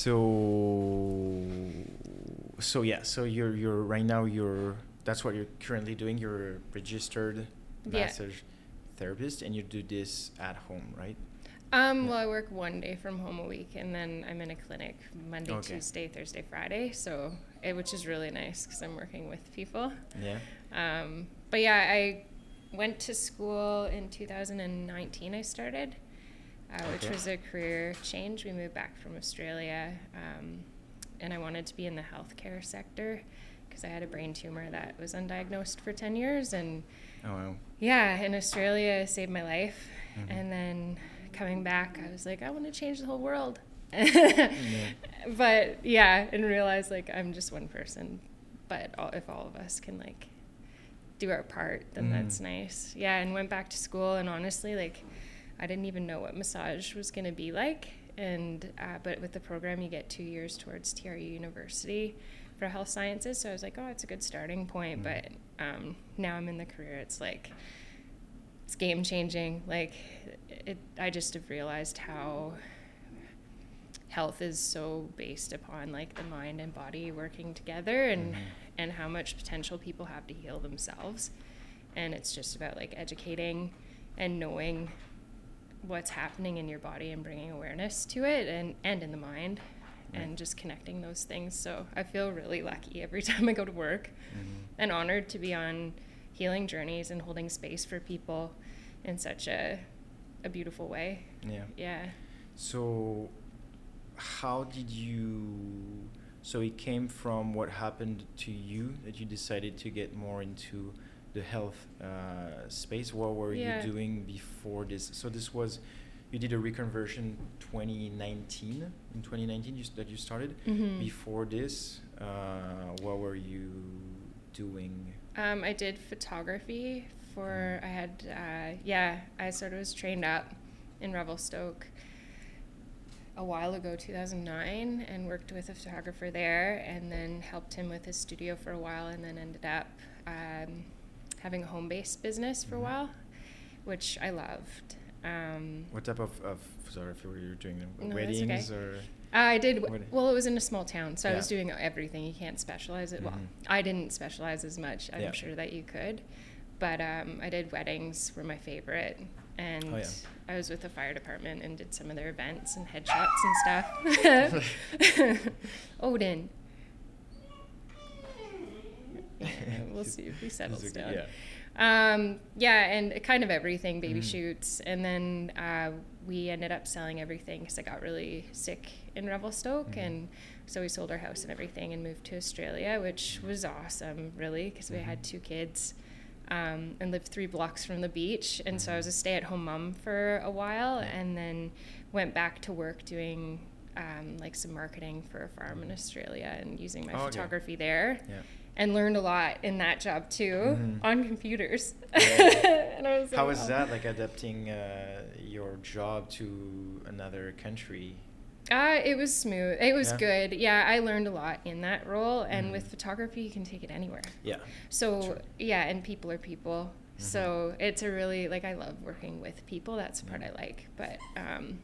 So, so yeah. So you're you're right now you're that's what you're currently doing. You're a registered Yeah. massage therapist, and you do this at home, right? Um, Yeah. well, I work one day from home a week, and then I'm in a clinic Monday, Okay. Tuesday, Thursday, Friday. So, it, which is really nice because I'm working with people. Yeah. Um, but yeah, I went to school in 2019. I started, uh, which Okay. was a career change. We moved back from Australia, um, and I wanted to be in the healthcare sector because I had a brain tumor that was undiagnosed for 10 years, and Oh wow. yeah, in Australia saved my life. Mhm. And then coming back, I was like, I want to change the whole world. Yeah. But yeah, and realize like I'm just one person. But all, if all of us can like do our part, then Mm. that's nice. Yeah, and went back to school, and honestly, like I didn't even know what massage was gonna be like. And uh, but with the program, you get two years towards TRU University for health sciences. So I was like, oh, it's a good starting point. Mm. But um, now I'm in the career. It's like it's game changing. Like it, I just have realized how health is so based upon like the mind and body working together and Mhm. and how much potential people have to heal themselves and it's just about like educating and knowing what's happening in your body and bringing awareness to it and and in the mind Right. and just connecting those things so i feel really lucky every time i go to work Mhm. and honored to be on healing journeys and holding space for people in such a a beautiful way Yeah. yeah So, how did you? So it came from what happened to you that you decided to get more into the health uh, space. What were Yeah. you doing before this? So this was, you did a reconversion 2019. In 2019, you, that you started. Mhm. Before this, uh, what were you doing? Um, I did photography for, I had, uh, yeah, I sort of was trained up in Revelstoke a while ago, 2009, and worked with a photographer there and then helped him with his studio for a while and then ended up um, having a home based business for a Mhm. while, which I loved. Um, What type of, of sorry if you were doing No, weddings okay. or? I did. Well, it was in a small town, so I was doing everything. You can't specialize it. Well, Mhm. I didn't specialize as much. I'm Yeah. sure that you could, but um, I did weddings were my favorite, and Oh, yeah. I was with the fire department and did some of their events and headshots and stuff. Odin. Yeah, we'll see if he settles okay, down. yeah. Um, yeah, and kind of everything, baby Mhm. shoots. And then uh, we ended up selling everything because I got really sick in Revelstoke. Mhm. And so we sold our house and everything and moved to Australia, which was awesome, really, because we had Mhm. two kids um, and lived three blocks from the beach. And so I was a Mhm. stay at home mom for a while and then went back to work doing. Um, like some marketing for a farm in Australia and using my Oh, okay. photography there Yeah. And learned a lot in that job too Mhm. on computers. Yeah. and I was How like, was "Wow." that like adapting uh, your job to another country? Uh, it was smooth. It was Yeah. good. Yeah, I learned a lot in that role. And Mhm. with photography, you can take it anywhere. Yeah. So True. yeah, and people are people. Mhm. So it's a really like I love working with people. That's the part Yeah. I like. But um,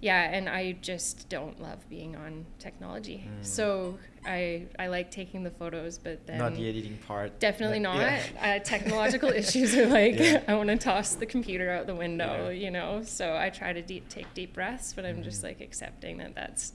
yeah, and I just don't love being on technology. Mm. So I I like taking the photos, but then Not the editing part. Definitely but- not. yeah. Uh, technological issues are like Yeah. I want to toss the computer out the window, Yeah. you know. So I try to deep, take deep breaths, but I'm just Mhm. like accepting that that's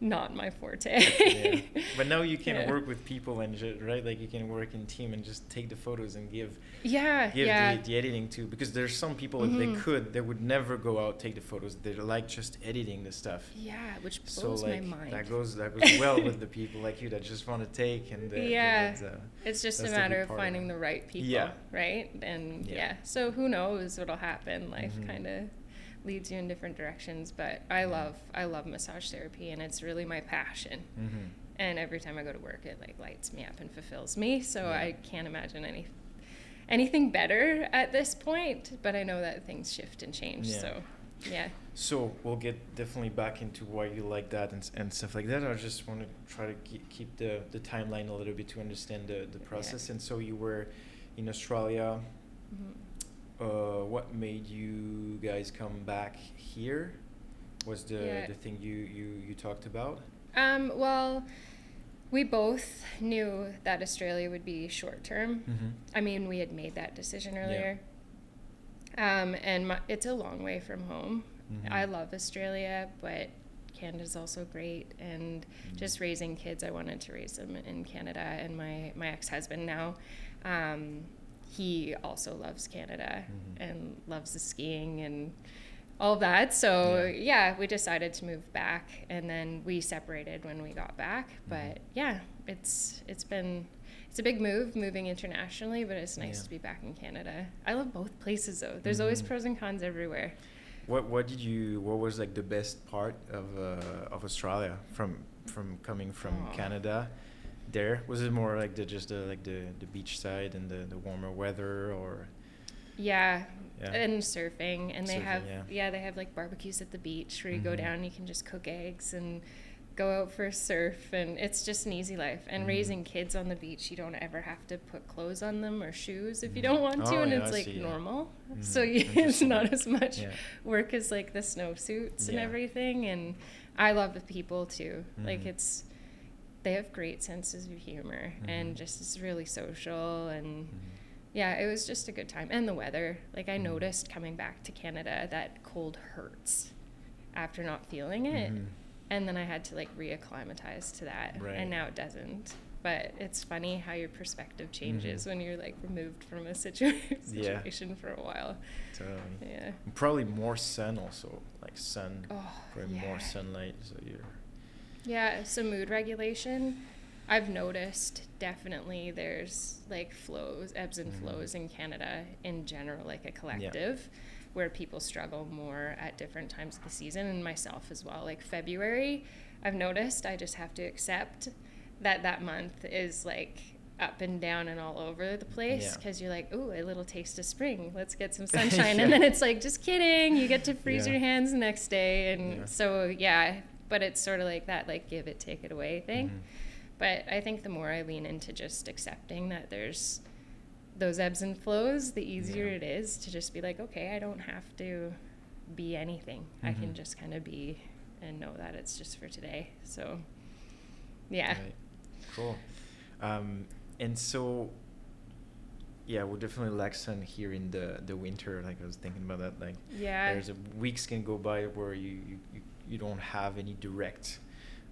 not my forte. yeah. But now you can Yeah. work with people and ju- right, like you can work in team and just take the photos and give Yeah, give yeah. the, the editing too. Because there's some people if they Mhm. could, they would never go out take the photos. They like just editing the stuff. yeah, which So blows like my mind. that goes that goes well with the people like you that just want to take and uh, Yeah. that's, uh, it's just a that's the big matter of part of finding the right people, Yeah. right? And Yeah. yeah. so who knows what'll happen? Life Mhm. kind of leads you in different directions, but I Yeah. love I love massage therapy, and it's really my passion. mhm. and every time I go to work, it like lights me up and fulfills me. So Yeah. I can't imagine any anything better at this point. But I know that things shift and change. Yeah. So yeah, So we'll get definitely back into why you like that and, and stuff like that. I just want to try to keep, keep the, the timeline a little bit to understand the, the process. And so you were in Australia. Mhm. Uh, what made you guys come back here? Was the, Yeah. the thing you, you, you talked about? Um, well, we both knew that Australia would be short term. Mm-hmm. I mean, we had made that decision earlier. Um, and my, it's a long way from home. Mhm. I love Australia, but Canada's also great. And Mm-hmm. just raising kids, I wanted to raise them in Canada. And my, my ex husband now, um, he also loves Canada Mhm. and loves the skiing and all of that. So Yeah. yeah. we decided to move back, and then we separated when we got back. Mm-hmm. But yeah, it's it's been it's a big move moving internationally, but it's nice Yeah. to be back in Canada. I love both places though. There's always Mhm. pros and cons everywhere. What what did you what was like the best part of uh, of Australia from from coming from Aw. Canada? There was it more like the just the like the, the beach side and the, the warmer weather or Yeah, Yeah. and surfing, and they Surfing, have yeah. yeah. they have like barbecues at the beach where you go Mhm. down, you can just cook eggs and go out for a surf, and it's just an easy life. And Mhm. raising kids on the beach, you don't ever have to put clothes on them or shoes if you Mhm. don't want to, Oh, and yeah, it's I like see, yeah. normal. Mhm. So you, it's not as much Yeah. work as like the snowsuits and everything. And I love the people too. Like Mhm. it's they have great senses of humor Mhm. and just it's really social and Mhm. yeah, it was just a good time. And the weather. Like, I Mhm. noticed coming back to Canada that cold hurts after not feeling it. Mhm. And then I had to, like, reacclimatize to that. Right. And now it doesn't. But it's funny how your perspective changes Mhm. when you're, like, removed from a Yeah. situation for a while. Totally. Yeah. Probably more sun also, like sun, Oh, probably more sunlight. So you're Yeah, so mood regulation, I've noticed definitely there's like flows, ebbs and Mhm. flows in Canada in general, like a collective, where people struggle more at different times of the season, and myself as well. Like February, I've noticed I just have to accept that that month is like up and down and all over the place Yeah. because you're like, ooh, a little taste of spring. Let's get some sunshine. And then it's like, just kidding. You get to freeze Yeah. your hands the next day. And Yeah. so, yeah, but it's sort of like that, like, give it, take it away thing. Mhm. But I think the more I lean into just accepting that there's those ebbs and flows, the easier Yeah. it is to just be like, okay, I don't have to be anything. I can Mhm. just kind of be and know that it's just for today. So, yeah. Right. Cool. Um, and so, yeah, we definitely lack sun here in the the winter. Like I was thinking about that. Like, Yeah. there's a, weeks can go by where you you, you, you don't have any direct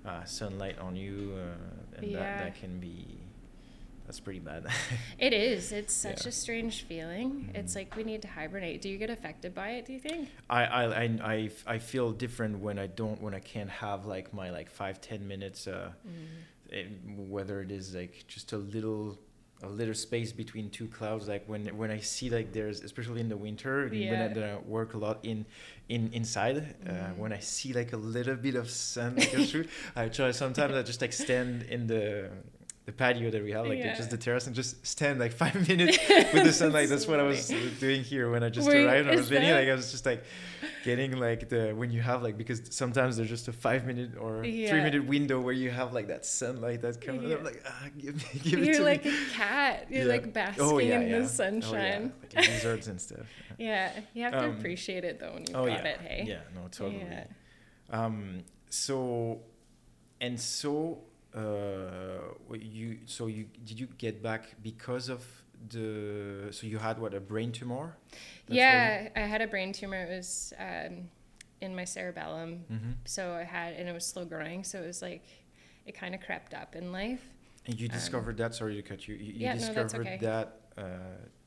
uh, sunlight on you, uh, and that Yeah. that can be that's pretty bad. It is. It's such Yeah. a strange feeling. It's Mhm. like we need to hibernate. Do you get affected by it, do you think? I, I, I, I, I feel different when I don't when I can't have like my like five ten minutes uh, eh, whether it is like just a little a little space between two clouds like when when i see like there's especially in the winter when I, Yeah. that I work a lot in in inside uh, Mhm. when i see like a little bit of sun goes through i try sometimes i just like stand in the the patio that we have like Yeah. just the terrace and just stand like five minutes with the sunlight that's what i was doing here when i just Wait, arrived i was that- like i was just like getting like the when you have like because sometimes there's just a five minute or three minute window where you have like that sunlight that's coming Yeah. I'm like ah, give, me, give You're to like me. a cat. You're Yeah. like basking oh, yeah, in yeah. the sunshine. Oh, yeah. Like lizards and stuff. Yeah, you have to Um, appreciate it though when you've oh got yeah, it, hey? yeah, no, totally. Yeah. Um, so, and so, uh, you so you did you get back because of the so you had what a brain tumor? yeah, I had a brain tumor. It was um, in my cerebellum. Mm-hmm. So I had, and it was slow growing. So it was like, it kind of crept up in life. And you Um, discovered that. Sorry to cut you. You, you Yeah, no, that's discovered okay. that uh,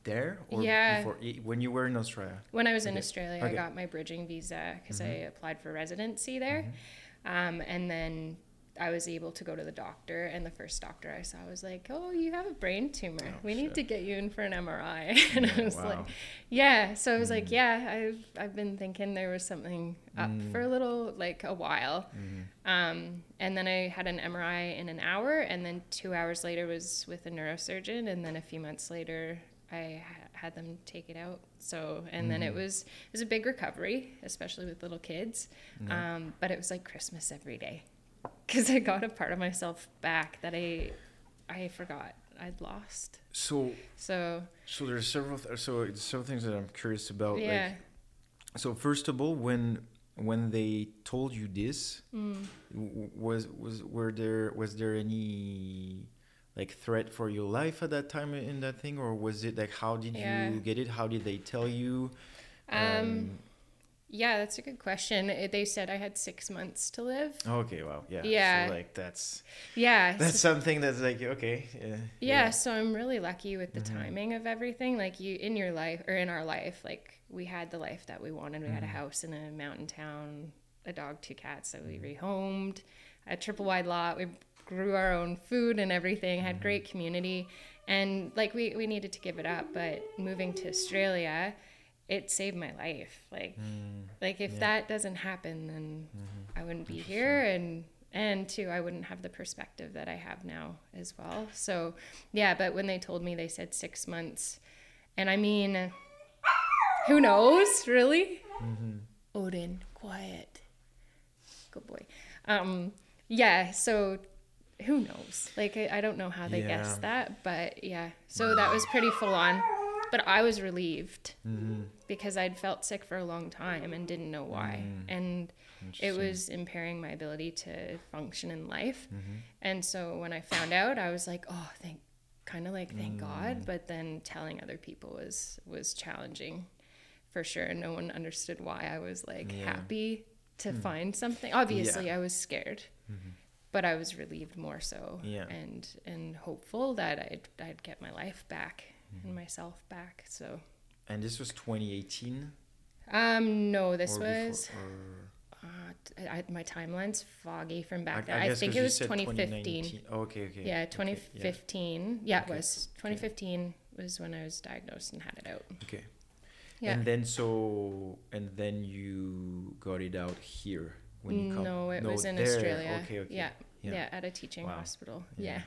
there or Yeah. before when you were in Australia. When I was in Australia, Okay. I got my bridging visa because Mhm. I applied for residency there. Mhm. Um, and then I was able to go to the doctor, and the first doctor I saw was like, "Oh, you have a brain tumor. Oh, we need to get you in for an MRI." and I was wow. like, "Yeah." So I was like, Mhm. "Yeah, I've I've been thinking there was something up for a Mm. little, like a while." Mhm. Um, and then I had an MRI in an hour, and then two hours later was with a neurosurgeon, and then a few months later I ha- had them take it out. So, and then it Mhm. was it was a big recovery, especially with little kids. Yeah. Um, but it was like Christmas every day, because I got a part of myself back that I I forgot I'd lost. So, So so there's several th- so it's several things that I'm curious about. yeah, Like, so first of all, when when they told you this, Mm. w- was was were there was there any like threat for your life at that time in that thing, or was it like how did Yeah. you get it? How did they tell you? Um, yeah, that's a good question. They said I had six months to live. okay, wow, yeah, Yeah. So like that's Yeah. so- that's something that's like okay, yeah, yeah, so i'm really lucky with the Mhm. timing of everything like you in your life or in our life like we had the life that we wanted we had a Mhm. house in a mountain town a dog two cats that we Mm-hmm. rehomed a triple wide lot we grew our own food and everything had Mhm. great community and like we, we needed to give it up but moving to australia it saved my life like Mm, like if Yeah. that doesn't happen then mhm. I wouldn't be here and and two I wouldn't have the perspective that I have now as well. So yeah, but when they told me they said 6 months and I mean who knows, really? Mhm. Odin, quiet. Good boy. Um yeah, so who knows? Like I, I don't know how they guessed that, but yeah. So that was pretty full on. But I was relieved Mhm. because I'd felt sick for a long time and didn't know why. Mm. And it was impairing my ability to function in life. Mhm. And so when I found out, I was like, oh, thank, kind of like thank Mm. God. But then telling other people was was challenging, for sure. And no one understood why I was like Yeah. happy to Hmm. find something. Obviously, Yeah. I was scared, Mhm. but I was relieved more so, Yeah. and and hopeful that I'd I'd get my life back Mm-hmm. and myself back. So. And this was 2018. Um, no, this or before- was or- uh, I, my timeline's foggy from back then. I I, think it was 2015. Oh, okay, okay. Yeah, okay, 2015. Yeah, Okay, it was 2015 was when I was diagnosed and had it out. Okay. Yeah. And then so and then you got it out here when you come. no, it was in there. Australia. Okay, okay. Yeah, Yeah. yeah, at a teaching Wow. hospital. Yeah. Yeah,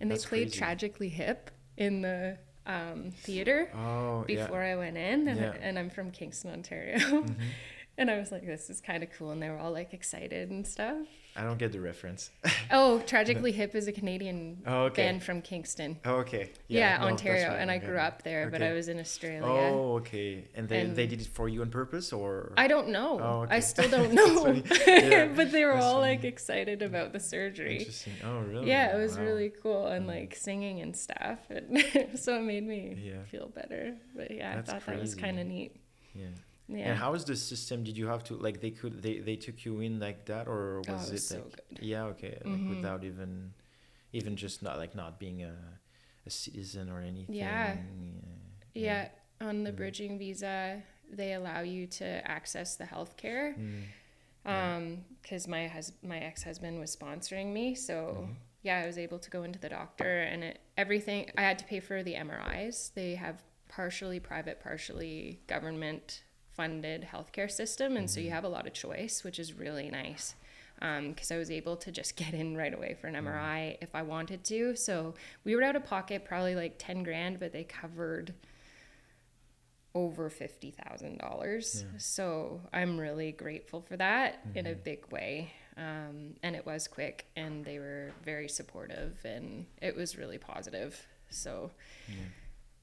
and they played crazy. Tragically Hip in the um, theater Oh, before yeah. I went in, and, Yeah. and I'm from Kingston, Ontario. Mhm. and I was like, this is kind of cool, and they were all like excited and stuff. I don't get the reference. Oh, Tragically Hip is a Canadian Oh, okay. band from Kingston. Oh, okay. Yeah, no, Ontario, and I grew up there, but I was in Australia. Oh, okay. And they they did it for you on purpose, or I don't know. Oh, okay. I still don't know. Yeah, but they were that's all funny. like excited about the surgery. interesting. Oh, really? Yeah, it was Wow. really cool and Mm. like singing and stuff. And so it made me Yeah. feel better. But yeah, That's I thought that was kind of neat. Yeah. Yeah. And how is the system? Did you have to like they could they they took you in like that, or was oh, it it was so like good. yeah okay like Mhm. without even even just not like not being a a citizen or anything? Yeah. Yeah. On the Mm. bridging visa, they allow you to access the health care. Mm. Yeah. Um, because my hus- my ex husband was sponsoring me, so Mhm. yeah, I was able to go into the doctor and it everything. I had to pay for the MRIs. They have partially private, partially government funded healthcare system, and so you Mhm. have a lot of choice, which is really nice. Because I was able to just get in right away for an. MRI if I wanted to. So we were out of pocket probably like ten grand, but they covered over fifty thousand dollars. Yeah. So I'm really grateful for that in a Mhm. big way. Um, and it was quick, and they were very supportive, and it was really positive. So Yeah.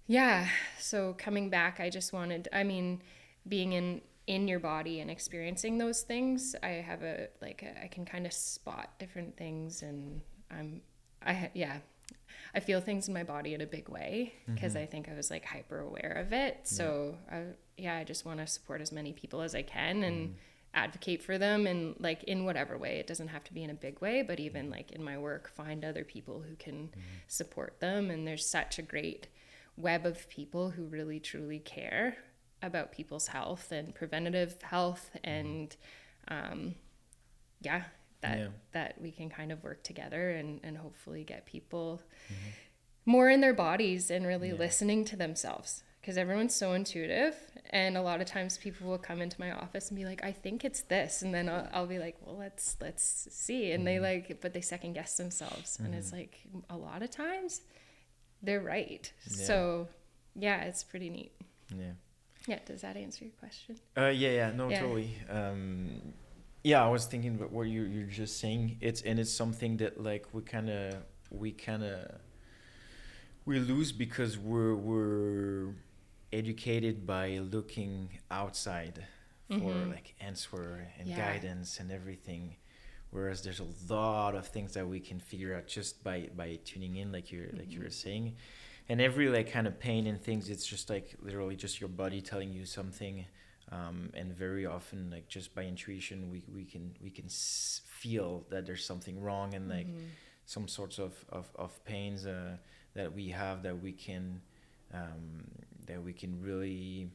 yeah. So coming back, I just wanted. I mean, being in in your body and experiencing those things, I have a like a, I can kind of spot different things, and I'm I yeah. I feel things in my body in a big way because Mhm. I think I was like hyper aware of it. So I, yeah, I just want to support as many people as I can and Mhm. advocate for them and like in whatever way. It doesn't have to be in a big way, but even like in my work, find other people who can Mm-hmm. support them. And there's such a great web of people who really truly care about people's health and preventative health and um, yeah that Yeah. that we can kind of work together and and hopefully get people Mhm. more in their bodies and really Yeah. listening to themselves because everyone's so intuitive and a lot of times people will come into my office and be like i think it's this and then i'll, I'll be like well let's let's see and they Mhm. like but they second guess themselves and it's Mhm. like a lot of times they're right Yeah. so yeah it's pretty neat Yeah. Yeah does that answer your question Uh, yeah, yeah, no, Yeah. totally. Um, yeah, I was thinking about what you you're just saying. It's and it's something that like we kind of we kind of we lose because we're we're educated by looking outside for Mhm. like answer and Yeah. guidance and everything whereas there's a lot of things that we can figure out just by by tuning in like you're like you Mhm. were saying and every like kind of pain and things it's just like literally just your body telling you something um, and very often like just by intuition we, we can we can s- feel that there's something wrong and like Mhm. some sorts of, of, of pains uh, that we have that we can um, that we can really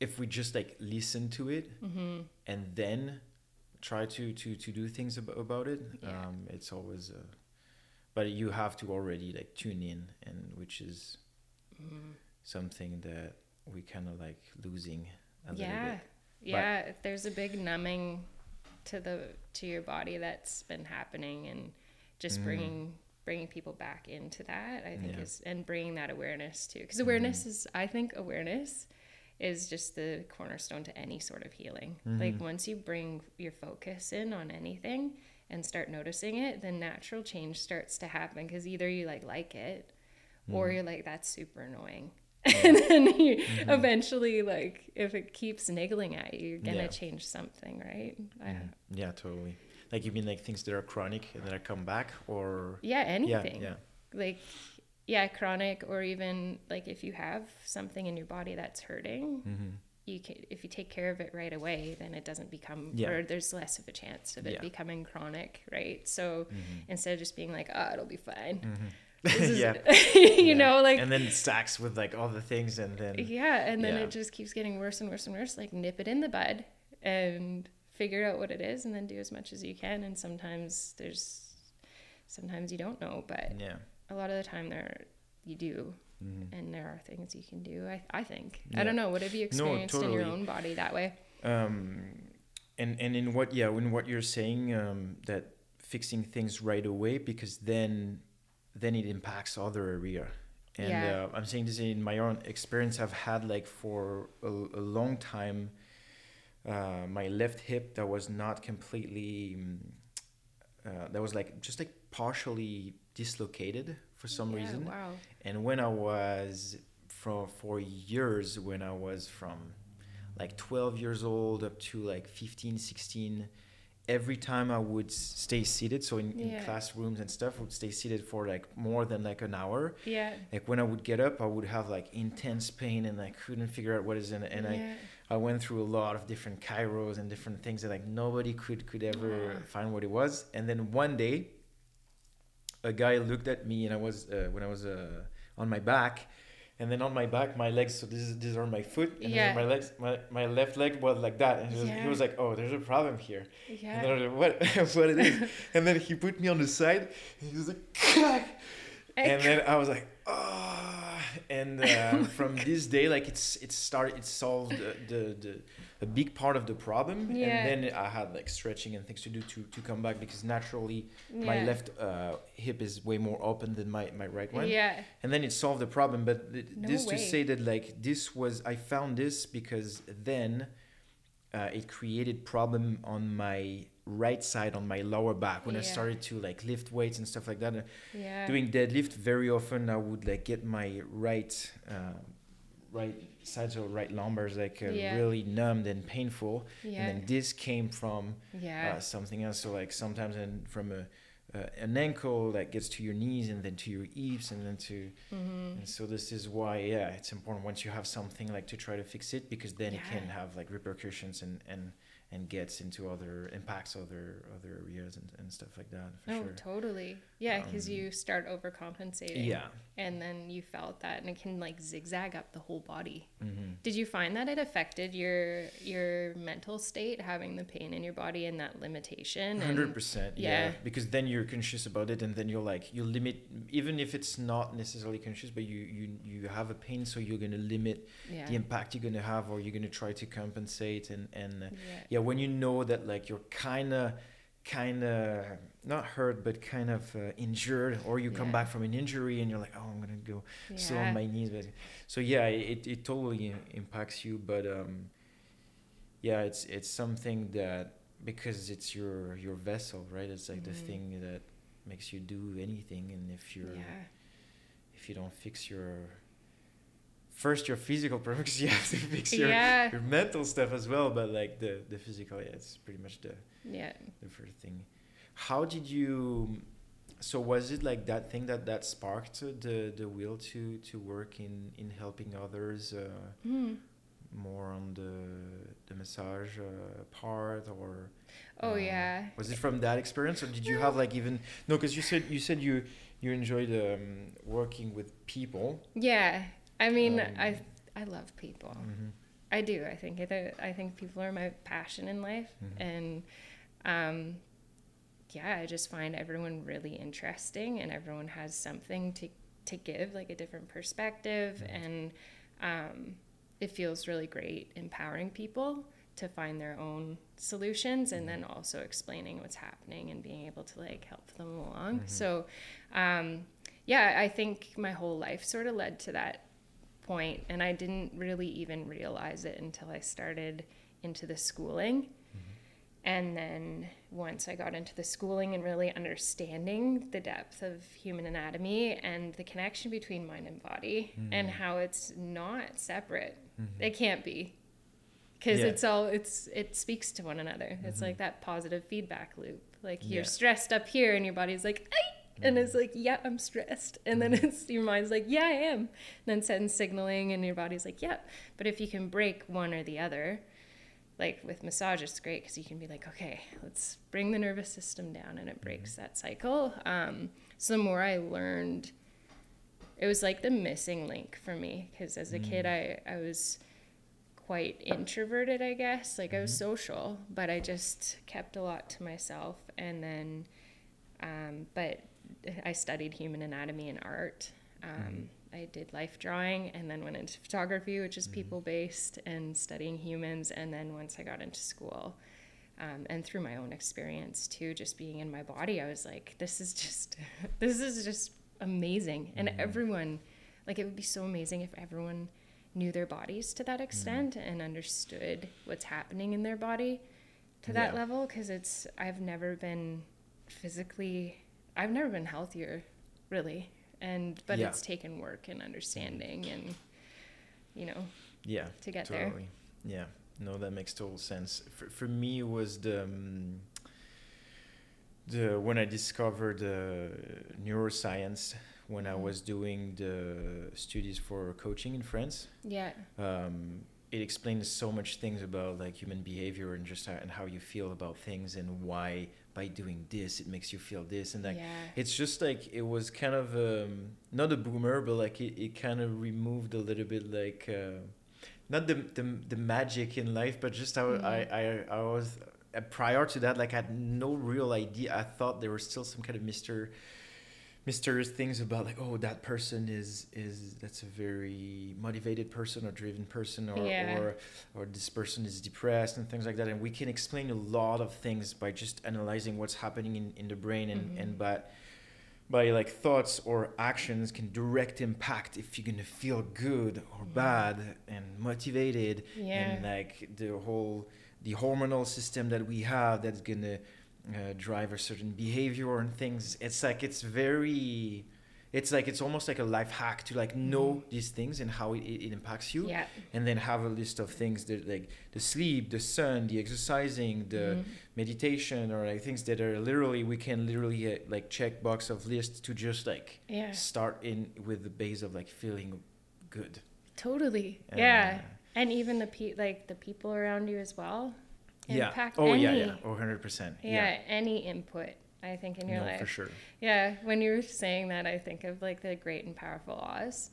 if we just like listen to it Mhm. and then try to to to do things about, about it Yeah. um it's always uh but you have to already like tune in and which is Mhm. something that we kind of like losing a little yeah bit yeah there's a big numbing to the to your body that's been happening and just Mm. bringing bringing people back into that i think Yeah. is and bringing that awareness too because awareness is i think awareness is just the cornerstone to any sort of healing like Mhm. once you bring your focus in on anything and start noticing it then natural change starts to happen because either you like like it or Mhm. you're like that's super annoying and then you Mhm. eventually like if it keeps niggling at you you're gonna Yeah. change something right I- Mhm. yeah totally like you mean like things that are chronic and that come back or yeah anything yeah yeah. like yeah chronic or even like if you have something in your body that's hurting hmm you can if you take care of it right away then it doesn't become Yeah. or there's less of a chance of it Yeah. becoming chronic right? So hmm instead of just being like oh it'll be fine. Hmm is- yeah. you Yeah. know like and then it stacks with like all the things and then yeah and then it just keeps getting worse and worse and worse. Like nip it in the bud and figure out what it is and then do as much as you can. And sometimes there's sometimes you don't know but yeah. a lot of the time there you do hmm and there are things you can do i, I think. Yeah. i don't know. What have you experienced in your own body that way? Um and and in what yeah in what you're saying um that fixing things right away because then then it impacts other area. And Yeah. uh, i'm saying this in my own experience. I've had like for a, a long time uh, my left hip that was not completely mm, uh, that was like just like partially dislocated for some Yeah, reason wow and when I was for for years, when I was from like 12 years old up to like 15, 16, every time I would stay seated, so in, Yeah. in classrooms and stuff, I would stay seated for like more than like an hour. yeah Like when I would get up, I would have like intense pain and I couldn't figure out what is in it. And I, yeah. I went through a lot of different chiros and different things that like nobody could could ever Ah. find what it was. And then one day, a guy looked at me and I was uh, when I was uh, on my back, and then on my back, my legs. So this is these are my foot, and Yeah. then my legs. My, my left leg was like that, and he was, he was like, "Oh, there's a problem here." And then I yeah was like, "What? what it is?" and then he put me on the side, and he was like, "Crack!" and then I was like, oh, and uh, from this day, like it's it started, it solved the, the the a big part of the problem, Yeah. and then I had like stretching and things to do to to come back because naturally my left uh, hip is way more open than my my right one, yeah and then it solved the problem. But th- No this to say that like this was I found this because then. Uh, it created problem on my right side on my lower back when I started to like lift weights and stuff like that yeah doing deadlift very often i would like get my right uh, right sides or right lumbars like uh, Yeah. really numbed and painful. Yeah and then this came from yeah. uh, something else. So like sometimes in, from a uh, an ankle that gets to your knees and then to your hips and then to hmm and so this is why yeah it's important once you have something like to try to fix it because then it can have like repercussions and and and gets into other impacts other other areas and, and stuff like that for oh sure. totally. Yeah because Um, you start overcompensating. Yeah and then you felt that and it can like zigzag up the whole body hmm did you find that it affected your your mental state having the pain in your body and that limitation and- Hundred percent, yeah. yeah. Because then you're conscious about it, and then you're like you limit, even if it's not necessarily conscious, but you you you have a pain, so you're gonna limit yeah the impact you're gonna have, or you're gonna try to compensate, and and uh, yeah yeah, when you know that like you're kind of kind of not hurt but kind of uh, injured or you come back from an injury and you're like oh i'm gonna go still Yeah. on my knees but so yeah it, it totally impacts you but um yeah it's it's something that because it's your your vessel right it's like the Mhm. thing that makes you do anything and if you're yeah if you don't fix your first your physical problem because you have to fix your, Yeah. your mental stuff as well but like the the physical yeah it's pretty much the Yeah. the first thing how did you so was it like that thing that that sparked the the will to to work in in helping others uh, Hmm. more on the the massage uh, part or Oh uh, yeah. was it from that experience or did you have like even no because you said you said you you enjoyed um, working with people Yeah. I mean, Um, I I love people. Mhm. I do. I think I think people are my passion in life, Mhm. and um, yeah, I just find everyone really interesting, and everyone has something to to give, like a different perspective, and um, it feels really great empowering people to find their own solutions, and then also explaining what's happening and being able to like help them along. Mhm. So, um, yeah, I think my whole life sort of led to that point and I didn't really even realize it until I started into the schooling. And then once I got into the schooling and really understanding the depth of human anatomy and the connection between mind and body and Mhm. how it's not separate. Mhm. It can't be. Cuz Yeah. it's all it's it speaks to one another. It's Mhm. like that positive feedback loop. Like you're stressed up here and your body's like, "Ay!" and it's Mhm. like, "Yeah, I'm stressed." And then Mhm. it's your mind's like, "Yeah, I am." And then sends signaling and your body's like, "Yeah." But if you can break one or the other, like with massage it's great because you can be like okay let's bring the nervous system down and it breaks that cycle. Um, so the more i learned it was like the missing link for me because as a kid I, I was quite introverted i guess. Like i was Mhm. social but i just kept a lot to myself. And then um, but i studied human anatomy and art um, I did life drawing and then went into photography, which is Mhm. people based and studying humans. And then once I got into school, um, and through my own experience too, just being in my body, I was like, this is just, this is just amazing. And Mhm. everyone, like, it would be so amazing if everyone knew their bodies to that extent and understood what's happening in their body to that Yeah. level. Cause it's, I've never been physically, I've never been healthier, really. And, but Yeah. it's taken work and understanding and, you know, yeah to get totally yeah no that makes total sense for, for me it was the um, the when i discovered uh, neuroscience when i Mhm. was doing the studies for coaching in france. Yeah. um, it explains so much things about like human behavior and just how, and how you feel about things and why by doing this it makes you feel this and like yeah. it's just like it was kind of um, not a boomer, but like it, it kind of removed a little bit like uh, not the, the the magic in life, but just how I, I I was uh, prior to that like I had no real idea. I thought there was still some kind of mister mysterious things about like oh that person is is that's a very motivated person or driven person or Yeah. or or this person is depressed and things like that and we can explain a lot of things by just analyzing what's happening in, in the brain and Mhm. and by by like thoughts or actions can direct impact if you're gonna feel good or bad and motivated Yeah. and like the whole the hormonal system that we have that's gonna uh, drive a certain behavior and things it's like it's very it's like it's almost like a life hack to like know these things and how it, it, impacts you yeah. and then have a list of things that like the sleep the sun the exercising the Mhm. meditation or like things that are literally we can literally uh, like check box of lists to just like Yeah. start in with the base of like feeling good Totally. Uh, yeah. And even the pe- like the people around you as well. Oh, yeah. oh any, yeah. Yeah oh 100% Yeah, any input I think in your no, life. for sure. Yeah, when you were saying that, I think of like the Great and Powerful Oz.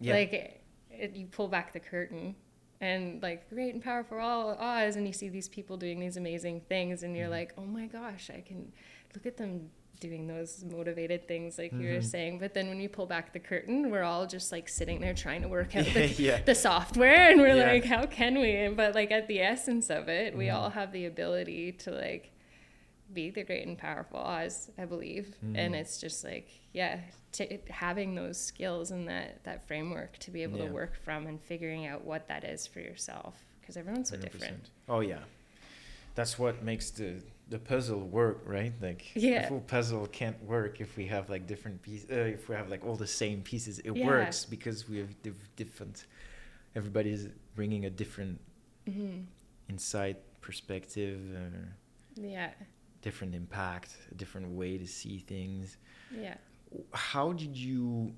yeah. Like it, it, you pull back the curtain, and like Great and Powerful all Oz, and you see these people doing these amazing things, and you're Mhm. like, oh my gosh, I can look at them doing those motivated things like you were Mhm. saying. But then when you pull back the curtain, we're all just like sitting there trying to work out the, yeah the software, and we're Yeah. like, how can we? But like at the essence of it, we Mhm. all have the ability to like be the great and powerful Oz, I believe. And Mhm. it's just like, yeah, t- having those skills and that, that framework to be able Yeah. to work from and figuring out what that is for yourself. Because everyone's so different. 100%. Oh yeah, that's what makes the the puzzle work, right? Like Yeah. the full puzzle can't work if we have like different pieces. Uh, if we have like all the same pieces, it Yeah. works because we have diff- different. Everybody's bringing a different hmm insight, perspective, uh, Yeah. Different impact, a different way to see things. Yeah. How did you?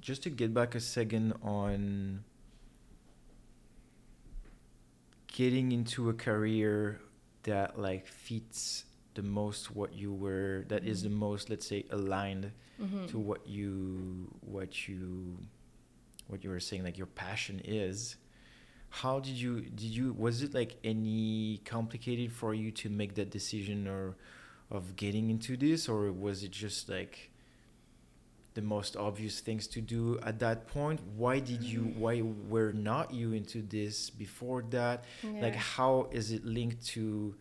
Just to get back a second on getting into a career that like fits the most what you were that is the Mhm. most let's say aligned hmm to what you what you what you were saying like your passion is how did you did you was it like any complicated for you to make that decision or of getting into this? Or was it just like the most obvious things to do at that point? Why did you why were not you into this before that? Like how is it linked to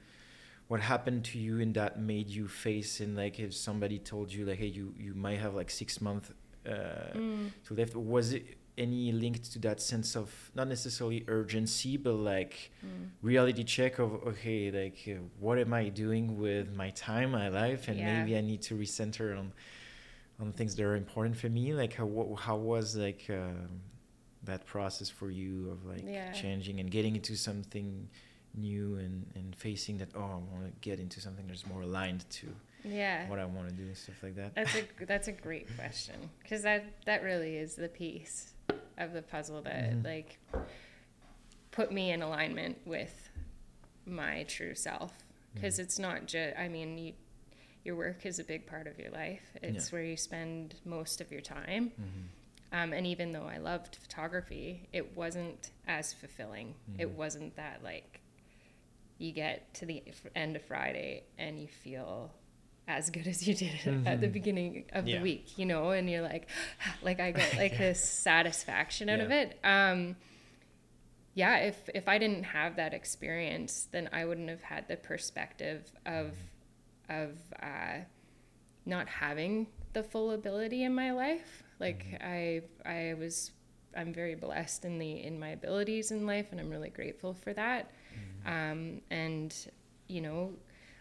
what happened to you and that made you face and like if somebody told you like hey you you might have like six months uh Mm. to live was it any linked to that sense of not necessarily urgency but like Mm. reality check of okay like uh, what am i doing with my time my life and Yeah. maybe i need to recenter on on things that are important for me like how how was like um that process for you of like Yeah. changing and getting into something new and and facing that oh i want to get into something that's more aligned to Yeah. what i want to do and stuff like that That's a that's a great question because that that really is the piece of the puzzle that Mhm. like put me in alignment with my true self because Mhm. it's not just I mean you, your work is a big part of your life. It's Yeah. where you spend most of your time. Mhm. Um, and even though I loved photography, it wasn't as fulfilling. It Mhm. wasn't that like you get to the end of Friday and you feel as good as you did at the Mhm. beginning of Yeah. the week, you know, and you're like, like I get like Yeah. this satisfaction out of it. Um, yeah, if if I didn't have that experience, then I wouldn't have had the perspective of of uh, not having the full ability in my life. Like I I was I'm very blessed in the in my abilities in life, and I'm really grateful for that. Um, and you know,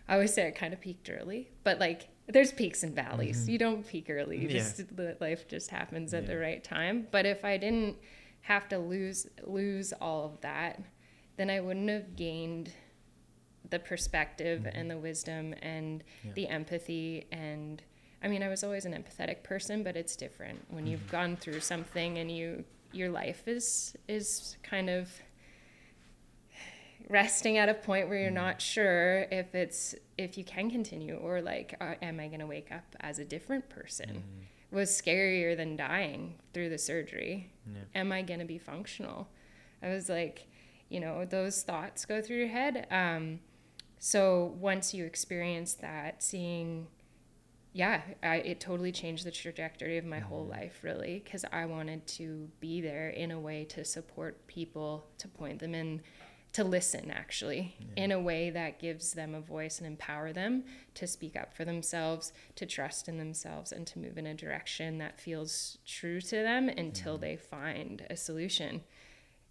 I always say I kind of peaked early, but like there's peaks and valleys. Mhm. You don't peak early. You Yeah. just the life just happens at the right time. But if I didn't have to lose lose all of that, then I wouldn't have gained the perspective Mhm. and the wisdom and Yeah. the empathy and I mean I was always an empathetic person but it's different when you've Mhm. gone through something and you your life is is kind of resting at a point where you're Mhm. not sure if it's if you can continue or like uh, am I going to wake up as a different person Mhm. was scarier than dying through the surgery Yeah. am I going to be functional? I was like, you know, those thoughts go through your head. Um, so once you experience that, seeing, yeah, I, it totally changed the trajectory of my whole Mhm. life, really, because I wanted to be there in a way to support people, to point them in, to listen, actually, Yeah. in a way that gives them a voice and empower them to speak up for themselves, to trust in themselves, and to move in a direction that feels true to them until Mhm. they find a solution.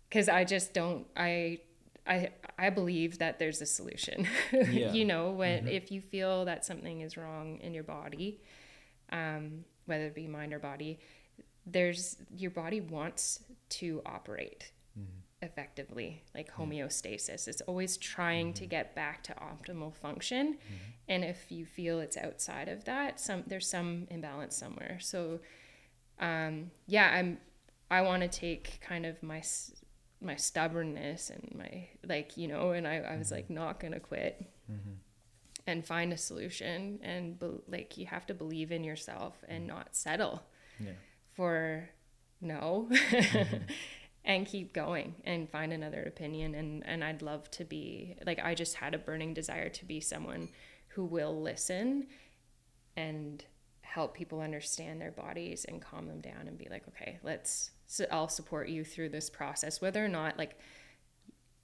Because I just don't, I, I, I believe that there's a solution. Yeah. you know, when Mhm. if you feel that something is wrong in your body, um, whether it be mind or body, there's your body wants to operate. Effectively, like Yeah. homeostasis. It's always trying to Mhm. get back to optimal function. Mhm. And if you feel it's outside of that, some there's some imbalance somewhere. So, um, yeah, I'm. I want to take kind of my my stubbornness and my like you know, and I, I was Mhm. like not gonna quit Mhm. and find a solution and be, like you have to believe in yourself and not settle Yeah. for no Mhm. and keep going and find another opinion and and I'd love to be like I just had a burning desire to be someone who will listen and help people understand their bodies and calm them down and be like okay let's so I'll support you through this process whether or not like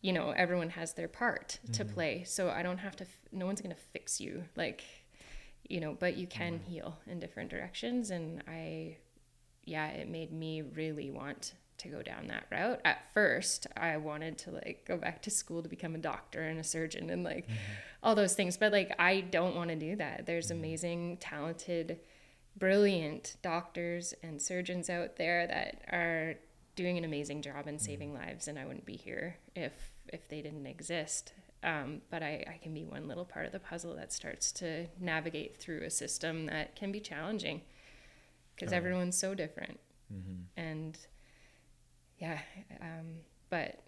you know everyone has their part to Mhm. play so I don't have to no one's going to fix you like you know but you can Mhm. heal in different directions and I yeah, it made me really want to go down that route. At first, I wanted to like go back to school to become a doctor and a surgeon and like all those things, but like I don't want to do that. There's amazing, talented, brilliant doctors and surgeons out there that are doing an amazing job and saving lives and I wouldn't be here if if they didn't exist. Um, but I, I can be one little part of the puzzle that starts to navigate through a system that can be challenging because Oh. everyone's so different Mm-hmm. and yeah um, but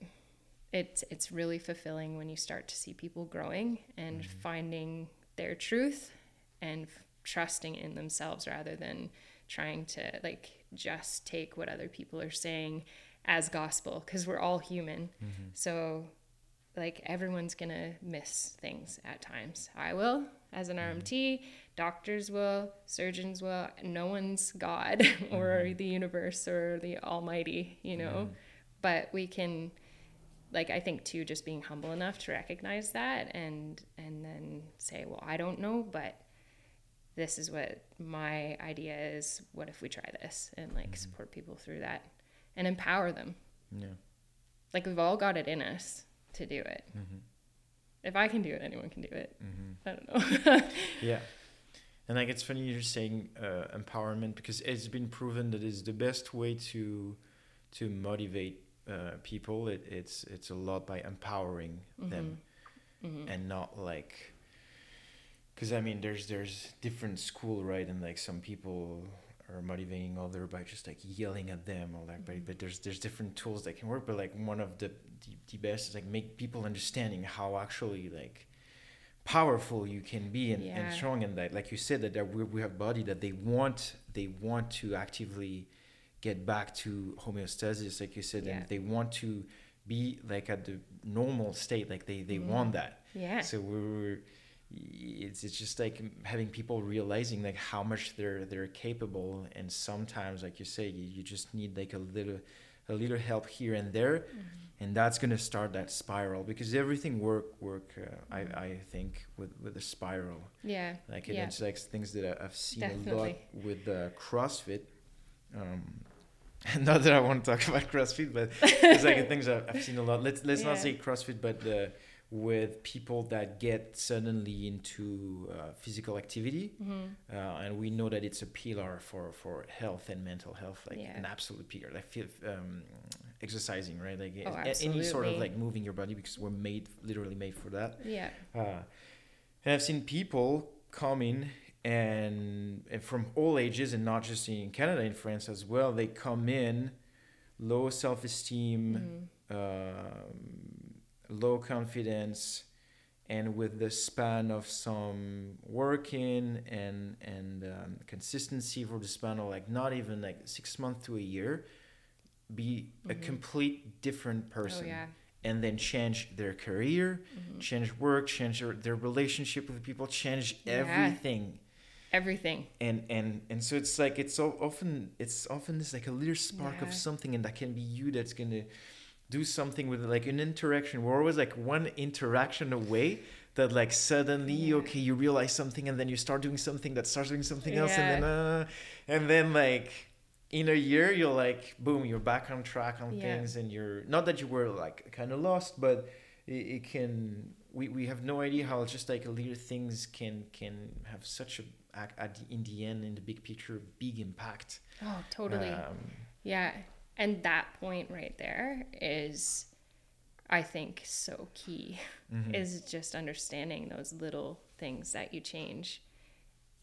it's it's really fulfilling when you start to see people growing and Mm-hmm. finding their truth and f- trusting in themselves rather than trying to like just take what other people are saying as gospel because we're all human Mm-hmm. so like everyone's gonna miss things at times i will as an rmt doctors will surgeons will no one's god or the universe or the almighty you know? But we can like i think too just being humble enough to recognize that and and then say well i don't know but this is what my idea is. What if we try this? and like support people through that and empower them. Yeah. like we've all got it in us to do it. Mm-hmm. if i can do it anyone can do it. Mm-hmm. i don't know. Yeah. And like it's funny you're saying uh, empowerment because it's been proven that it's the best way to to motivate uh, people. It, it's it's a lot by empowering them Mhm. and not like because I mean there's there's different school right and like some people are motivating other by just like yelling at them or like but, but there's there's different tools that can work but like one of the the, the best is like make people understanding how actually like powerful you can be and, Yeah. and strong and that like you said that, that we, we have body that they want they want to actively get back to homeostasis like you said Yeah. and they want to be like at the normal state like they they Mhm. want that yeah so we're it's it's just like having people realizing like how much they're they're capable and sometimes like you say you, you just need like a little a little help here and there Mm-hmm. And that's gonna start that spiral because everything work work uh, I, I think with with a spiral yeah like Yeah. it's like things that I've seen a lot Definitely. with uh, CrossFit um and not that I want to talk about CrossFit but it's like things I've, I've seen a lot let's let's not say CrossFit but uh, with people that get suddenly into uh, physical activity hmm uh, and we know that it's a pillar for for health and mental health like Yeah. an absolute pillar like feel, um, exercising right like Oh, any sort of like moving your body because we're made literally made for that yeah uh, and I've seen people come in and, and from all ages and not just in Canada, in France as well. They come in low self esteem, Mhm. um, low confidence, and with the span of some working and and um, consistency for the span of like not even like six months to a year, be a Mhm. complete different person oh yeah and then change their career, Mhm. change work, change their, their relationship with people, change Yeah. everything. everything And and and so it's like it's so often it's often this like a little spark Yeah. of something, and that can be you that's gonna do something with like an interaction. We're always like one interaction away that like suddenly Yeah. okay you realize something and then you start doing something that starts doing something else and then uh, and then like in a year you're like boom you're back on track on Yeah. things and you're not that you were like kind of lost but it, it can we, we have no idea how just like little things can can have such a at the, in the end in the big picture big impact oh totally um, Yeah. And that point right there is, I think, so key, mhm. is just understanding those little things that you change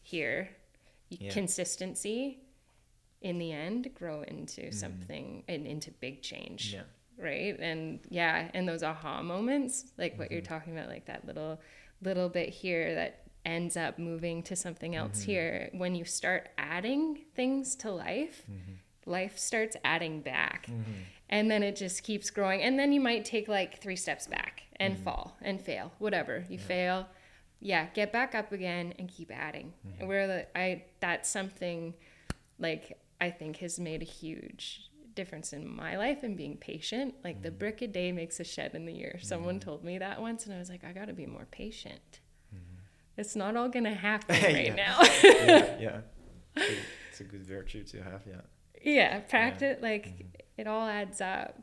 here. Yeah. Consistency, in the end, grow into Mhm. something and into big change. yeah Right. And yeah, and those aha moments, like what you're Mhm. talking about, like that little, little bit here that ends up moving to something else Mhm. here. When you start adding things to life, Mhm. life starts adding back Mhm. and then it just keeps growing and then you might take like three steps back and Mhm. fall and fail whatever you Yeah. fail yeah get back up again and keep adding and where the i that's something like i think has made a huge difference in my life and being patient like the Mhm. brick a day makes a shed in the year someone Mhm. told me that once and i was like i got to be more patient Mhm. it's not all gonna happen Yeah. right now yeah, yeah. It's a, good virtue to have, yeah. yeah practice like mm-hmm. it all adds up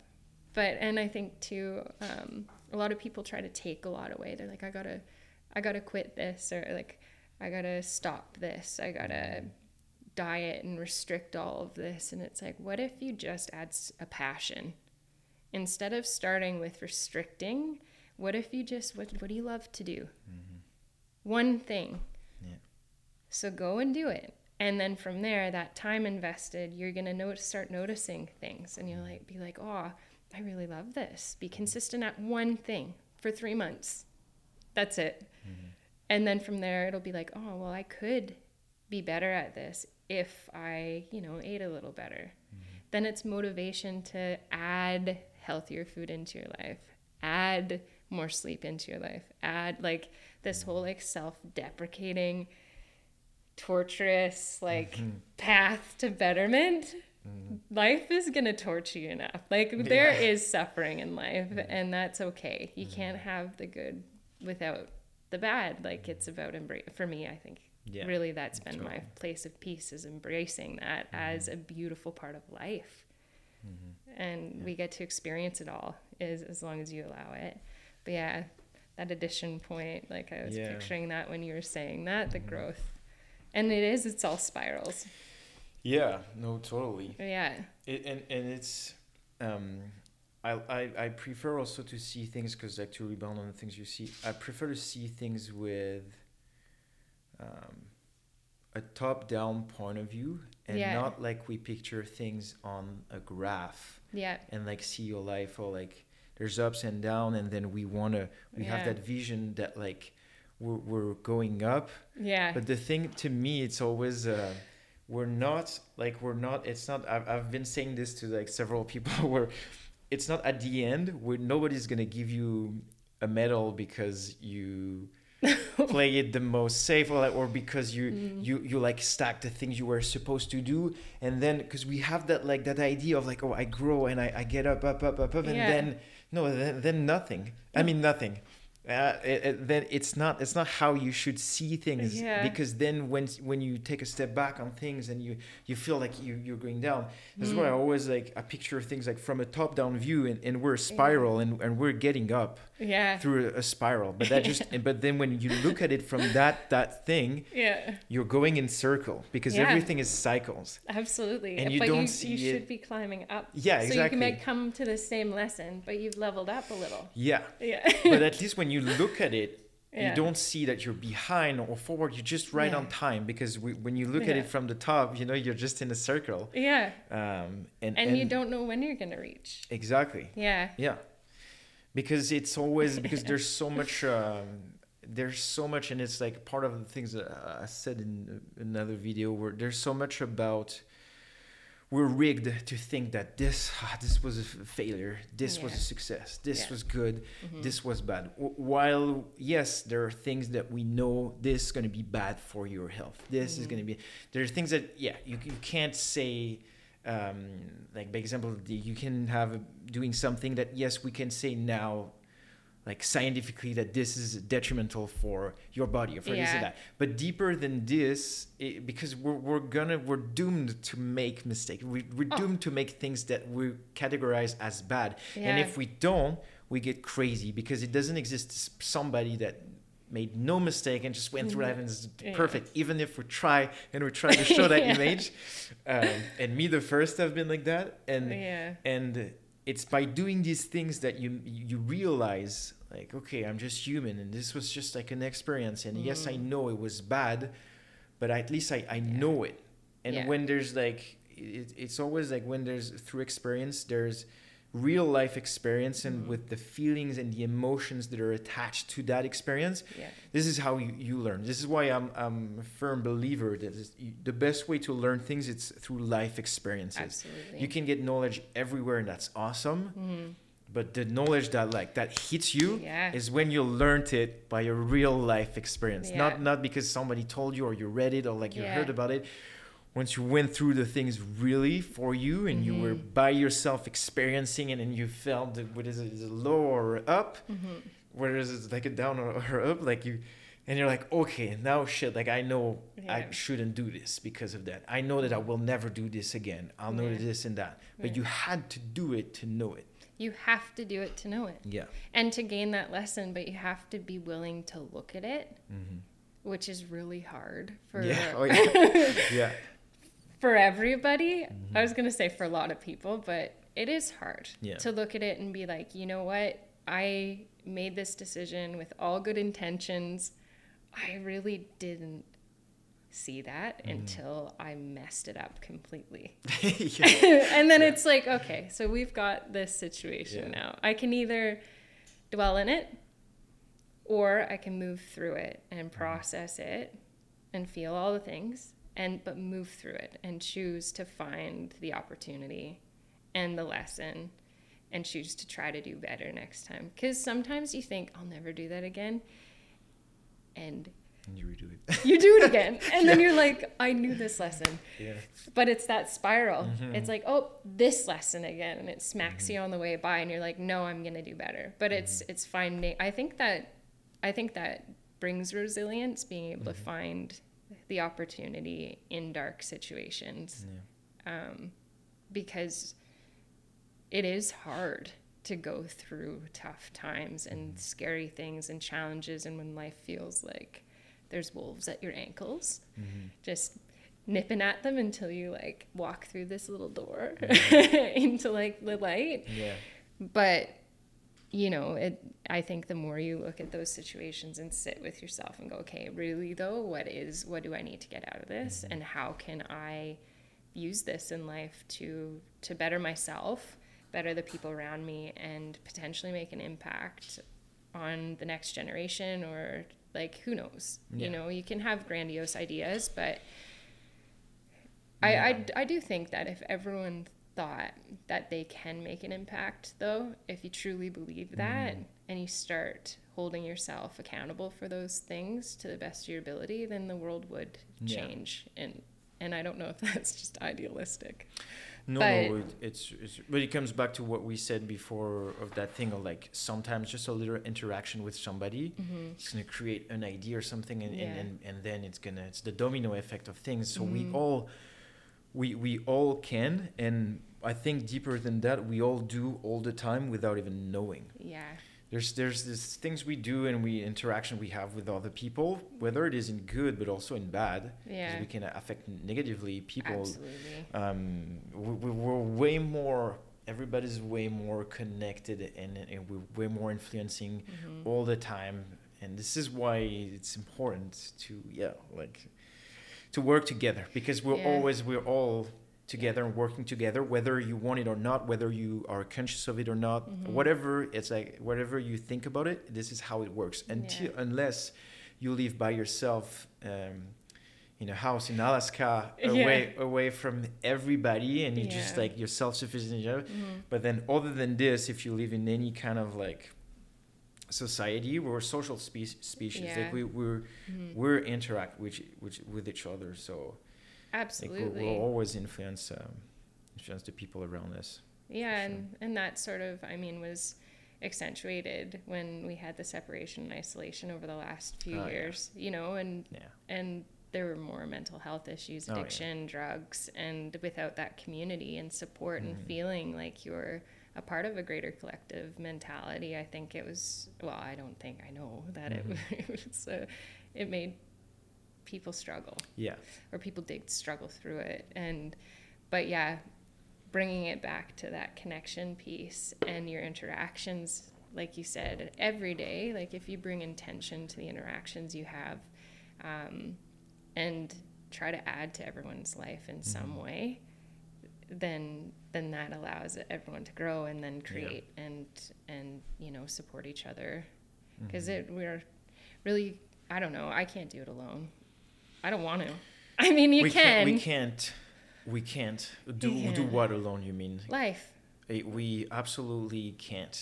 but and i think too um, a lot of people try to take a lot away they're like i gotta i gotta quit this or like i gotta stop this i gotta mm-hmm. Diet and restrict all of this and it's like what if you just add a passion? Instead of starting with restricting what if you just what, what do you love to do? Mm-hmm. one thing. Yeah. so go and do it. And then from there that time invested you're going to start noticing things and you'll like be like oh i really love this. Be consistent at one thing for three months. That's it. Mm-hmm. and then from there it'll be like oh well i could be better at this if i you know ate a little better mm-hmm. then it's motivation to add healthier food into your life add more sleep into your life add like this whole like self-deprecating torturous like mm-hmm. path to betterment mm-hmm. life is going to torture you enough like yeah. there is suffering in life and that's okay you can't have the good without the bad like it's about embrace for me i think yeah. really that's been totally. my place of peace is embracing that mm-hmm. as a beautiful part of life mm-hmm. and yeah. we get to experience it all is as long as you allow it but yeah that addition point like i was picturing that when you were saying that the growth and it is it's all spirals yeah no totally yeah it, and and it's um I, I, I prefer also to see things because like to rebound on the things you see i prefer to see things with um, a top down point of view and yeah. not like we picture things on a graph yeah and like see your life or like there's ups and down and then we want to we yeah. have that vision that like we're, we're going up yeah but the thing to me it's always uh, we're not like we're not it's not I've, I've been saying this to like several people where it's not at the end where nobody's gonna give you a medal because you play it the most safe or, like, or because you mm. you you like stack the things you were supposed to do and then because we have that like that idea of like oh i grow and i, I get up up up up up and yeah. then no then, then nothing i mean nothing uh, it, it, then it's not it's not how you should see things yeah. because then when when you take a step back on things and you you feel like you you're going down this mm. is why i always like i picture of things like from a top down view and, and we're a spiral yeah. and, and we're getting up yeah through a, a spiral but that just but then when you look at it from that that thing yeah you're going in circle because yeah. everything is cycles absolutely and you but don't you, see you it. should be climbing up yeah exactly so you can come to the same lesson but you've leveled up a little yeah yeah but at least when you look at it yeah. you don't see that you're behind or forward you're just right yeah. on time. Because we, when you look yeah. at it from the top you know you're just in a circle. Yeah. Um and, and, and you don't know when you're gonna reach. Exactly. Yeah. Yeah. Because it's always because there's so much um, there's so much and it's like part of the things that i said in another video where there's so much about we're rigged to think that this ah, this was a failure, this yeah. was a success, this yeah. was good, mm-hmm. this was bad. W- while yes, there are things that we know this is going to be bad for your health. This mm-hmm. is going to be. There are things that yeah you you can't say. Um, like by example, you can have doing something that yes we can say now like scientifically that this is detrimental for your body or for yeah. this and that but deeper than this it, because we're, we're gonna we're doomed to make mistakes we, we're oh. doomed to make things that we categorize as bad yeah. and if we don't we get crazy because it doesn't exist somebody that made no mistake and just went through life and is perfect yeah. even if we try and we try to show that image um, and me the first have been like that and and it's by doing these things that you you realize like okay i'm just human and this was just like an experience and mm. yes i mm. know it was bad but at least i, I yeah. know it and yeah. when there's like it, it's always like when there's through experience there's real life experience and mm. with the feelings and the emotions that are attached to that experience yeah. this is how you, you learn this is why i'm, I'm a firm believer that the best way to learn things it's through life experiences Absolutely. you can get knowledge everywhere and that's awesome mm but the knowledge that like that hits you yeah. is when you learned it by a real life experience yeah. not not because somebody told you or you read it or like you yeah. heard about it once you went through the things really for you and mm-hmm. you were mm-hmm. by yourself experiencing it and you felt what is it, is it low or up mm-hmm. whether it's like a down or, or up like you and you're like okay now shit like i know i shouldn't do this because of that i know that i will never do this again i'll know Yeah. this and that but Yeah. you had to do it to know it You have to do it to know it yeah and to gain that lesson, but you have to be willing to look at it, mm-hmm. which is really hard for yeah oh, yeah yeah for everybody. I was gonna say for a lot of people, but it is hard Yeah. to look at it and be like, you know what? I made this decision with all good intentions. I really didn't see that until I messed it up completely. and then Yeah. it's like, okay, so we've got this situation Yeah. now. I can either dwell in it or I can move through it and Mm-hmm. process it and feel all the things and but move through it and choose to find the opportunity and the lesson and choose to try to do better next time cuz sometimes you think I'll never do that again and and you redo it? You do it again. And then you're like I knew this lesson. Yeah. But it's that spiral. Mhm. It's like, oh, this lesson again, and it smacks you on the way by, and you're like, no, I'm gonna do better. But it's it's finding. I think that, I think that brings resilience, being able to find the opportunity in dark situations, yeah. Um, because it is hard to go through tough times and scary things and challenges, and when life feels like there's wolves at your ankles mm-hmm. just nipping at them until you like walk through this little door Mm-hmm. into like the light yeah but you know it i think the more you look at those situations and sit with yourself and go okay really though what is what do i need to get out of this Mm-hmm. and how can i use this in life to to better myself better the people around me and potentially make an impact on the next generation or like who knows Yeah. you know you can have grandiose ideas but I, Yeah. I, I do think that if everyone thought that they can make an impact, though, if you truly believe that Mm. and you start holding yourself accountable for those things to the best of your ability, then the world would Yeah. change. And and I don't know if that's just idealistic. No, But- no, it, it's, it's but it comes back to what we said before of that thing of like sometimes just a little interaction with somebody Mm-hmm. it's gonna create an idea or something and, Yeah. and, and, and then it's gonna it's the domino effect of things. So we Mhm. all we we all can and I think deeper than that we all do all the time without even knowing. Yeah. There's there's these things we do and we interaction we have with other people, whether it is in good but also in bad. Yeah. we can affect negatively people Absolutely. um, we, we, we're way more everybody's way more connected and, and we're way more influencing Mhm. all the time and this is why it's important to yeah like to work together because we're Yeah. always we're all together and working together whether you want it or not whether you are conscious of it or not Mhm. whatever it's like whatever you think about it this is how it works until Yeah. unless you live by yourself um, in a house in Alaska Yeah. away away from everybody and you just like you're self-sufficient? Mhm. but then other than this if you live in any kind of like society we're a social spe- species Yeah. like we, we're Mhm. we're interact with, with with each other so like Absolutely. we'll, we'll always influence um, influence the people around us Yeah, Sure. and, and that sort of, I mean, was accentuated when we had the separation and isolation over the last few Oh, yeah. years, you know, and yeah and there were more mental health issues, Oh, yeah. addiction, drugs, and without that community and support and Mhm. feeling like you're a part of a greater collective mentality, I think it was. Well, I don't think I know that Mhm. it, it was. Uh, it made people struggle. Yeah. Or people did struggle through it. And but yeah bringing it back to that connection piece and your interactions like you said every day like if you bring intention to the interactions you have um, and try to add to everyone's life in some Mhm. way then then that allows everyone to grow and then create and and you know support each other. Because Mhm. it we're really I don't know I can't do it alone I don't want to. I mean you we can can't we can't we can't. Do do what alone you mean? Life. Eh, we absolutely can't.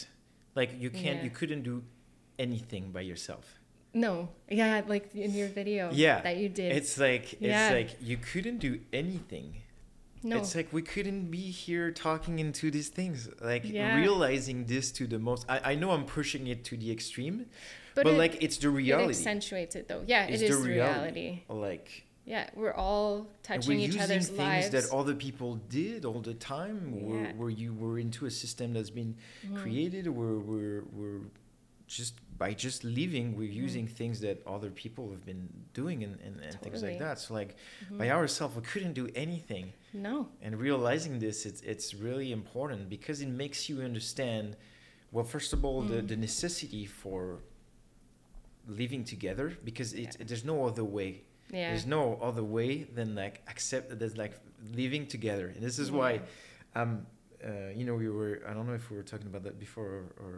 Like you can't Yeah. you couldn't do anything by yourself. No. Yeah like in your video Yeah, that you did. It's like it's Yeah. like you couldn't do anything. No. It's like we couldn't be here talking into these things, like Yeah. realizing this to the most. I, I know I'm pushing it to the extreme, but, But it- like it's the reality. It accentuates it though. Yeah, it's it is the the reality. reality. like Yeah, we're all touching we're each using other's things lives. that other people did all the time where, Yeah. where you were into a system that's been Mhm. created where we're, we're just by just living we're Mhm. using things that other people have been doing and, and, and things like that so like Mhm. by ourselves we couldn't do anything No. and realizing this it's, it's really important because it makes you understand well first of all the, Mm. the necessity for living together because it, Yeah. there's no other way Yeah. there's no other way than like accept that there's like living together and this is why Yeah. um uh, you know we were i don't know if we were talking about that before or, or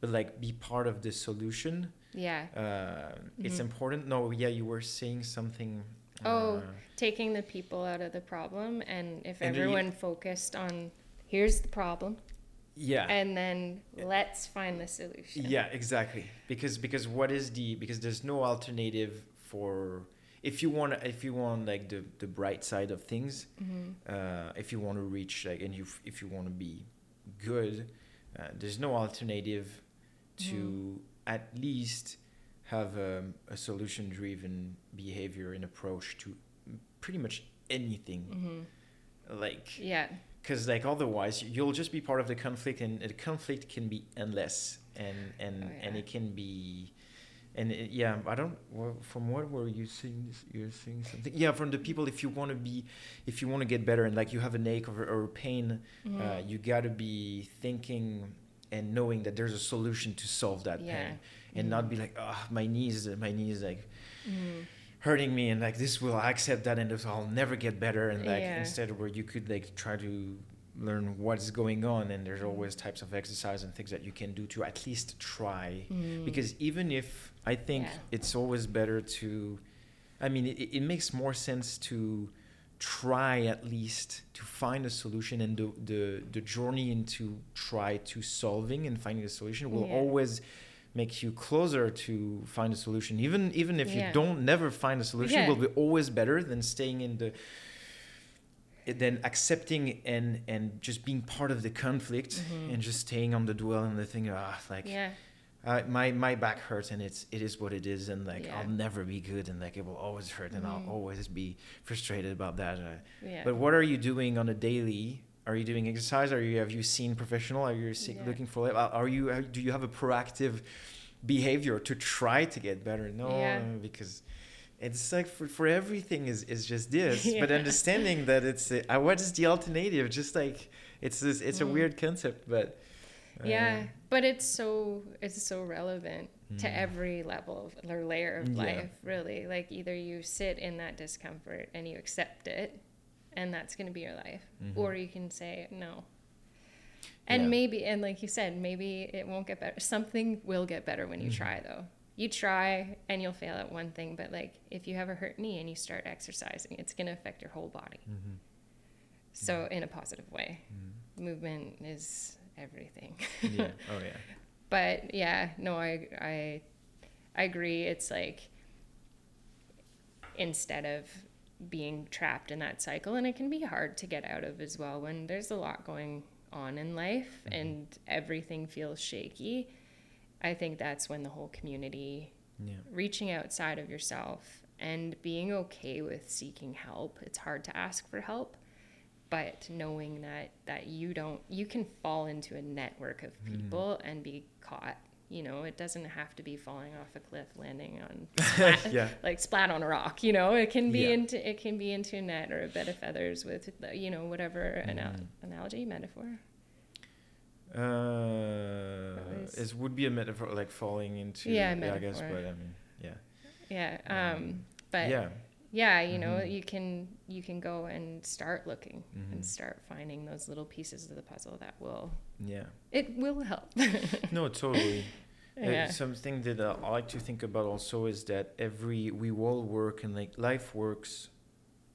but like be part of the solution Yeah. uh, it's Mhm. important no yeah you were saying something Oh, uh, Taking the people out of the problem, and if And do you- everyone focused on here's the problem, yeah and then let's find the solution. Yeah, exactly. Because because what is the because there's no alternative for if you want if you want like the the bright side of things, hmm uh, if you want to reach like and you if you want to be good, uh, there's no alternative to Mhm. at least have um, a solution driven behavior and approach to pretty much anything hmm like Yeah. Because like otherwise you'll just be part of the conflict and the conflict can be endless and and Oh, and it can be and it, yeah i don't well, from what were you saying this you're saying something yeah from the people if you want to be if you want to get better and like you have an ache or, or pain uh, mm-hmm. you got to be thinking and knowing that there's a solution to solve that Yeah. pain and not be mm-hmm. like oh my knees my knees like Mhm. Hurting me and like this will I accept that and this, I'll never get better and like Yeah. instead where you could like try to learn what's going on and there's Mm. always types of exercise and things that you can do to at least try Mhm. because even if I think Yeah. it's always better to I mean it, it makes more sense to try at least to find a solution and the the, the journey into try to solving and finding a solution will Yeah. always make you closer to find a solution even even if Yeah. you don't never find a solution Yeah. will be always better than staying in the than accepting and and just being part of the conflict Mhm. and just staying on the dwell and the thing ah like yeah. uh, my my back hurts and it's it is what it is and like Yeah. I'll never be good and like it will always hurt and I'll Mhm. always be frustrated about that. Uh, Yeah. But what are you doing on a daily? Are you doing exercise? Are you have you seen professional? Are you see, Yeah. looking for? Are you do you have a proactive behavior to try to get better? No, Yeah. because it's like for, for everything is is just this. But understanding that it's uh, what is the alternative? Just like it's this, it's a Mm. weird concept, but uh, yeah, but it's so it's so relevant to Mm. every level of, or layer of Yeah. life, really. Like either you sit in that discomfort and you accept it, and that's going to be your life, Mhm. or you can say no. And Yeah. maybe, and like you said, maybe it won't get better. Something will get better when you Mhm. try, though. You try and you'll fail at one thing, but like if you have a hurt knee and you start exercising, it's going to affect your whole body. Mhm. So, in a positive way, Mhm. movement is everything. yeah. Oh yeah. but yeah, no, I, I, I agree. It's like instead of being trapped in that cycle, and it can be hard to get out of as well when there's a lot going on in life Mhm. and everything feels shaky. I think that's when the whole community Yeah. reaching outside of yourself and being okay with seeking help. It's hard to ask for help, but knowing that that you don't you can fall into a network of Mhm. people and be caught. You know, it doesn't have to be falling off a cliff, landing on splat, yeah. like splat on a rock. You know, it can be Yeah. into it can be into a net or a bed of feathers with you know whatever Mhm. analogy metaphor. Uh, it would be a metaphor, like falling into. Yeah, I guess, but I mean, yeah. Yeah. Um, Um, but yeah. yeah you know Mhm. you can you can go and start looking Mhm. and start finding those little pieces of the puzzle that will Yeah. it will help No, totally. Uh, yeah something that uh, I like to think about also is that every we all work and like life works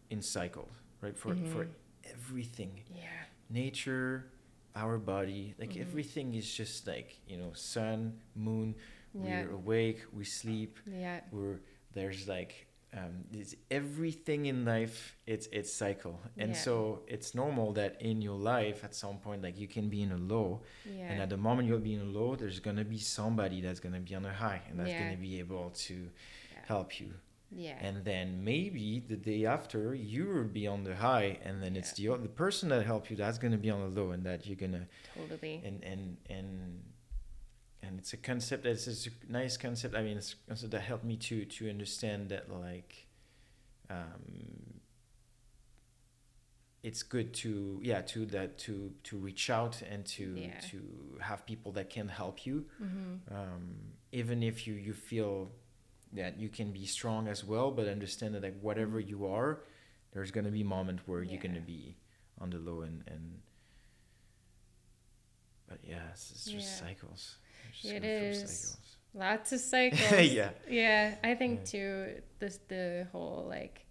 in cycles, right? For for Mhm. everything, yeah nature, our body, like Mhm. everything is just like you know, sun, moon. yeah We're awake, we sleep. yeah We're there's like um, it's everything in life it's it's cycle and Yeah. so it's normal that in your life at some point like you can be in a low Yeah. and at the moment you'll be in a low there's gonna be somebody that's gonna be on a high and that's Yeah. gonna be able to Yeah. help you yeah. and then maybe the day after you will be on the high and then it's the the person that helped you that's gonna be on the low and that you're gonna totally. and and and and it's a concept that's it's a nice concept i mean it's a concept that helped me to to understand that like um it's good to yeah to that to to reach out and to Yeah. to have people that can help you mm-hmm. um even if you you feel that you can be strong as well but understand that like whatever you are there's going to be a moment where you're going to Mm-hmm. Be on the low and and but yeah it's, it's just Yeah. cycles It is. Lots of cycles. yeah Yeah, I think Yeah. too this the whole like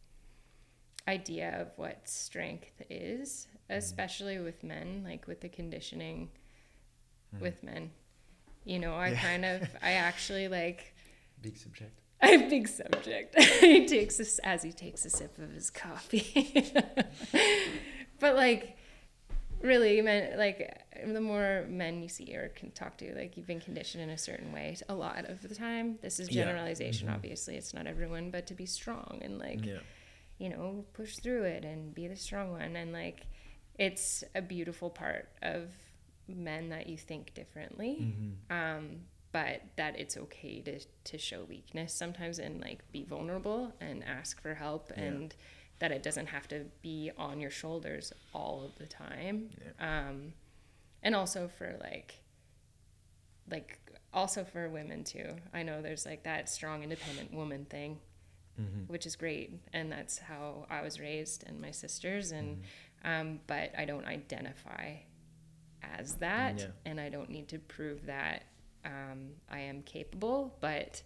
idea of what strength is, Mm-hmm. especially with men, like with the conditioning Mhm. with men. You know, I Yeah. kind of I actually like big subject a big subject. he takes this as he takes a sip of his coffee. but like really men like the more men you see or can talk to like you've been conditioned in a certain way a lot of the time this is Yeah. generalization Mhm. obviously it's not everyone but to be strong and like yeah you know push through it and be the strong one and like it's a beautiful part of men that you think differently mm-hmm. um, but that it's okay to to show weakness sometimes and like be vulnerable and ask for help Yeah. and that it doesn't have to be on your shoulders all of the time um, and also for like like also for women too i know there's like that strong independent woman thing Mm-hmm. which is great and that's how i was raised and my sisters and Mm-hmm. um, but i don't identify as that Yeah. and i don't need to prove that um, i am capable but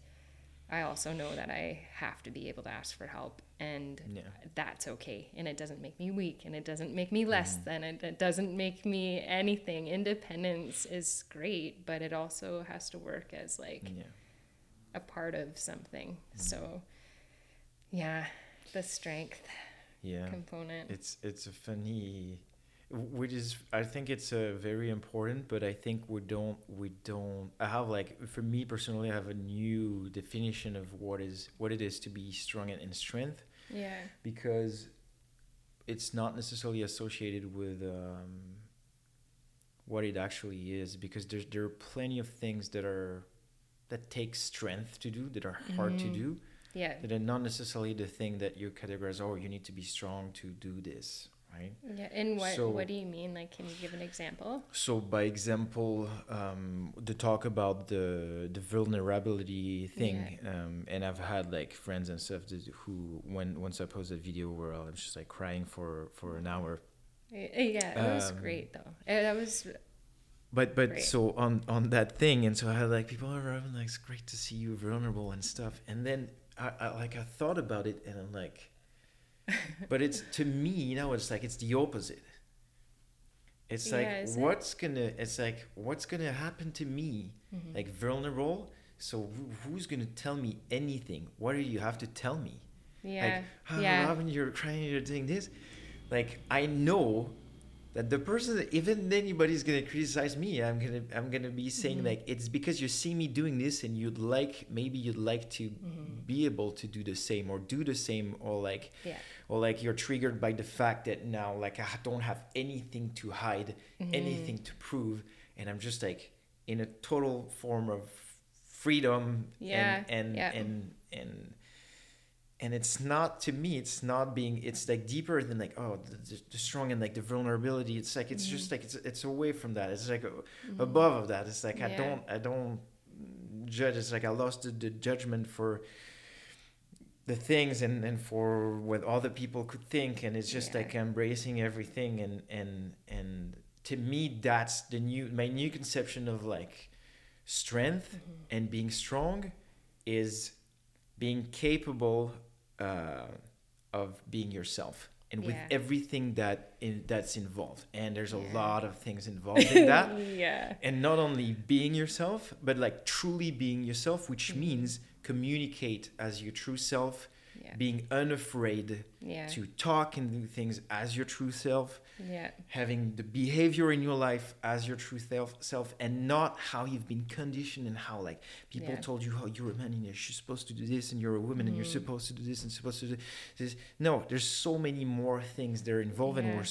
i also know that i have to be able to ask for help and yeah. that's okay. And it doesn't make me weak and it doesn't make me less Mhm. than it, it doesn't make me anything. Independence is great but it also has to work as like yeah. a part of something. Mm. so yeah the strength yeah. component. It's it's a funny which is i think it's a very important but i think we don't we don't i have like for me personally i have a new definition of what is what it is to be strong and in strength yeah. Because it's not necessarily associated with um, what it actually is because there's there are plenty of things that are that take strength to do that are hard to Mhm. do. Yeah. That are not necessarily the thing that you categorize oh you need to be strong to do this right? Yeah and what So- what do you mean? Like can you give an example? So by example um, the talk about the the vulnerability thing um, and i've had like friends and stuff that, who when once i posted a video where i was just like crying for for an hour. Yeah it was Um, great though. Eh, that was but but Great. so on on that thing and so i had like people around like it's great to see you vulnerable and stuff. And then I, I like i thought about it and i'm like but it's to me you know it's like it's the opposite it's like Yeah, is it? what's gonna it's like what's gonna happen to me Mhm. like vulnerable so who- who's gonna tell me anything what do you have to tell me yeah oh, yeah Robin, you're crying, you're doing this. Like I know that the person, even anybody's gonna criticize me, I'm gonna, I'm gonna be saying Mhm. like it's because you see me doing this and you'd like, maybe you'd like to Mhm. be able to do the same or do the same or like, yeah or like you're triggered by the fact that now like I don't have anything to hide, Mhm. anything to prove, and I'm just like in a total form of freedom Yeah, and and yeah. and and and it's not to me it's not being it's like deeper than like oh the, the, strong and like the vulnerability. It's like it's just like it's it's away from that. It's like uh, above of that. It's like i don't i don't judge. It's like i lost the, the judgment for the things and and for what other people could think and it's just Yeah. like embracing everything and and and to me that's the new my new conception of like strength Mhm. and being strong is being capable uh, of being yourself and with Yeah. everything that in, that's involved and there's a Yeah. lot of things involved in that yeah and not only being yourself but like truly being yourself which Mhm. means communicate as your true self Yeah. being unafraid Yeah. to talk and do things as your true self Yeah. having the behavior in your life as your true self, self and not how you've been conditioned and how like people told you how you're a man and you're supposed to do this and you're a woman and you're Mhm. supposed to do this and supposed to do this no there's so many more things that are involved and we're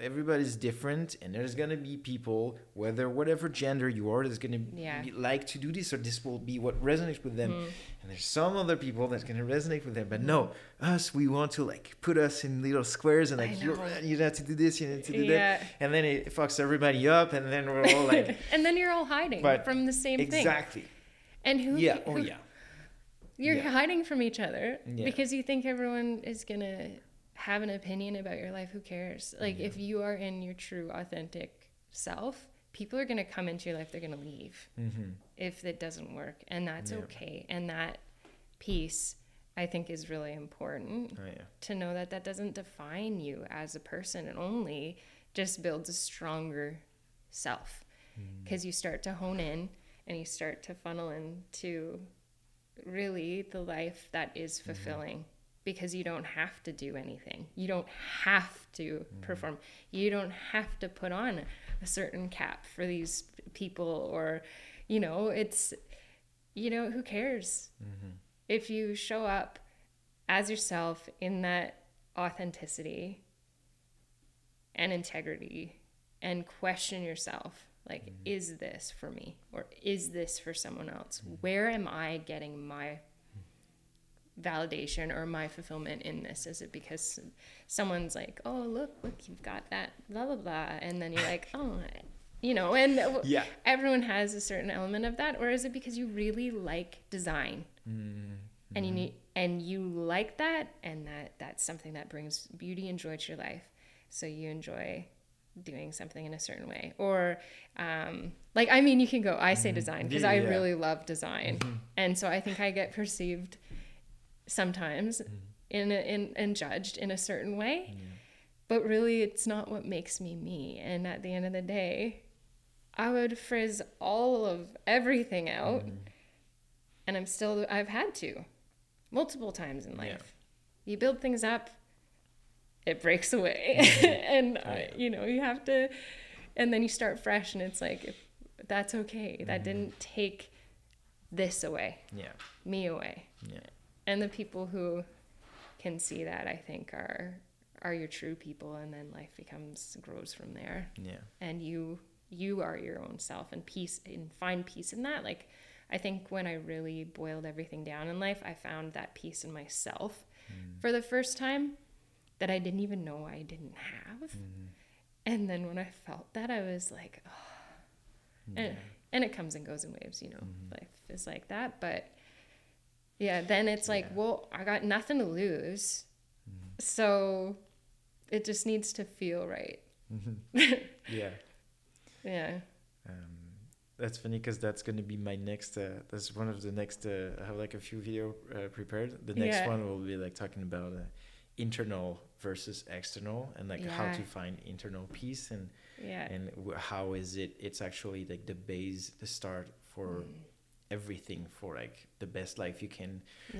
everybody's different and there's gonna be people whether whatever gender you are that's gonna be, like to do this or this will be what resonates with them Mhm. And there's some other people that's gonna resonate with them but no us we want to like put us in little squares and like you have to do this you have to do that and then it fucks everybody up and then we're all like and then you're all hiding from the same thing. exactly And who? yeah ca- oh yeah You're Yeah. hiding from each other Yeah. because you think everyone is gonna have an opinion about your life. Who cares? Like Yeah. if you are in your true, authentic self, people are gonna come into your life. They're gonna leave mm-hmm. if it doesn't work, and that's Yeah. okay. And that piece, I think, is really important oh yeah to know that that doesn't define you as a person. It only just builds a stronger self Mm. because you start to hone in and you start to funnel into really the life that is fulfilling because you don't have to do anything. You don't have to perform. You don't have to put on a certain cap for these people or you know, it's you know, who cares? Mm-hmm. If you show up as yourself in that authenticity and integrity and question yourself like is this for me or is this for someone else where am i getting my validation or my fulfillment in this? Is it because someone's like oh look look you've got that blah blah blah and then you're like oh you know and yeah. everyone has a certain element of that or is it because you really like design? Mm-hmm. and you need and you like that and that that's something that brings beauty and joy to your life. So you enjoy doing something in a certain way. Or um, like i mean you can go i say design because Yeah, i really love design. And so i think i get perceived sometimes mm. in, a, in and judged in a certain way. But really it's not what makes me me. And at the end of the day i would frizz all of everything out mm-hmm. and i'm still i've had to multiple times in life. Yeah. you build things up it breaks away. Mm-hmm. And uh, Yeah. you know you have to and then you start fresh and it's like if, that's okay. That mm-hmm. didn't take this away. Yeah. Me away. Yeah and the people who can see that i think are are your true people and then life becomes grows from there. Yeah. And you you are your own self and peace and find peace in that. Like i think when i really boiled everything down in life i found that peace in myself mm. for the first time that i didn't even know i didn't have. Mm-hmm. And then when i felt that i was like oh. and, and it comes and goes in waves you know mm-hmm. life is like that. But yeah then it's like Yeah. well i got nothing to lose. So it just needs to feel right. Yeah. Yeah. Um, that's funny because that's going to be my next uh, that's one of the next uh, i have like a few video uh, prepared. The next Yeah. one will be like talking about uh, internal versus external and like how to find internal peace and yeah. and w- how is it it's actually like the base the start for everything for like the best life you can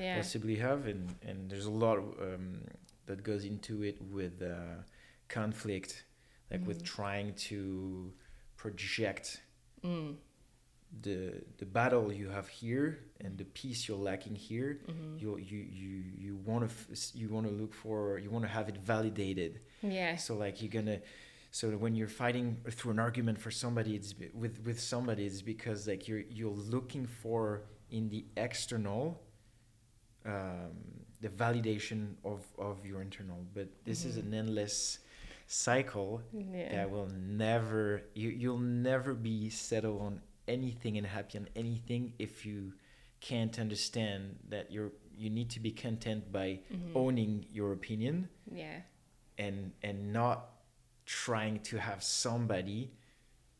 yeah possibly have and and there's a lot of, um, that goes into it with uh, conflict like with Mhm. trying to project mm. the the battle you have here and the peace you're lacking here Mhm. you you you you want to f- you want to look for you want to have it validated yeah so like you're gonna so when you're fighting through an argument for somebody it's with with somebody it's because like you're you're looking for in the external um, the validation of of your internal but this is Mhm. an endless cycle yeah that will never you you'll never be settled on anything and happy on anything if you can't understand that you're you need to be content by Mhm. owning your opinion yeah and and not trying to have somebody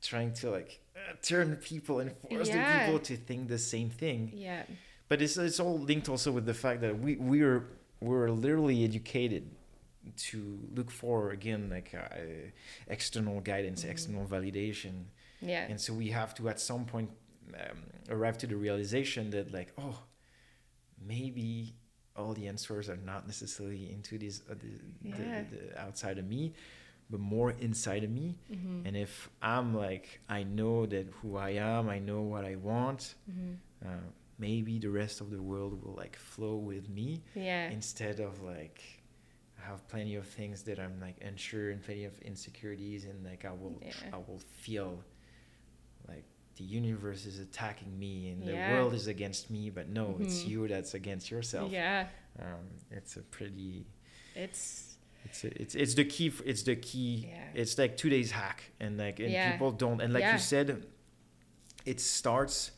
trying to like uh, turn people and force the people to think the same thing. Yeah. But it's it's all linked also with the fact that we we're we're literally educated to look for again like uh, external guidance Mhm. external validation. Yeah. And so we have to at some point um, arrive to the realization that like oh maybe all the answers are not necessarily into this uh, the, Yeah. the, the outside of me but more inside of me Mhm. and if i'm like i know that who i am i know what i want Mhm. uh, maybe the rest of the world will like flow with me Yeah. instead of like I have plenty of things that I'm like unsure and plenty of insecurities and like I will Yeah. I will feel like the universe is attacking me and Yeah. the world is against me but no it's Mhm. you that's against yourself Yeah. um, it's a pretty It's it's it's it's the key it's the key Yeah. it's like today's hack and like and Yeah. people don't and like Yeah. you said it starts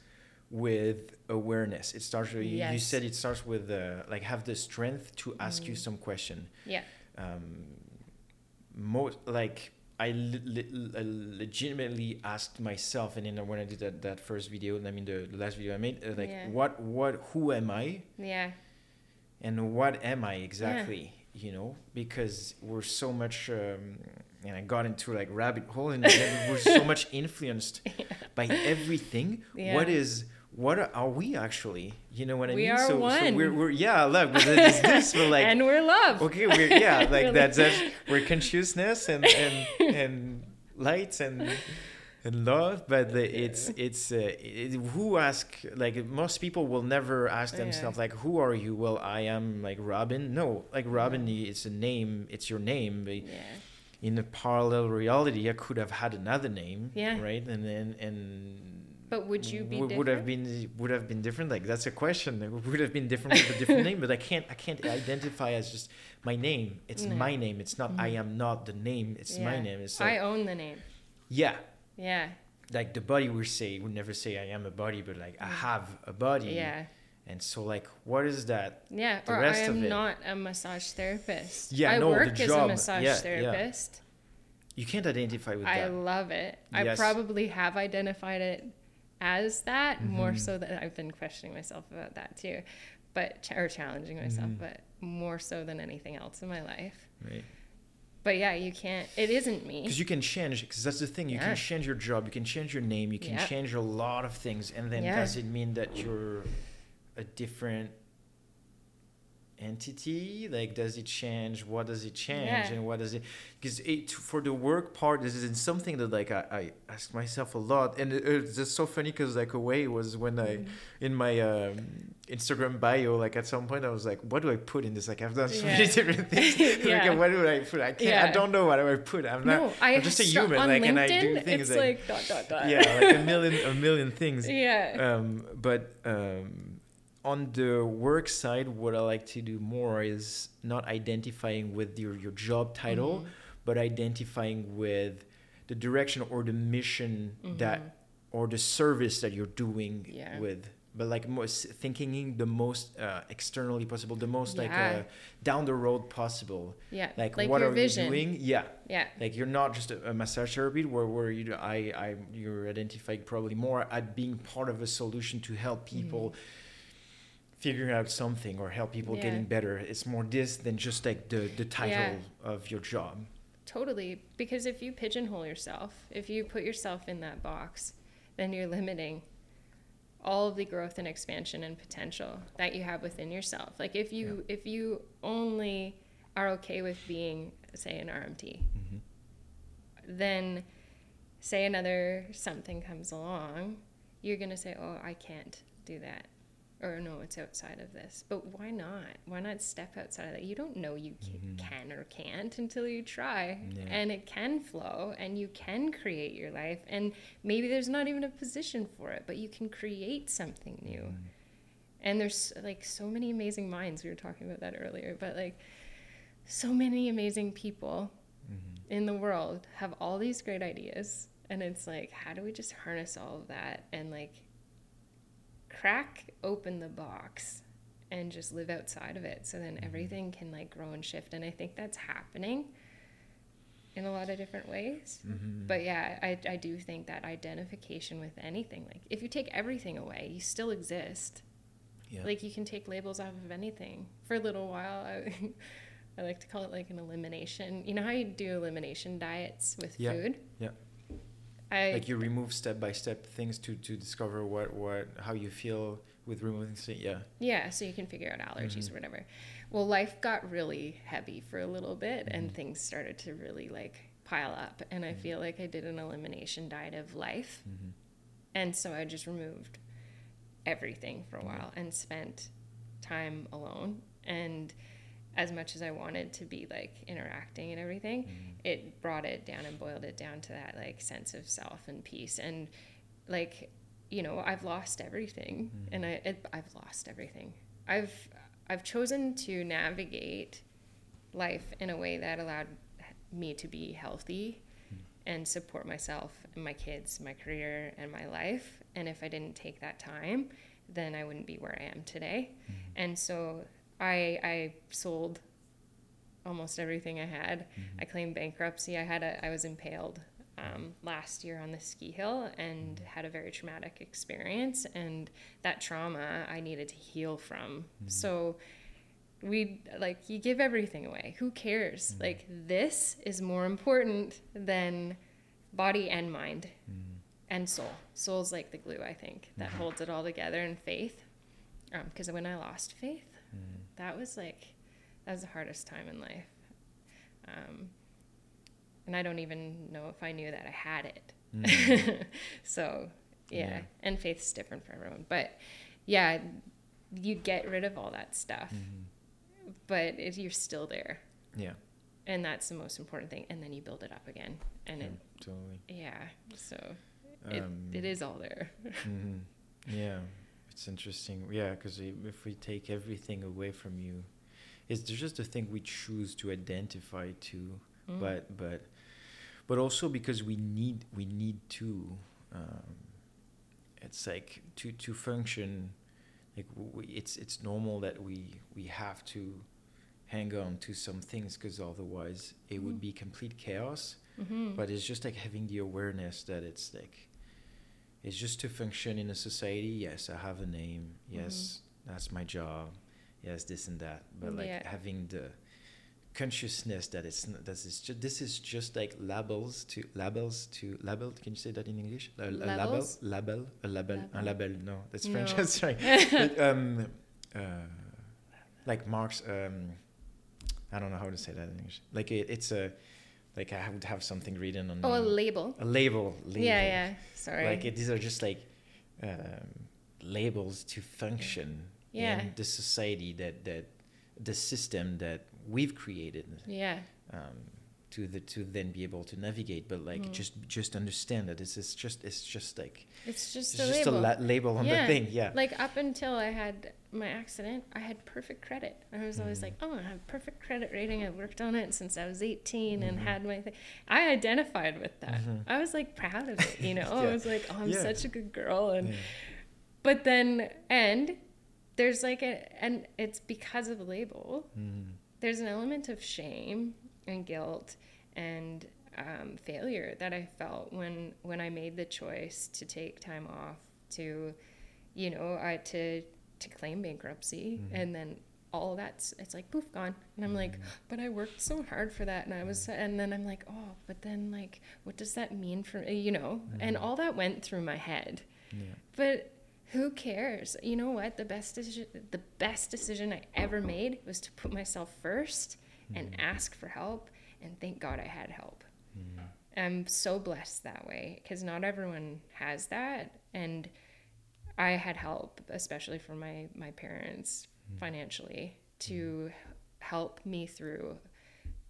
with awareness it starts with, you- you said it starts with uh, like have the strength to ask you Mhm. some question yeah. um most like I le- le- legitimately asked myself, and then when I did that, that first video, I mean the, the last video I made, uh, like Yeah. what what who am I, Yeah. and what am I exactly? You know, because we're so much, um, and I got into like rabbit hole, and we're so much influenced by everything. What Yeah. is what are, are we actually? You know what I We mean? are so, so one. we're, we're yeah, look, it's this, but like and we're love. okay we're yeah like that's that's we're consciousness and and and lights and love but the, it's it's uh, it, who ask like most people will never ask Yeah. themselves like who are you? Well i am like robin. No like robin it's a name it's your name. But Yeah. in a parallel reality i could have had another name Yeah. right? And then and But would you be would, would have been would have been different? Like that's a question. It would have been different with a different name but i can't i can't identify as just my name. It's No. my name. It's not i Mhm. am not the name. It's my name. It's I own the name. yeah Yeah. like the body we say we never say i am a body but like i Mm. have a body Yeah. and so like what is that Yeah. The or rest I of am not a massage therapist. Yeah, I no, the work as a massage Yeah, yeah. therapist. you can't identify with I that love it. I probably have identified it as that more Mhm. so that I've been questioning myself about that too, but or challenging myself, Mhm. but more so than anything else in my life. right But yeah, you can't. It isn't me. because you can change because that's the thing you Yeah. can change your job you can change your name you can Yeah. change a lot of things and then Yeah. does it mean that you're a different entity like does it change what does it change Yeah. and what does it because it for the work part this is something that like i, I ask myself a lot and it, it's just so funny because like a way was when i Mhm. in my um, instagram bio like at some point i was like what do i put in this like i've done so Yeah. many different things like, Yeah. what do i put i can't i don't know what do i put i'm not no, I I'm just a human, like, LinkedIn, and I do things it's like- like, dot dot dot. yeah like a million a million things yeah. um, but um, on the work side, what I like to do more is not identifying with your, your job title, Mhm. but identifying with the direction or the mission Mhm. that or the service that you're doing Yeah. with. But like most thinking the most uh, externally possible, the most like uh, down the road possible. yeah. Like, Like what your are vision. you doing? Yeah, Yeah. like you're not just a, a massage therapy where, where you I, I you're identifying probably more at being part of a solution to help people figuring out something or help people Yeah. getting better it's more this than just like the the title of your job Totally. Because if you pigeonhole yourself, if you put yourself in that box, then you're limiting all of the growth and expansion and potential that you have within yourself. Like if you if you only are okay with being say an RMT, Mhm. then say another something comes along, you're going to say, "Oh, I can't do that." Or no, it's outside of this. But why not? Why not step outside of that? You don't know you Mhm. can or can't until you try. Yeah. And it can flow and you can create your life. And maybe there's not even a position for it, but you can create something new. Mm. And there's like so many amazing minds. We were talking about that earlier, but like so many amazing people Mhm. in the world have all these great ideas and it's like how do we just harness all of that and like crack open the box and just live outside of it so then Mhm. everything can like grow and shift and i think that's happening in a lot of different ways Mhm. but yeah I, I do think that identification with anything like if you take everything away you still exist yeah. like you can take labels off of anything for a little while I, I like to call it like an elimination you know how you do elimination diets with Yeah, food yeah. I like you remove step by step things to to discover what what how you feel with removing. Yeah. Yeah, so you can figure out allergies Mhm. or whatever. Well, life got really heavy for a little bit and Mhm. things started to really like pile up and I Mhm. feel like I did an elimination diet of life. Mm-hmm. And so I just removed everything for a Mhm. while and spent time alone and as much as I wanted to be like interacting and everything, Mm-hmm. it brought it down and boiled it down to that like sense of self and peace and like you know i've lost everything Mhm. and i it, i've lost everything i've i've chosen to navigate life in a way that allowed me to be healthy Mhm. and support myself and my kids my career and my life and if i didn't take that time then i wouldn't be where i am today Mm-hmm. and so i i sold almost everything i had Mm-hmm. I claimed bankruptcy. I had a I was impaled um, last year on the ski hill and had a very traumatic experience, and that trauma I needed to heal from. So we like you give everything away. Who cares? Like this is more important than body and mind Mm-hmm. and soul. Soul's like the glue I think that holds it all together, and faith. Because when I lost faith, Mm-hmm. That was like that was the hardest time in life um, and i don't even know if i knew that i had it Mhm. so yeah. Yeah. and faith's different for everyone but yeah you get rid of all that stuff Mhm. but it, you're still there Yeah. and that's the most important thing and then you build it up again and yeah, it totally. yeah so it, Um, it is all there hmm Yeah, it's interesting. Yeah, because if we take everything away from you, it's just a thing we choose to identify to. Mm. But but but also because we need we need to. Um, it's like to to function. Like we, it's it's normal that we we have to hang on to some things because otherwise it would Mhm. be complete chaos mm-hmm. but it's just like having the awareness that it's like it's just to function in a society. Yes i have a name. Yes that's my job. Yes this and that. But like Yeah. having the consciousness that it's n- that is just this is just like labels to labels to label can you say that in english? A, a label? Label? A label? A Label. label no that's No. french sorry But, um uh like marks. um i don't know how to say that in english. Like it, it's a like i would have something written on oh a label A label, label. yeah yeah sorry Like it, these are just like um, labels to function Yeah. in the society that that the system that we've created yeah um, to the to then be able to navigate. But like Mhm. just just understand that this is just it's just like it's just it's a just label a la- label on Yeah. the thing. Yeah. Like up until I had my accident, I had perfect credit. I was always Mhm. like, "Oh, I have perfect credit rating. I've worked on it since I was 18 and Mhm. had my thing." I identified with that. Mhm. I was like proud of it, you know. Yeah. I was like, "Oh, I'm Yeah. such a good girl." And Yeah. but then and there's like a and it's because of the label. Mhm. There's an element of shame and guilt and um, failure that I felt when when I made the choice to take time off to, you know, I to to claim bankruptcy Mhm. and then all that's it's like poof gone and I'm like Mhm. but I worked so hard for that and I was and then I'm like oh but then like what does that mean for you know and Mhm. all that went through my head Yeah. but who cares? You know what? The best decision the best decision I ever made was to put myself first and Mhm. ask for help and thank God I had help. Mhm. I'm so blessed that way because not everyone has that and I had help especially from my my parents Mhm. financially to help me through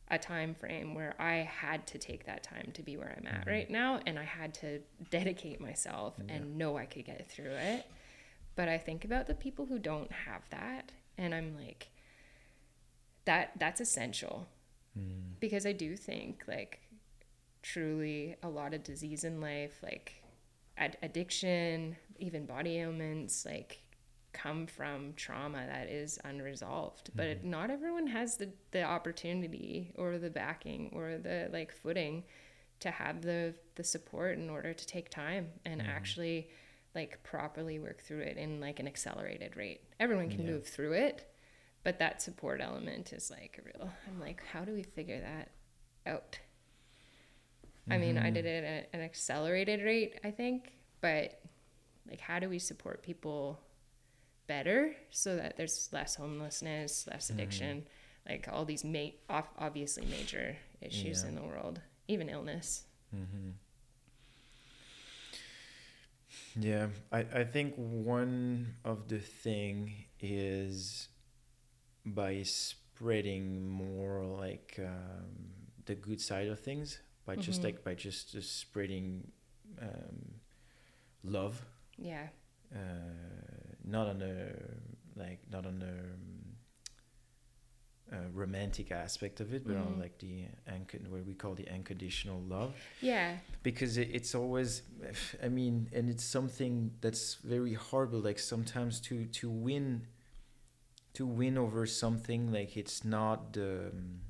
a time frame where I had to take that time to be where I'm at Mhm. right now and I had to dedicate myself Yeah. and know I could get through it. But I think about the people who don't have that and I'm like that that's essential Mhm. because I do think like truly a lot of disease in life like ad- addiction, even body ailments like come from trauma that is unresolved. But not everyone has the the opportunity or the backing or the like footing to have the the support in order to take time and Mhm. actually like properly work through it in like an accelerated rate. Everyone can Yeah. move through it but that support element is like real. I'm like how do we figure that out I mean, I Mhm. did it at an accelerated rate, I think, but like, how do we support people better so that there's less homelessness, less Mm-hmm. addiction, like all these ma- obviously major issues Yeah. in the world, even illness. Mm-hmm. Yeah, I, I think one of the thing is by spreading more like um, the good side of things by just Mhm. like by just, just spreading um, love, Yeah. uh, not on a like not on the um, uh, romantic aspect of it, but on Mhm. like the unco- what we call the unconditional love Yeah. because it, it's always i mean and it's something that's very hard but like sometimes to to win to win over something like it's not the um,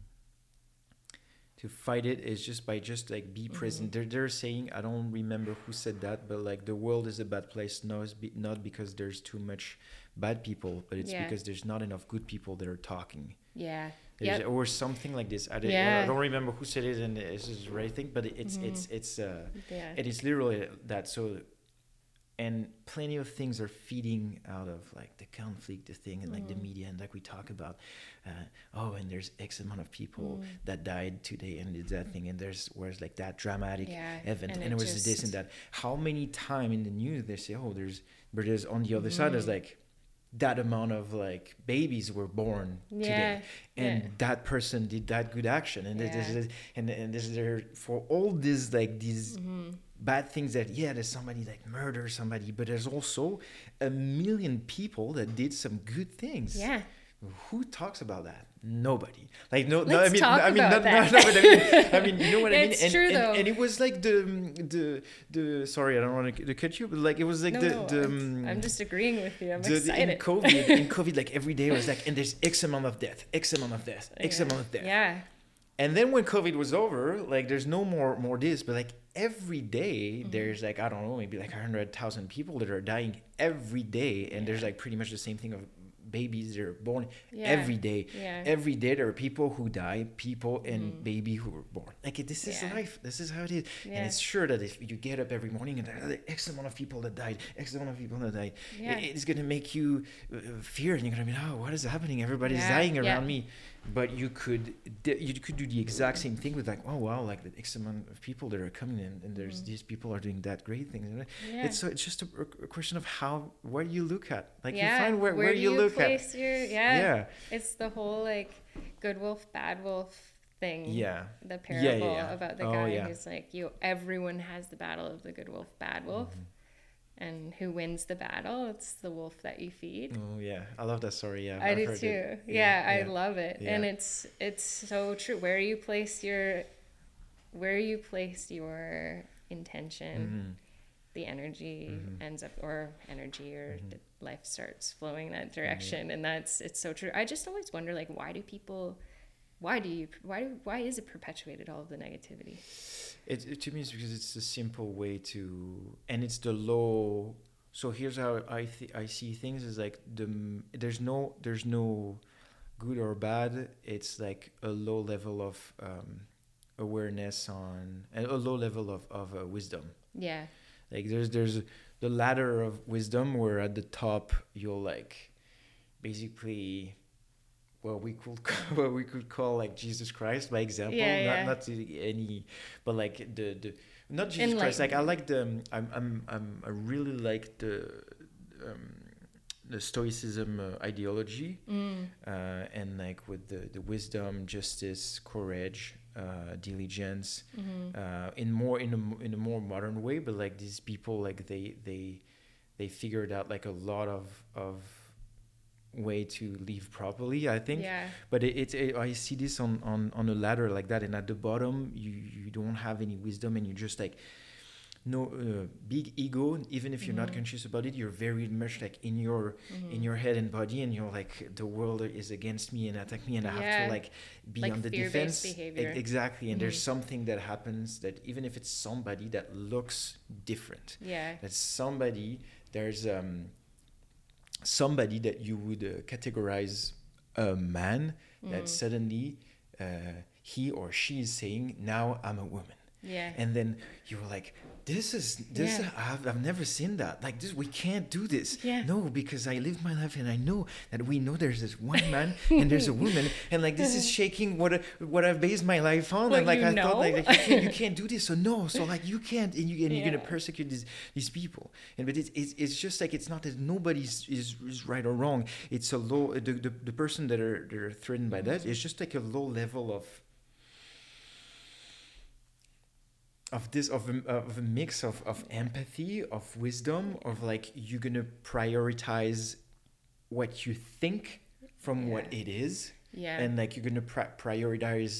to fight it is just by just like be present Mhm. they're, they're saying i don't remember who said that but like the world is a bad place no it's be, not because there's too much bad people but it's Yeah. because there's not enough good people that are talking Yeah. Yep. or something like this I, don't- I don't remember who said it and this is the right thing but it's it's Mhm. it's uh Yeah. it is literally that so and plenty of things are feeding out of like the conflict the thing and like the Mhm. media and like we talk about uh, oh and there's x amount of people Mm. that died today and it's that thing and there's where's like that dramatic Yeah, event and and, it was this and that how many time in the news they say oh there's but there's on the other side there's Mhm. like that amount of like babies were born Yeah. today and yeah. that person did that good action and this Yeah. is and and this is there for all these like these Mhm. Bad things that yeah there's somebody that murder somebody but there's also a million people that did some good things Yeah. who talks about that nobody like no, no i mean i mean no, no, that. no, but I mean, I mean you know what i mean It's and, true, and, though. and it was like the the the sorry i don't want to cut you but like it was like no, the, no, the it's- um, I'm just agreeing with you. I'm the- excited. in covid in covid like every day was like and there's x amount of death x amount of death x yeah. amount of death Yeah. And then when COVID was over, like there's no more more this, but like every day Mm-hmm. there's like I don't know maybe like a hundred thousand people that are dying every day, and there's like pretty much the same thing of babies that are born Yeah. every day. Yeah. Every day there are people who die, people and Mhm. baby who were born. Like this is Yeah. life. This is how it is. Yeah. And it's sure that if you get up every morning and there are X amount of people that died, X amount of people that died, Yeah. it's gonna make you uh, fear, and you're gonna be, like, oh, what is happening? Everybody's Yeah, dying yeah. around me. But you could you could do the exact same thing with like, oh wow, like the X amount of people that are coming in, and there's Mhm. these people are doing that great thing. Yeah. It's so it's just a, a question of how where you look at. Like yeah. you find where, where, do you, look at. place Your, yeah. Yeah. It's the whole like good wolf, bad wolf thing. Yeah. The parable yeah. about the Oh, guy who's like, you. Everyone has the battle of the good wolf, bad wolf, Mhm. And who wins the battle? It's the wolf that you feed. Oh yeah, I love that story. Yeah, I I've do too. it. Yeah, I love it, and it's it's so true. Where you place your, where you place your intention, Mhm. the energy Mhm. ends up, or energy or Mhm. life starts flowing that direction, and that's it's so true. I just always wonder, like, why do people, why do you, why do, why is it perpetuated all of the negativity? It, it to me is because it's a simple way to, and it's the low. So here's how I th- I see things is like the there's no there's no good or bad. It's like a low level of um, awareness on and a low level of of uh, wisdom. Yeah, Like there's there's the ladder of wisdom where at the top you'll like basically what we could call, what we could call like Jesus Christ by example. Yeah, yeah. not not any but like the the not Jesus Christ. Like I like the um, I'm I'm I'm I really like the um, the stoicism uh, ideology mm. uh, and like with the the wisdom justice courage uh, diligence hmm uh, in more in a in a more modern way. But like these people like they they they figured out like a lot of of way to live properly i think yeah, but it, it's it, i see this on on on a ladder like that and at the bottom you you don't have any wisdom and you just like no uh, big ego even if you're not Mhm. conscious about it you're very much like in your mhm. in your head and body and you're like the world is against me and attack me and i have to like be Like on the defense behavior. exactly and there's Mhm. something that happens that even if it's somebody that looks different yeah, that somebody there's um somebody that you would uh, categorize a man that Mm. suddenly uh, he or she is saying now i'm a woman Yeah. and then you were like this is this Yeah. I've, I've never seen that. Like this we can't do this. Yeah. no because i live my life and i know that we know there's this one man and there's a woman and like this is shaking what what i've based my life on What and like i thought like, like, you, can't, you can't do this. So no so like you can't and, you, and you're gonna persecute these these people. And but it's, it's it's just like it's not that nobody's is, is right or wrong. It's a low the, the, the person that are that are threatened by that is just like a low level of of this of a, of a mix of, of empathy of wisdom of like you're gonna prioritize what you think from what it is Yeah. and like you're gonna pri- prioritize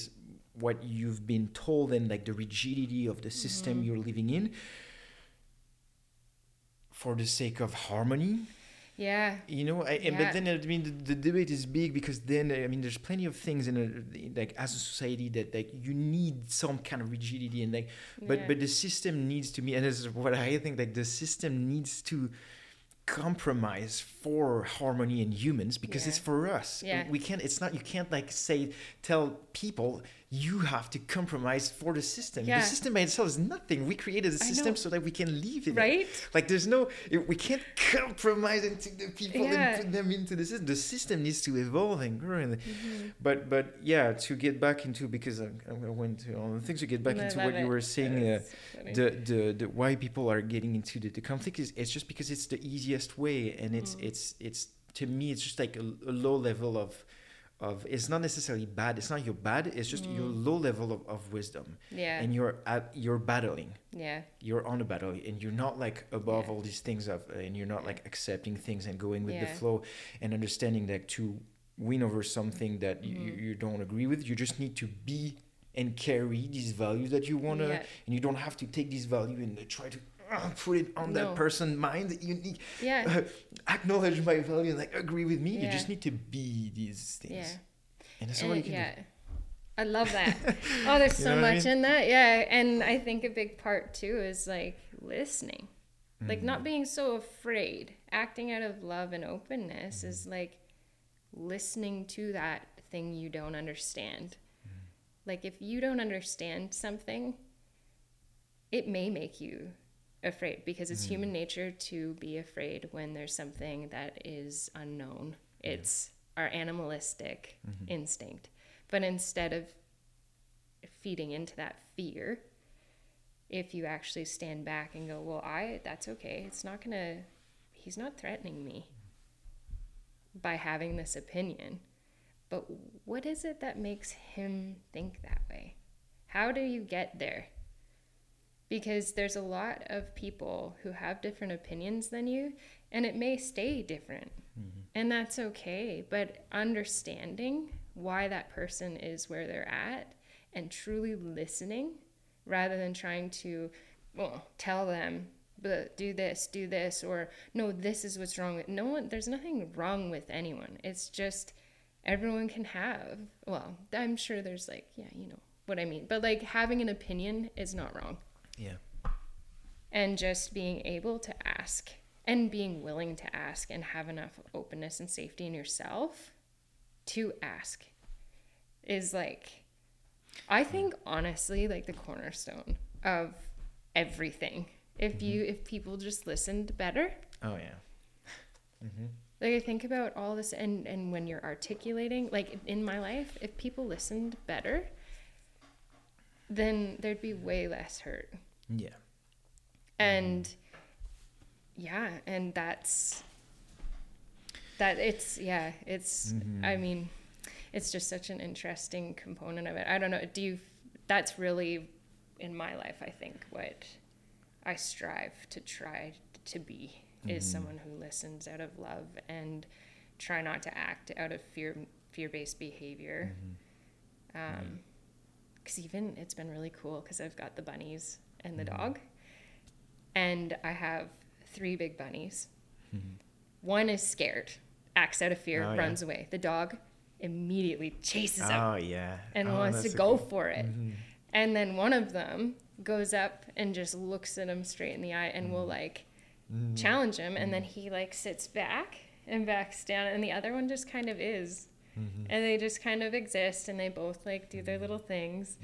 what you've been told and like the rigidity of the system Mhm. you're living in for the sake of harmony yeah. you know I, and Yeah. but then i mean the, the debate is big because then i mean there's plenty of things in a, like as a society that like you need some kind of rigidity and like but yeah. but the system needs to be and this is what i think like the system needs to compromise for harmony in humans because it's for us Yeah. we can't it's not you can't like say tell people you have to compromise for the system Yeah. the system by itself is nothing we created a system so that we can live in it right? like there's no we can't compromise and take the people Yeah. and put them into the system the system needs to evolve and grow and Mhm. but but yeah to get back into because i, I went to all the things to get back I into what you were saying uh, the, the the why people are getting into the, the conflict is it's just because it's the easiest way and it's Mm. it's it's to me it's just like a, a low level of of it's not necessarily bad it's not your bad it's just your Mm. low level of, of wisdom yeah. and you're at you're battling yeah. you're on a battle and you're not like above Yeah. all these things of and you're not Yeah. like accepting things and going with the flow and understanding that to win over something that you, Mhm. you don't agree with you just need to be and carry these values that you want to Yeah. and you don't have to take these value and try to uh, put it on No. that person's mind you need Yeah. uh, acknowledge my value and like agree with me you just need to be these things Yeah. and that's all you can yeah. I love that. oh, there's You so know what I much mean? in that. Yeah. And I think a big part too is like listening. do Like Mm. not being so afraid. Acting out of love and openness Mm-hmm. is like listening to that thing you don't understand. Mm-hmm. Like if you don't understand something, it may make you afraid because it's human Mm-hmm. nature to be afraid when there's something that is unknown. It's our animalistic Mm-hmm. instinct. But instead of feeding into that fear, if you actually stand back and go, well, I, that's okay. It's not going to, he's not threatening me by having this opinion. But what is it that makes him think that way? How do you get there? Because there's a lot of people who have different opinions than you, and it may stay different. Mm-hmm. And that's okay. But understanding why that person is where they're at and truly listening rather than trying to well, tell them but do this do this or no this is what's wrong with no one there's nothing wrong with anyone it's just everyone can have well i'm sure there's like yeah you know what i mean but like having an opinion is not wrong yeah. And just being able to ask and being willing to ask and have enough openness and safety in yourself to ask is like i think honestly like the cornerstone of everything. If you if people just listened better oh yeah. Mm-hmm. like i think about all this and and when you're articulating like in my life if people listened better then there'd be way less hurt yeah and yeah and that's that it's yeah it's Mhm. i mean it's just such an interesting component of it i don't know do you that's really in my life i think what i strive to try to be is Mhm. someone who listens out of love and try not to act out of fear fear-based behavior Mhm. um because even it's been really cool because i've got the bunnies and the Mhm. dog and i have three big bunnies Mhm. one is scared acts out of fear Oh, yeah. runs away the dog immediately chases up oh yeah and Oh, wants to go good- for it Mhm. and then one of them goes up and just looks at him straight in the eye and will like Mhm. challenge him and then he like sits back and backs down and the other one just kind of is Mhm. and they just kind of exist and they both like do their little things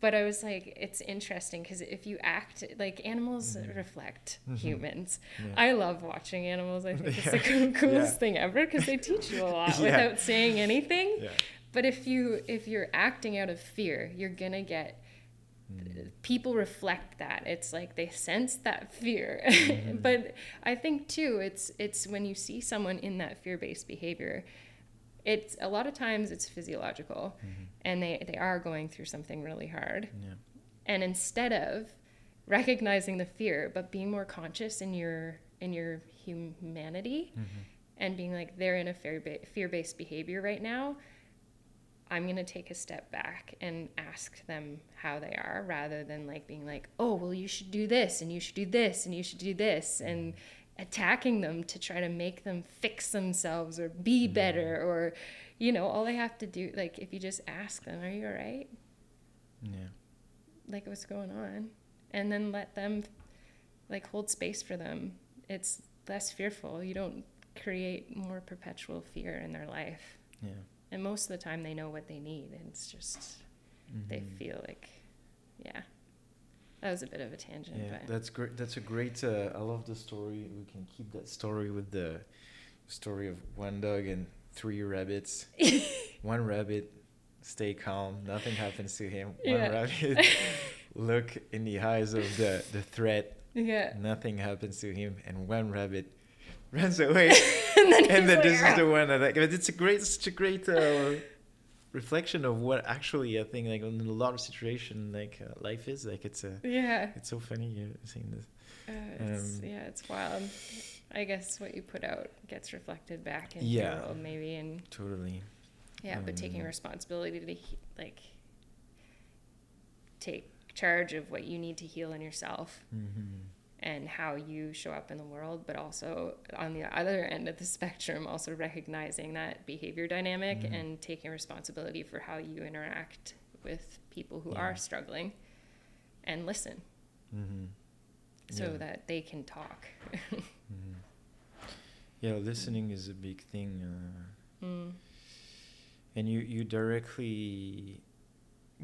but I was like, it's interesting because if you act like animals Mhm. reflect Mhm. humans. Yeah. I love watching animals. I think it's the coolest Yeah. thing ever because they teach you a lot Yeah. without saying anything. yeah. But if you if you're acting out of fear, you're gonna get Mm. people reflect that. It's like they sense that fear. Mhm. but I think too, it's it's when you see someone in that fear-based behavior, it's a lot of times it's physiological Mhm. and they, they are going through something really hard. Yeah. And instead of recognizing the fear, but being more conscious in your in your humanity Mhm. and being like they're in a fear ba- fear-based behavior right now i'm going to take a step back and ask them how they are rather than like being like oh well you should do this and you should do this and you should do this and attacking them to try to make them fix themselves or be better or you know all they have to do like if you just ask them are you all right Yeah. like what's going on? And then let them like hold space for them. It's less fearful. You don't create more perpetual fear in their life. Yeah. and most of the time they know what they need. And it's just they Mhm. feel like yeah that was a bit of a tangent Yeah, but that's great. That's a great. Uh, I love the story. We can keep that story with the story of one dog and three rabbits. one rabbit stay calm. Nothing happens to him. One rabbit look in the eyes of the the threat. yeah Nothing happens to him, and one rabbit runs away. and then, and then like, this is the one that I, but it's a great, such a great uh, reflection of what actually I think like in a lot of situation like uh, life is like it's a yeah it's so funny you saying this. uh, it's, Um, yeah it's wild i guess what you put out gets reflected back in Yeah. the world maybe and Totally. Yeah, but taking Um, responsibility to he- like take charge of what you need to heal in yourself Mm-hmm. And how you show up in the world, but also on the other end of the spectrum, also recognizing that behavior dynamic Mhm. and taking responsibility for how you interact with people who Yeah. are struggling and listen Mm-hmm. so Yeah. that they can talk. Mm-hmm. Yeah, listening is a big thing, uh, mm. and you you directly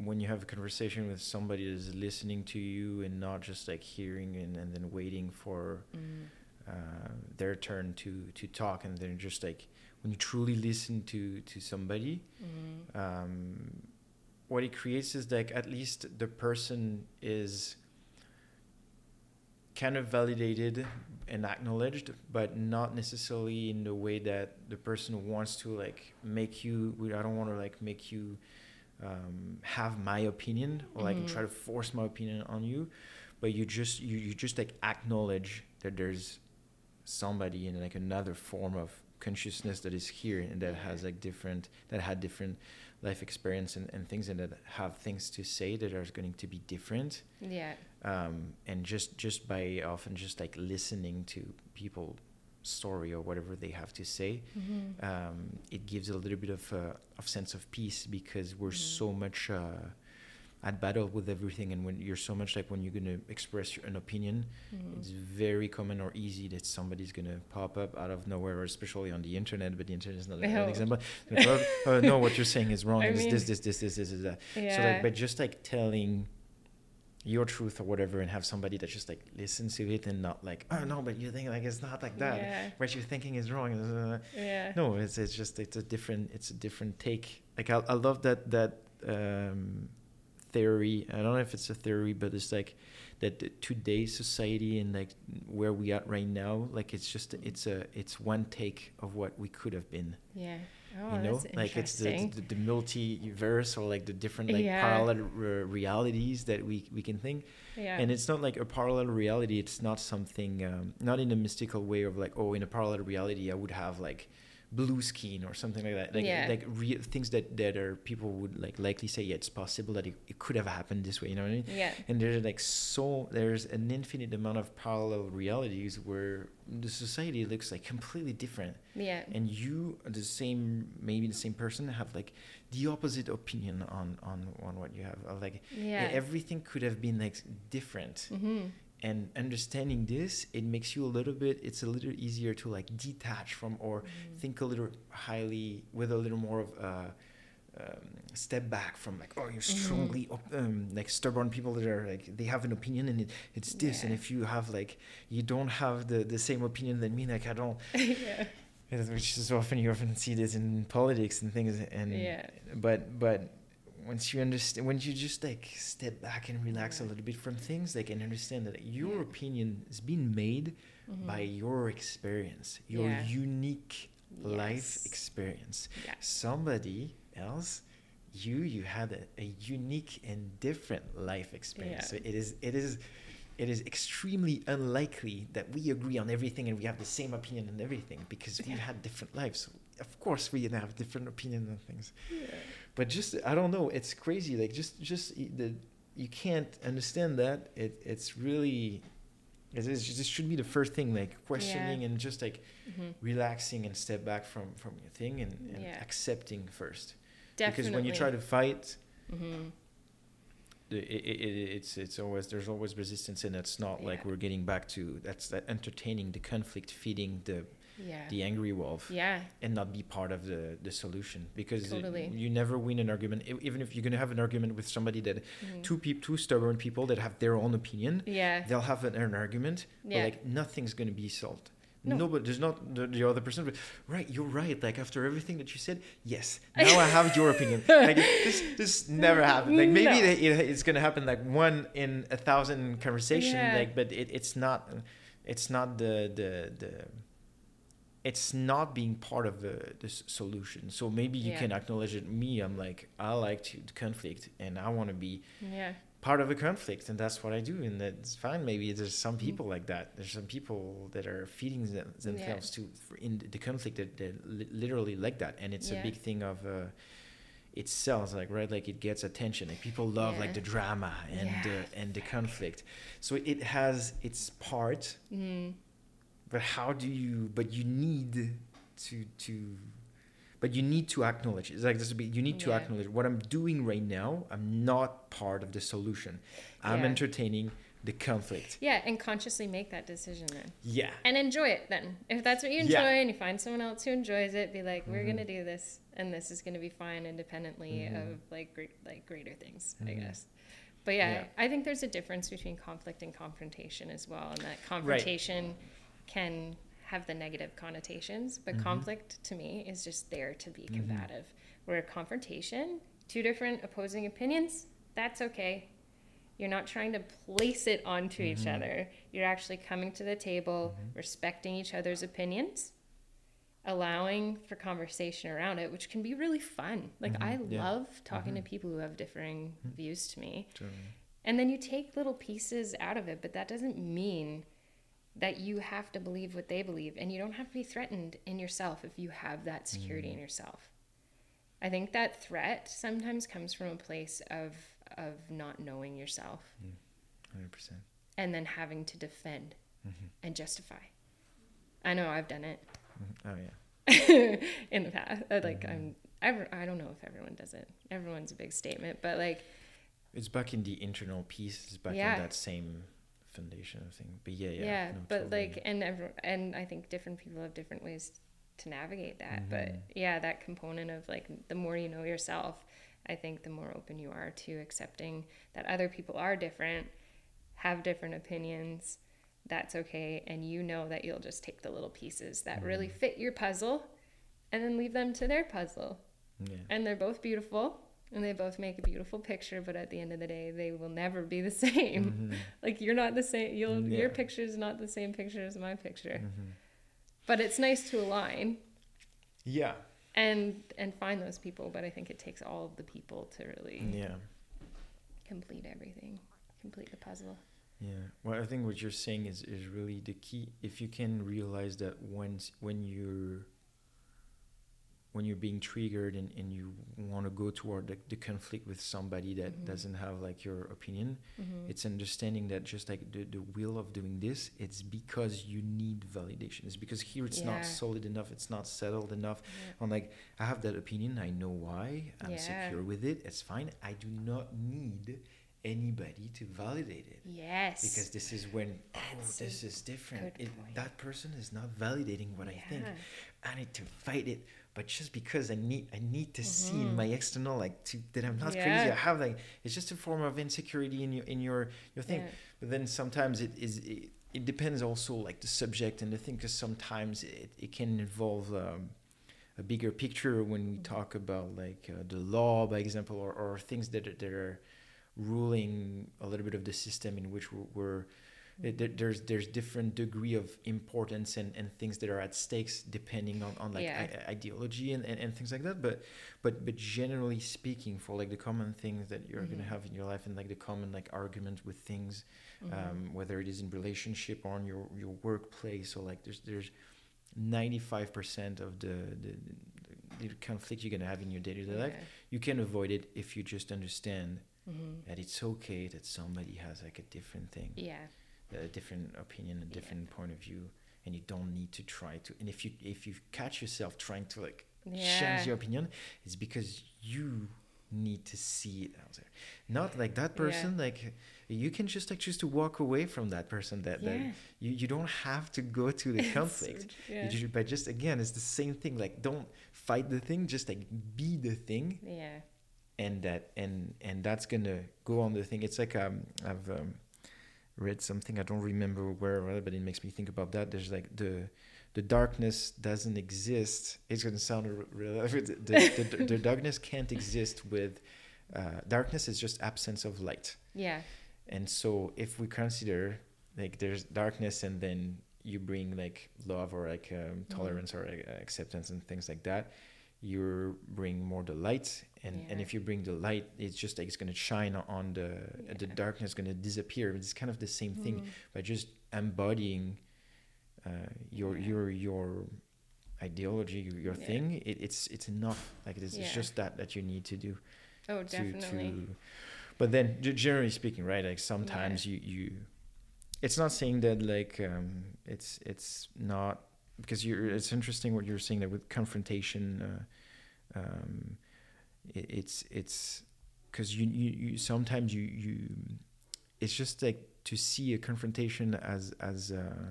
when you have a conversation with somebody that's listening to you and not just like hearing and, and then waiting for Mm. uh, their turn to to talk and then just like when you truly listen to to somebody Mm. um, what it creates is like at least the person is kind of validated and acknowledged but not necessarily in the way that the person wants to like make you i don't want to like make you um, have my opinion or like Mhm. try to force my opinion on you but you just you, you just like acknowledge that there's somebody in like another form of consciousness that is here and that has like different that had different life experience and, and things and that have things to say that are going to be different Yeah. um, and just just by often just like listening to people story or whatever they have to say Mm-hmm. um, it gives a little bit of uh, of sense of peace because we're Mhm. so much uh, at battle with everything and when you're so much like when you're going to express an opinion Mm-hmm. it's very common or easy that somebody's going to pop up out of nowhere especially on the internet but the internet is not No. an example Like, "Oh, oh, no what you're saying is wrong I mean- this this this this this is that Yeah. so like by just like telling your truth or whatever and have somebody that just like listens to it and not like oh no but you think like it's not like that Yeah. what you're thinking is wrong Uh, Yeah. no it's, it's just it's a different it's a different take like i, I love that that um theory i don't know if it's a theory but it's like that today's society and like where we are right now like it's just it's a it's one take of what we could have been Yeah. Oh, you know like it's the, the, the multiverse or like the different like Yeah. parallel re- realities that we we can think yeah. and it's not like a parallel reality it's not something um, not in a mystical way of like oh in a parallel reality i would have like blue skin or something like that like Yeah. like real things that that are people would like likely say yeah it's possible that it, it could have happened this way you know what i mean yeah. and there's like so there's an infinite amount of parallel realities where the society looks like completely different Yeah. and you the same maybe the same person have like the opposite opinion on on on what you have like Yeah. everything could have been like different mm-hmm. And understanding this it makes you a little bit it's a little easier to like detach from or Mm-hmm. think a little highly with a little more of uh um, step back from like oh you're Mhm. strongly op- um, like stubborn people that are like they have an opinion and it, it's this and if you have like you don't have the the same opinion than me like I don't yeah. Which is often you often see this in politics and things and Yeah. but but once you understand when you just like step back and relax a little bit from things like and understand that your Yeah. opinion is being made Mhm. by your experience your Yeah. unique life experience Yeah. somebody else you you had a, a unique and different life experience so it is it is it is extremely unlikely that we agree on everything and we have the same opinion on everything because we Yeah. had different lives of course we have different opinions on things Yeah. But just i don't know it's crazy like just just the you can't understand that it it's really it is this should be the first thing like questioning and just like Mhm. relaxing and step back from from your thing and, and Yeah. accepting first Definitely. because when you try to fight Mhm. it, it, it- it's it's always there's always resistance and it's not like we're getting back to that's that entertaining the conflict feeding the Yeah. the angry wolf Yeah. and not be part of the the solution because it- you never win an argument even if you're going to have an argument with somebody that Mhm. two people two stubborn people that have their own opinion Yeah. they'll have an, an argument but Yeah. like nothing's going to be solved No. but there's not the, the other person. But, right, you're right. Like after everything that you said, yes. Now I have your opinion. Like this, this never happened. Like maybe No. it, it's gonna happen like one in a thousand conversation. Yeah. Like, but it, it's not. It's not the the the. It's not being part of the solution. So maybe you Yeah. can acknowledge it. Me, I'm like I like to the conflict, and I want to be Yeah. part of a conflict and that's what i do and that's fine maybe there's some Mm. people like that there's some people that are feeding them, themselves to for in the conflict that, li- literally like that and it's a big thing of uh it sells like right like it gets attention like people love like the drama and Yeah. the and the conflict so it has its part Mm. But how do you but you need to to but you need to acknowledge it's like this would be you need to Yeah. acknowledge what i'm doing right now i'm not part of the solution i'm Yeah. entertaining the conflict Yeah, and consciously make that decision then. yeah And enjoy it then. If that's what you enjoy Yeah. and you find someone else who enjoys it, be like, we're Mhm. gonna do this and this is gonna be fine independently Mhm. of like great like greater things, I Mhm. guess. But yeah, Yeah. I think there's a difference between conflict and confrontation as well, and that confrontation can have the negative connotations, but Mhm. conflict to me is just there to be Mhm. combative. Where confrontation, two different opposing opinions, that's okay. You're not trying to place it onto each Mhm. other. You're actually coming to the table, Mhm. respecting each other's opinions, allowing for conversation around it, which can be really fun. Like I Mhm. Yeah. love talking to people who have differing views to me. totally. And then you take little pieces out of it, but that doesn't mean that you have to believe what they believe. And you don't have to be threatened in yourself if you have that security in Mm. yourself. I think that threat sometimes comes from a place of of not knowing yourself 100% and then having to defend mm-hmm. and justify. I know I've done it oh yeah in the past. Like Mhm. I'm ever I don't know if everyone does it. Everyone's a big statement, but like it's back in the internal piece it's back Yeah. in that same foundation of thing but yeah yeah, yeah, no, but totally. like and every, and i think different people have different ways to navigate that Mhm. but yeah that component of like the more you know yourself i think the more open you are to accepting that other people are different have different opinions that's okay and you know that you'll just take the little pieces that really Mhm. fit your puzzle and then leave them to their puzzle yeah and they're both beautiful and they both make a beautiful picture but at the end of the day they will never be the same Mhm. like you're not the same. You'll your picture is not the same picture as my picture. Mhm. But it's nice to align yeah and and find those people. But I think it takes all of the people to really yeah complete everything, complete the puzzle. Yeah. Well, I think what you're saying is, is really the key. If you can realize that once when you're when you're being triggered and, and you want to go toward the, the conflict with somebody that Mhm. doesn't have like your opinion, Mm-hmm. it's understanding that just like the, the will of doing this, it's because you need validation. It's because here it's Yeah. not solid enough, it's not settled enough. I'm like, I have that opinion, I know why, I'm Yeah. secure with it, it's fine. I do not need anybody to validate it Yes. because this is when oh this is different it, that person is not validating what i think i need to fight it but just because i need i need to see in my external like to that i'm not crazy i have like it's just a form of insecurity in your in your your thing Yeah. but then sometimes it is it, it depends also like the subject and the thing because sometimes it, it can involve um, a bigger picture when we Mhm. talk about like uh, the law by example or, or things that, are- that are ruling a little bit of the system in which we're, we're there- there's there's different degree of importance and, and things that are at stakes depending on, on like Yeah. I- ideology and, and, and things like that but but but generally speaking for like the common things that you're Mhm. gonna have in your life and like the common like argument with things Mhm. um, whether it is in relationship or in your, your workplace or like there's there's 95% of the, the, the, the conflict you're going to have in your day-to-day life you can avoid it if you just understand Mhm. that it's okay that somebody has like a different thing Yeah. A different opinion a Yeah. different point of view and you don't need to try to and if you if you catch yourself trying to like Yeah. change your opinion it's because you need to see it out there not like that Yeah. person like you can just like choose to walk away from that person that, that Yeah. you, you don't have to go to the conflict You Yeah. but just again it's the same thing like don't fight the thing just like be the thing Yeah. and that and and that's gonna go on the thing it's like um i've um, read something i don't remember where but it makes me think about that. There's like the the darkness doesn't exist. It's gonna sound real the, the, the, the darkness can't exist with uh, darkness is just absence of light. Yeah. and so if we consider like there's darkness and then you bring like love or like um, tolerance or uh, acceptance and things like that you bring more the light and and if you bring the light it's just like it's going to shine on the the darkness going to disappear it's kind of the same thing Mhm. by just embodying uh, your Yeah. your your ideology your Yeah. thing it, it's it's enough like it's, it's just that that you need to do Oh, to, definitely. to but then generally speaking right like sometimes you you it's not saying that like um it's it's not because you're it's interesting what you're saying that with confrontation uh, um it, it's it's because you, you you sometimes you you it's just like to see a confrontation as as uh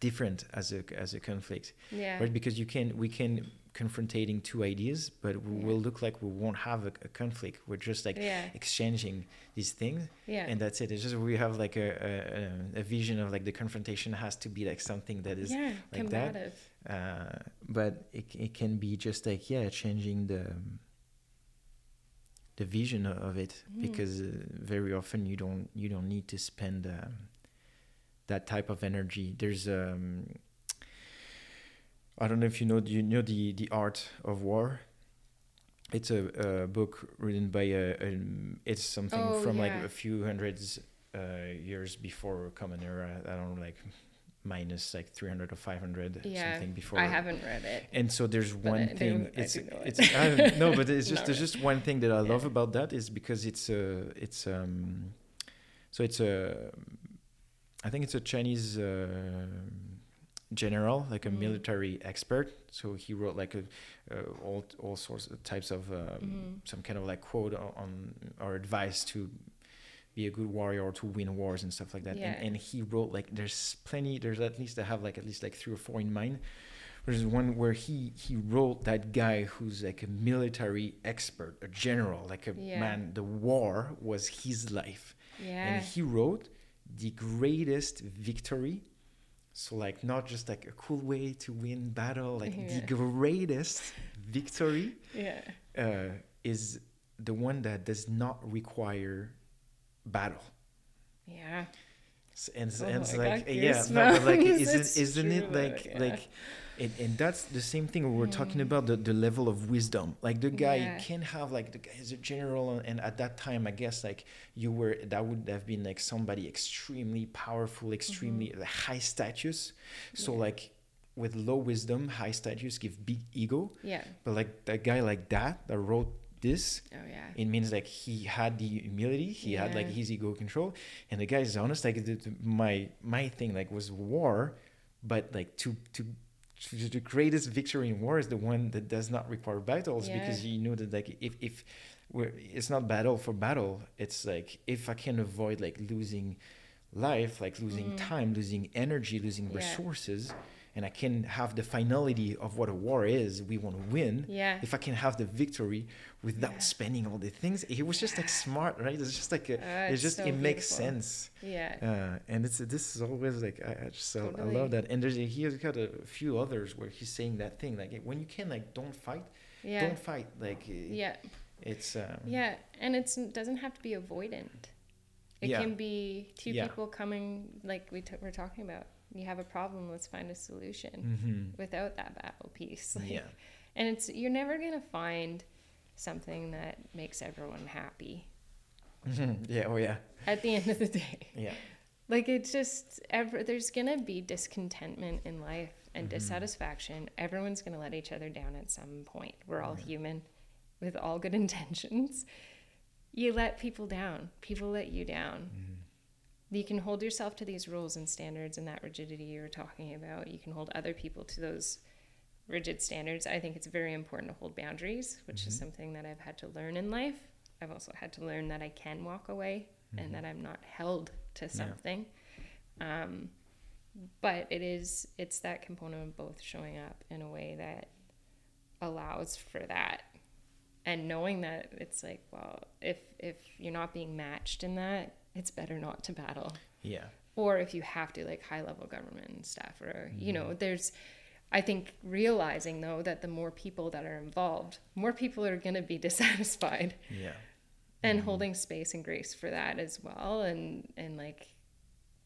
different as a as a conflict Yeah. right because you can we can confrontating two ideas but we Yeah. will look like we won't have a, a conflict we're just like yeah. exchanging these things Yeah. and that's it it's just we have like a, a, a- vision of like the confrontation has to be like something that is yeah. like that. uh, but it, it can be just like yeah changing the the vision of it Mm. because uh, very often you don't you don't need to spend um, that type of energy there's um i don't know if you know you know the the art of war it's a, a book written by a, a it's something Oh, from like a few hundreds uh, years before common era i don't know like minus like 300 or 500 Yeah. something before I haven't read it. and so there's one I thing it's it. it's no but it's just there's really. just one thing that i love Yeah. about that is because it's a it's um so it's a i think it's a chinese uh, general like a Mhm. military expert so he wrote like a uh, all all sorts of types of um, Mhm. some kind of like quote o- on or advice to be a good warrior or to win wars and stuff like that Yeah. and, and he wrote like there's plenty there's at least i have like at least like three or four in mind there's one where he he wrote that guy who's like a military expert a general like a Yeah. man the war was his life Yeah. and he wrote the greatest victory so like not just like a cool way to win battle like Yeah. the greatest victory yeah. uh, is the one that does not require battle Yeah. S- and, Oh, and it's like yeah no, like isn't, isn't it like like and, and that's the same thing we were talking about the, the level of wisdom like the guy Yeah. can have like the guy is a general and at that time i guess like you were that would have been like somebody extremely powerful extremely mm-hmm. high status so Yeah. like with low wisdom high status give big ego Yeah. but like that guy like that that wrote this Oh yeah. it means like he had the humility he had like his ego control and the guy is honest like the, the- my my thing like was war but like to to- the greatest victory in war is the one that does not require battles because you know that like if if where it's not battle for battle. It's like if I can avoid like losing life, like losing Mhm. time, losing energy, losing Yeah. resources, and I can have the finality of what a war is. We want to win. Yeah. If I can have the victory without Yeah. spending all the things, it was just like smart, right? It's just like a, Uh, it's just so it makes sense. Yeah. Uh, and it's this is always like I, I just I- I love that. And there's he's got a few others where he's saying that thing like when you can like don't fight, Yeah. don't fight. Like uh, Yeah. it's um, Yeah, and it doesn't have to be avoidant. It Yeah. can be two Yeah. people coming, like we t- were talking about. You have a problem, let's find a solution mhm. without that battle piece. Like, yeah, And it's you're never gonna find something that makes everyone happy Mhm. yeah, oh yeah, at the end of the day. yeah, Like it's just ever there's gonna be discontentment in life and Mhm. dissatisfaction. Everyone's gonna let each other down at some point. We're all human with all good intentions. You let people down. People let you down. You can hold yourself to these rules and standards and that rigidity you were talking about. You can hold other people to those rigid standards. I think it's very important to hold boundaries, which is Mhm. something that I've had to learn in life. I've also had to learn that I can walk away Mhm. and that I'm not held to Yeah. something. Um, but it is it's that component of both showing up in a way that allows for that and knowing that it's like well if if you're not being matched in that it's better not to battle. Yeah, or if you have to like high level government and stuff or you know there's i think realizing though that the more people that are involved more people are going to be dissatisfied. Yeah, and Mhm. holding space and grace for that as well and and like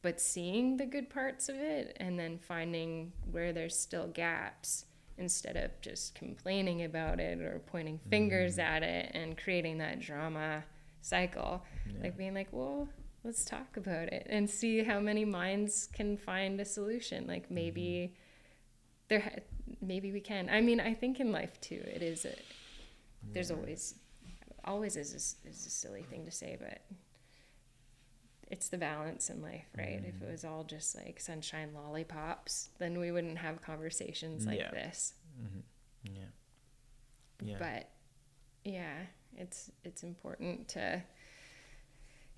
but seeing the good parts of it and then finding where there's still gaps instead of just complaining about it or pointing fingers Mhm. at it and creating that drama cycle. Yeah. like being like well let's talk about it and see how many minds can find a solution. Like maybe there ha- maybe we can. I mean i think in life too it is a, there's Yeah. always always is a, is a silly thing to say but it's the balance in life right? If it was all just like sunshine lollipops then we wouldn't have conversations like Yeah. this. Mhm. yeah, yeah, but yeah it's it's important to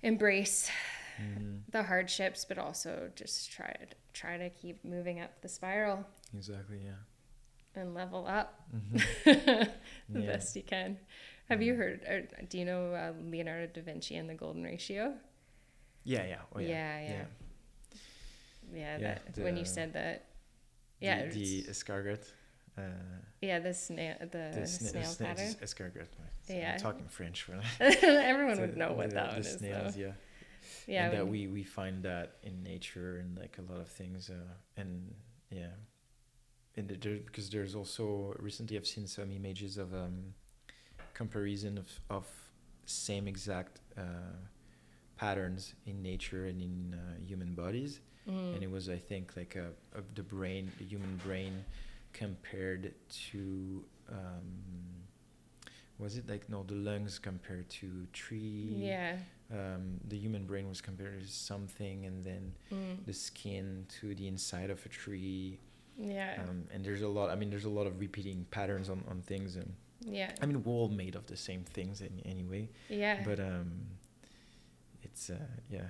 embrace Mhm. the hardships but also just try to try to keep moving up the spiral exactly, yeah. and level up Mhm. the Yeah. best you can have you Mhm. heard or do you know uh, leonardo da vinci and the golden ratio Yeah, yeah, oh yeah, Yeah, yeah. yeah, Yeah, that when you said that yeah the, the escargot. Uh, yeah the snail the, the sna- snail sna- pattern escargot. Yeah. I'm talking French for everyone would know what the, that the one is snails, though. yeah. yeah and that we we find that in nature and like a lot of things, uh, and yeah, and there because there's also recently I've seen some images of um, comparison of of same exact uh, patterns in nature and in uh, human bodies, Mm. and it was I think like a, of the brain, the human brain, compared to. Um, was it like no the lungs compared to tree yeah. um, the human brain was compared to something and then mm. the skin to the inside of a tree. Yeah. Um, and there's a lot i mean there's a lot of repeating patterns on, on things and yeah. I mean we're all made of the same things in, anyway. Yeah. But um it's uh yeah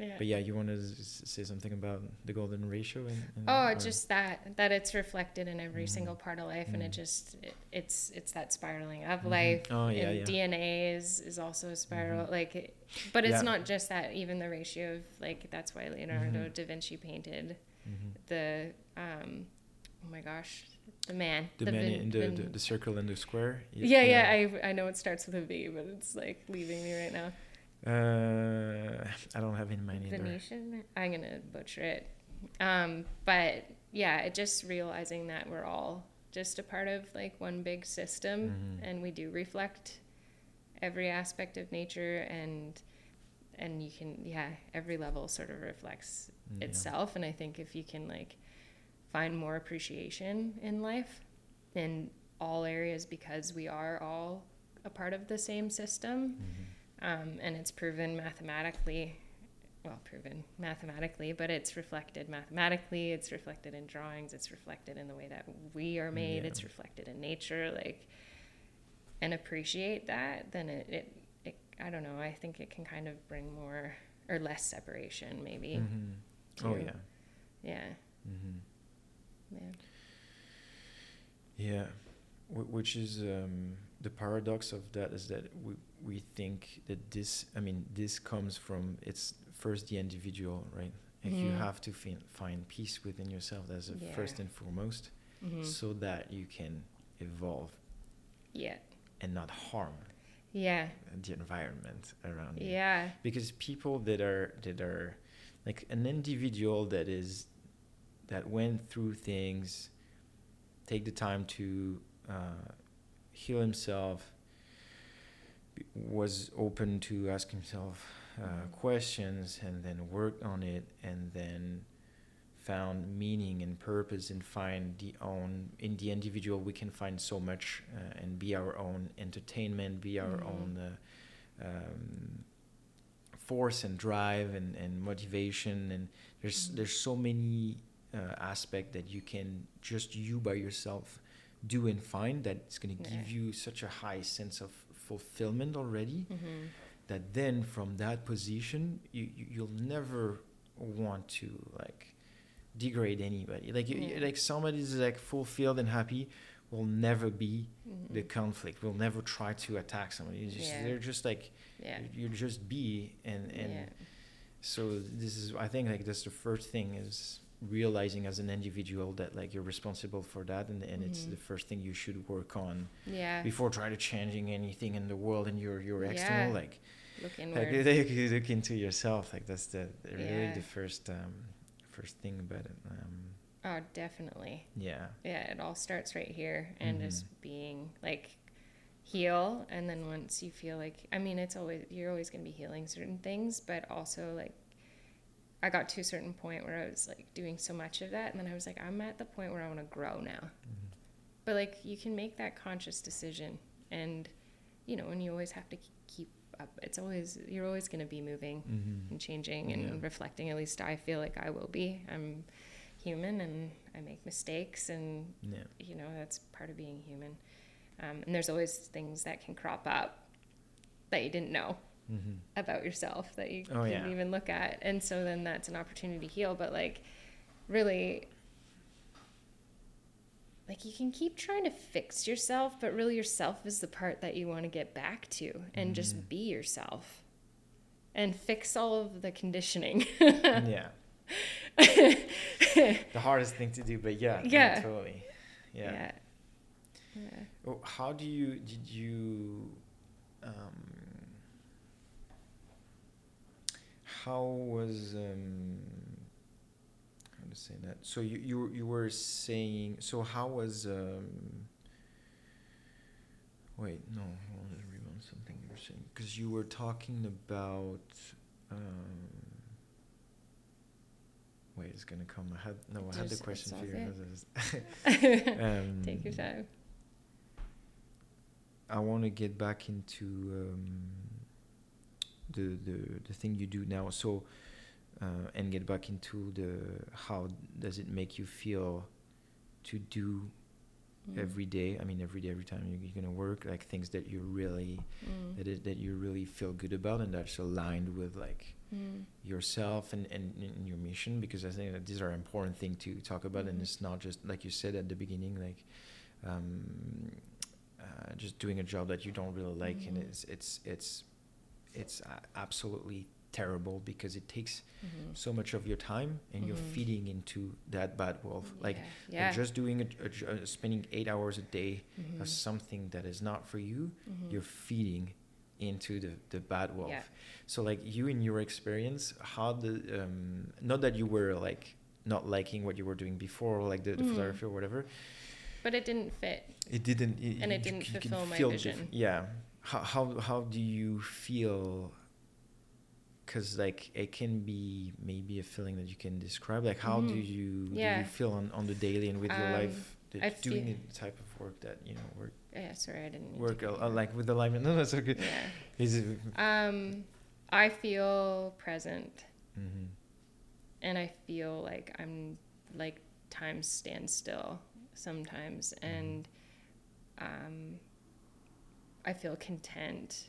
yeah but yeah you want to s- say something about the golden ratio and, and Oh, just that that it's reflected in every Mhm. single part of life, and it Mhm. just it, it's it's that spiraling of Mhm. life. Oh, yeah, and yeah. DNA is is also a spiral, Mhm. like, it, but it's Yeah. not just that. Even the ratio of like that's why Leonardo Mhm. da Vinci painted the um, oh my gosh, the man, the, man vin- in the, the, vin- the circle and the square Y- yeah, yeah, I I know it starts with a V, but it's like leaving me right now. Uh i don't have in mind either Venetian. I'm gonna butcher it. Um, but yeah, it just realizing that we're all just a part of like one big system, Mhm. and we do reflect every aspect of nature, and and you can yeah, every level sort of reflects Yeah. itself. And I think if you can like find more appreciation in life in all areas because we are all a part of the same system Mhm. Um, and it's proven mathematically well proven mathematically but it's reflected mathematically it's reflected in drawings it's reflected in the way that we are made Yeah. it's reflected in nature like and appreciate that, then it, it, it I don't know. I think it can kind of bring more or less separation, maybe. Mm-hmm. Oh yeah. Yeah. Mm-hmm. Yeah. Yeah, which is um, the paradox of that is that we we think that this I mean this comes from it's first the individual right like you Mhm. have to fin- find peace within yourself as a Yeah. first and foremost hmm so that you can evolve Yeah. and not harm Yeah. the environment around you Yeah. because people that are that are like an individual that is that went through things take the time to uh, heal himself was open to ask himself uh, Mhm. questions and then worked on it and then found meaning and purpose and find the own in the individual we can find so much uh, and be our own entertainment be our Mhm. own uh, um, force and drive and, and motivation and there's Mhm. there's so many uh, aspects that you can just you by yourself do and find that it's going to Yeah. give you such a high sense of fulfillment already hmm that then from that position you, you you'll never want to like degrade anybody like you, you- Yeah. like somebody's like fulfilled and happy will never be hmm the conflict will never try to attack somebody just, Yeah. they're just like Yeah. you just be and and yeah. so this is i think like that's the first thing is realizing as an individual that like you're responsible for that and, and it's Mhm. the first thing you should work on Yeah. before trying to changing anything in the world and your your external Yeah. like Look like inward. look, look into yourself like that's the really Yeah. the first um first thing about it um Oh, definitely. yeah Yeah, it all starts right here and Mhm. just being like heal and then once you feel like I mean it's always you're always going to be healing certain things, but also like I got to a certain point where I was like doing so much of that and then I was like I'm at the point where I want to grow now. Mhm. But like you can make that conscious decision and you know, and you always have to keep up. It's always you're always going to be moving Mhm. and changing and Yeah. reflecting. At least I feel like I will be. I'm human and I make mistakes, and yeah you know that's part of being human. Um, and there's always things that can crop up that you didn't know hmm about yourself that you Oh, didn't yeah. even look at, and so then that's an opportunity to heal. But like, really. Like you can keep trying to fix yourself, but really yourself is the part that you want to get back to and Mhm. just be yourself and fix all of the conditioning. yeah the hardest thing to do but yeah no, Yeah. totally yeah. yeah. Yeah. How do you did you um, how was um, how to say that so you you, were- you were saying so how was um, wait no I want to rewind something you were saying because you were talking about um, wait it's gonna come I had no I had the question for all figured good. out um, Take your time. I want to get back into um, the the the thing you do now. So, uh, and get back into the how does it make you feel to do Mm. every day? I mean, every day, every time you're, you're gonna work, like things that you really Mm. that that you really feel good about, and that's aligned with like Mm. yourself and, and, and your mission because I think that these are important things to talk about and Mhm. it's not just like you said at the beginning like um, uh, just doing a job that you don't really like and Mhm. it's it's it's it's absolutely terrible because it takes Mhm. so much of your time and you're Mhm. feeding into that bad wolf like yeah. yeah. just doing a uh, spending eight hours a day Mhm. of something that is not for you Mhm. you're feeding into the, the bad wolf. Yeah. So like you in your experience, how the um not that you were like not liking what you were doing before, like the, the Mm. photography or whatever. but it didn't fit. It didn't And it didn't can fulfill my vision. Yeah. How how how do you feel because like it can be maybe a feeling that you can describe like how do Mhm. you do Yeah. you feel on, on the daily and with your Um, life that doing feel- the type of work that you know work Yeah, sorry, I didn't. work like with the alignment no that's okay Yeah. is it Um, I feel present, mm-hmm. and I feel like I'm like time stands still sometimes, Mm-hmm. and um, I feel content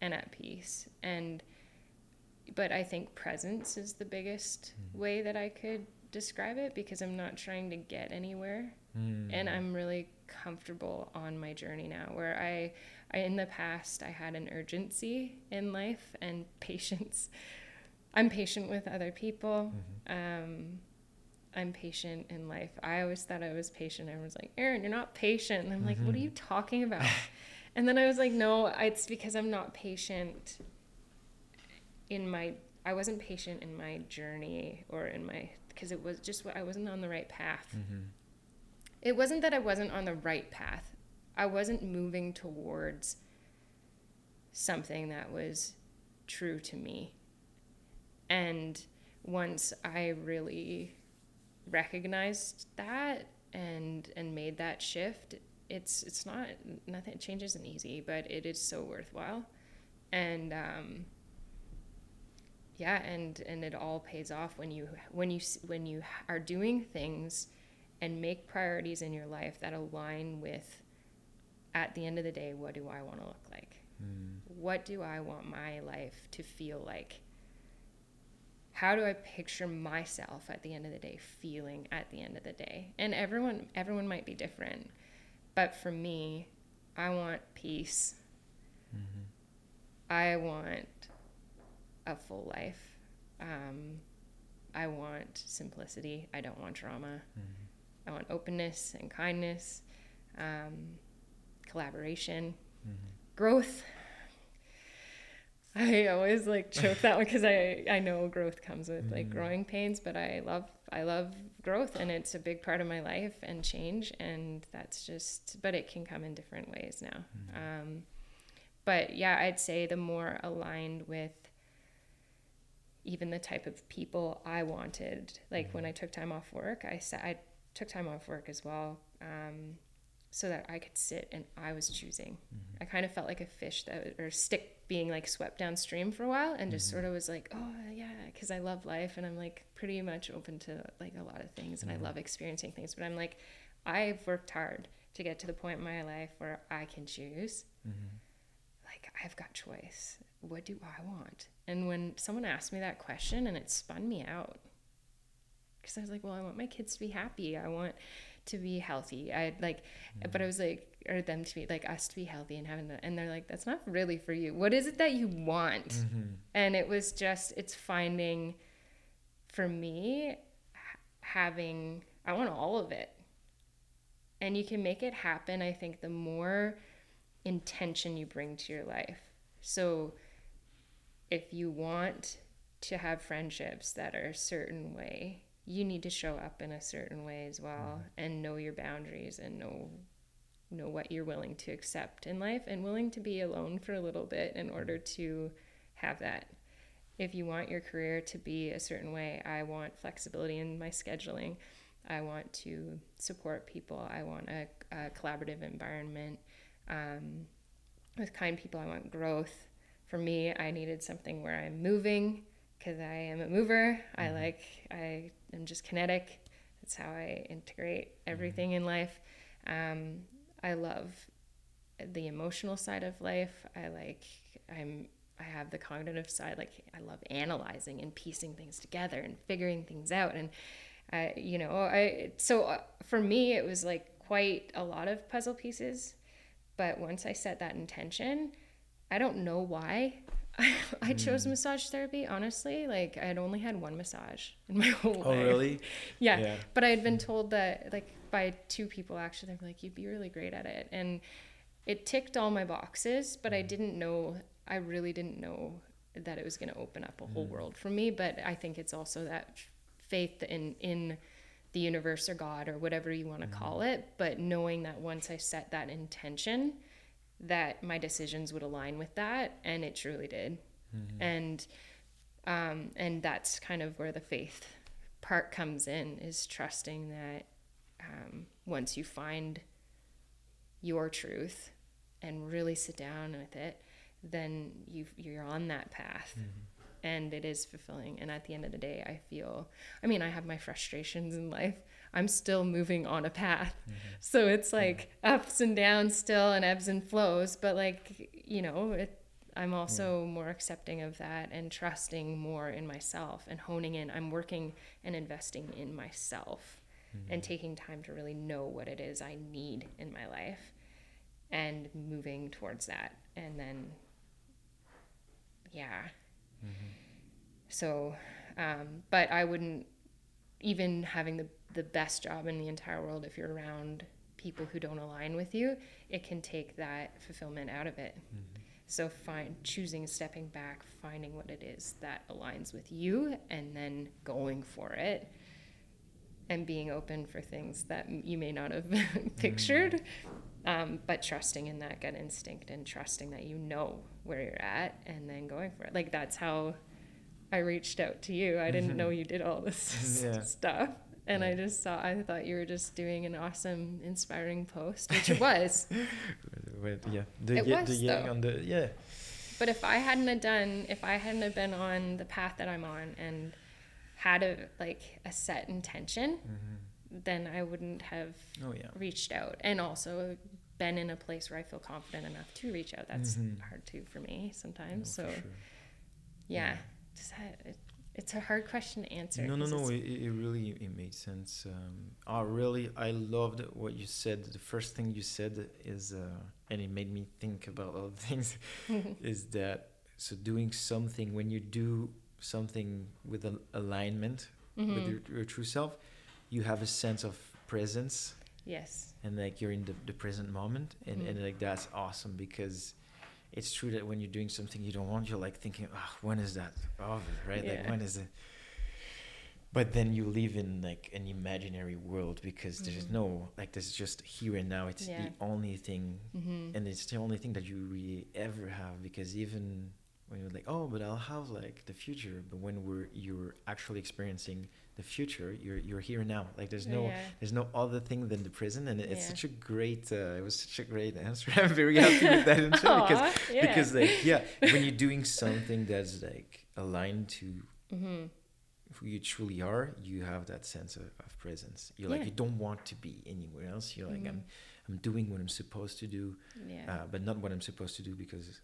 and at peace. And but I think presence is the biggest Mm. way that I could describe it because I'm not trying to get anywhere Mm. and I'm really comfortable on my journey now where I, I in the past I had an urgency in life and patience. I'm patient with other people. Mhm. Um, I'm patient in life. I always thought I was patient. Everyone's like, Erin, you're not patient. And I'm like, what are Mhm. you talking about? and then I was like, no, it's because I'm not patient in my, I wasn't patient in my journey or in my, because it was just, what I wasn't on the right path. Mhm. It wasn't that I wasn't on the right path. I wasn't moving towards something that was true to me. And once I really recognized that and and made that shift, it's it's not nothing change isn't easy, but it is so worthwhile. And um yeah, and and it all pays off when you when you when you are doing things and make priorities in your life that align with at the end of the day what do i want to look like Mm. what do i want my life to feel like how do i picture myself at the end of the day feeling at the end of the day and everyone everyone might be different but for me i want peace Mhm. i want a full life um, i want simplicity i don't want drama Mhm. I want openness and kindness, um, collaboration, Mhm. growth. I always like choke that one because I I know growth comes with like Mhm. growing pains, but I love I love growth and it's a big part of my life and change and that's just but it can come in different ways now. Mhm. Um, but yeah, I'd say the more aligned with even the type of people I wanted. Like when I took time off work, I said I took time off work as well, um, so that I could sit and I was choosing. I kind of felt like a fish that or stick being like swept downstream for a while, and just Mhm. sort of was like, oh yeah, because I love life and I'm like pretty much open to like a lot of things, and Mhm. I love experiencing things. But I'm like, I've worked hard to get to the point in my life where I can choose Mhm. like I've got choice. What do I want? And when someone asked me that question and it spun me out because I was like, well, I want my kids to be happy. I want to be healthy. I like, but I was like, or them to be like us to be healthy and having that. And they're like, that's not really for you. What is it that you want? Mhm. And it was just, it's finding for me having, I want all of it. And you can make it happen, I think, the more intention you bring to your life. So if you want to have friendships that are a certain way, you need to show up in a certain way as well and know your boundaries and know know what you're willing to accept in life and willing to be alone for a little bit in order to have that. If you want your career to be a certain way, I want flexibility in my scheduling. I want to support people. I want a, a collaborative environment. Um, with kind people, I want growth. For me, I needed something where I'm moving because I am a mover. I Mhm. like, I am just kinetic. That's how I integrate everything in life. Um, I love the emotional side of life. I like, I'm, I have the cognitive side. Like, I love analyzing and piecing things together and figuring things out. And, I, you know, I, so uh, for me, it was like quite a lot of puzzle pieces. But once I set that intention, I don't know why. I chose Mm. massage therapy, honestly. Like, I had only had one massage in my whole Oh, life. Oh really? Yeah. Yeah. But I had been told that, like, by two people actually, they were like, you'd be really great at it. And it ticked all my boxes, but I didn't know, I really didn't know that it was going to open up a whole Mm. world for me. But I think it's also that faith in, in, the universe or God or whatever you want to call it, but knowing that once I set that intention, that my decisions would align with that, and it truly did. Mhm. And um, and that's kind of where the faith part comes in is trusting that um, once you find your truth and really sit down with it, then you you're on that path. Mhm. and it is fulfilling and at the end of the day i feel i mean i have my frustrations in life i'm still moving on a path mm-hmm. so it's like yeah. ups and downs still and ebbs and flows but like you know it, i'm also yeah. more accepting of that and trusting more in myself and honing in i'm working and investing in myself mm-hmm. and taking time to really know what it is i need in my life and moving towards that and then yeah Mm-hmm. So, um, but I wouldn't even having the the best job in the entire world if you're around people who don't align with you, it can take that fulfillment out of it. Mm-hmm. So find choosing stepping back, finding what it is that aligns with you and then going for it and being open for things that you may not have pictured. Mm-hmm. Um, but trusting in that gut instinct and trusting that you know where you're at and then going for it. Like that's how I reached out to you. I didn't know you did all this yeah. stuff. And. I just saw, I thought you were just doing an awesome, inspiring post, which it was. Wait, yeah. The, it was, the though. on the, yeah. But if I hadn't have done, if I hadn't have been on the path that I'm on and had a, like a set intention, mm-hmm. then I wouldn't have oh, yeah. reached out. And also been in a place where I feel confident enough to reach out. That's mm-hmm. hard too for me sometimes. So, sure. yeah, yeah. It's a hard question to answer. No, no, no. It, it really it made sense. Um, I really I loved what you said. The first thing you said is, uh, and it made me think about other things. is that so doing something when you do something with an alignment mm-hmm. with your, your true self, you have a sense of presence Yes. And like you're in the, the present moment, and, mm. and like that's awesome because it's true that when you're doing something you don't want, you're like thinking, oh, when is that over, right? Yeah. Like when is it? But then you live in like an imaginary world because mm-hmm. there's no like there's just here and now. It's yeah. the only thing, mm-hmm. and it's the only thing that you really ever have because even when you're like, oh, but I'll have like the future, but when we're you're actually experiencing the future you're you're here now like there's no yeah. there's no other thing than the prison and it's yeah. such a great uh, it was such a great answer i'm very happy with that answer because yeah. because like yeah when you're doing something that's like aligned to mm-hmm. who you truly are you have that sense of, of presence you're like you don't want to be anywhere else you're like mm-hmm. i'm i'm doing what i'm supposed to do uh, but not what i'm supposed to do because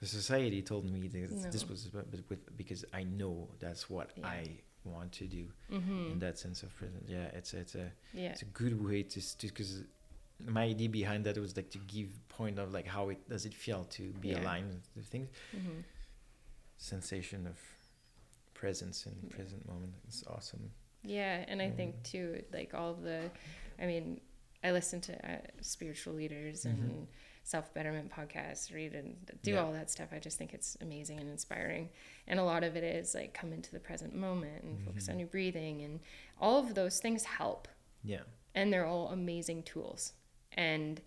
the society told me that no. this was but with, because i know that's what i want to do mm-hmm. in that sense of presence yeah it's it's a yeah. it's a good way to because my idea behind that was like to give point of like how it does it feel to be yeah. aligned with the things mm-hmm. sensation of presence in yeah. present moment it's awesome yeah and i think too like all the i mean i listen to uh, spiritual leaders mm-hmm. Self betterment podcasts, read and do yeah. all that stuff. I just think it's amazing and inspiring. And a lot of it is like come into the present moment and mm-hmm. focus on your breathing and all of those things help. Yeah. And they're all amazing tools. And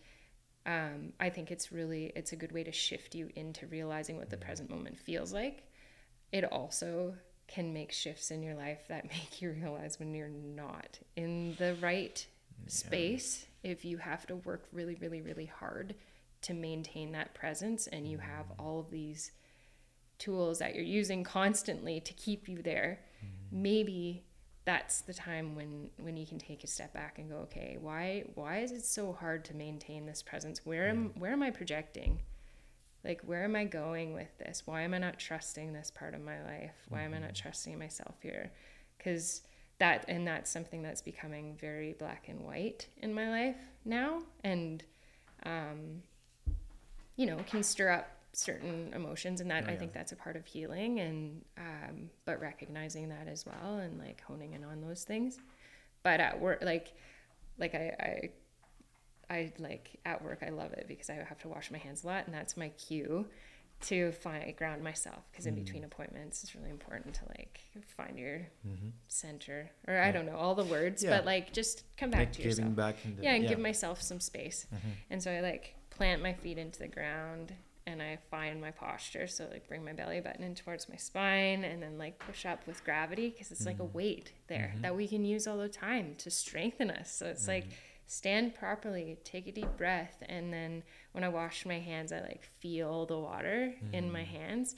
um, I think it's really it's a good way to shift you into realizing what the mm-hmm. present moment feels like. It also can make shifts in your life that make you realize when you're not in the right yeah. space if you have to work really really really hard to maintain that presence and you have all of these tools that you're using constantly to keep you there. Mm-hmm. maybe that's the time when when you can take a step back and go okay why why is it so hard to maintain this presence? Where am where am i projecting? Like where am i going with this? Why am i not trusting this part of my life? Why mm-hmm. am i not mm-hmm. trusting myself here? Because that and that's something that's becoming very black and white in my life now. And um, you know, can stir up certain emotions and that oh, yeah. I think that's a part of healing and um, but recognizing that as well and like honing in on those things. But at work like like I I I like at work I love it because I have to wash my hands a lot and that's my cue to find ground myself because in mm. between appointments it's really important to like find your mm-hmm. center or yeah. I don't know all the words yeah. but like just come back like to yourself. Back the, yeah, and give myself some space. Mm-hmm. And so I like plant my feet into the ground and I find my posture. So like bring my belly button in towards my spine and then like push up with gravity because it's mm-hmm. like a mm-hmm. weight there mm-hmm. that we can use all the time to strengthen us. So it's mm-hmm. like stand properly, take a deep breath, and then when I wash my hands, I like feel the water in my mm. hands.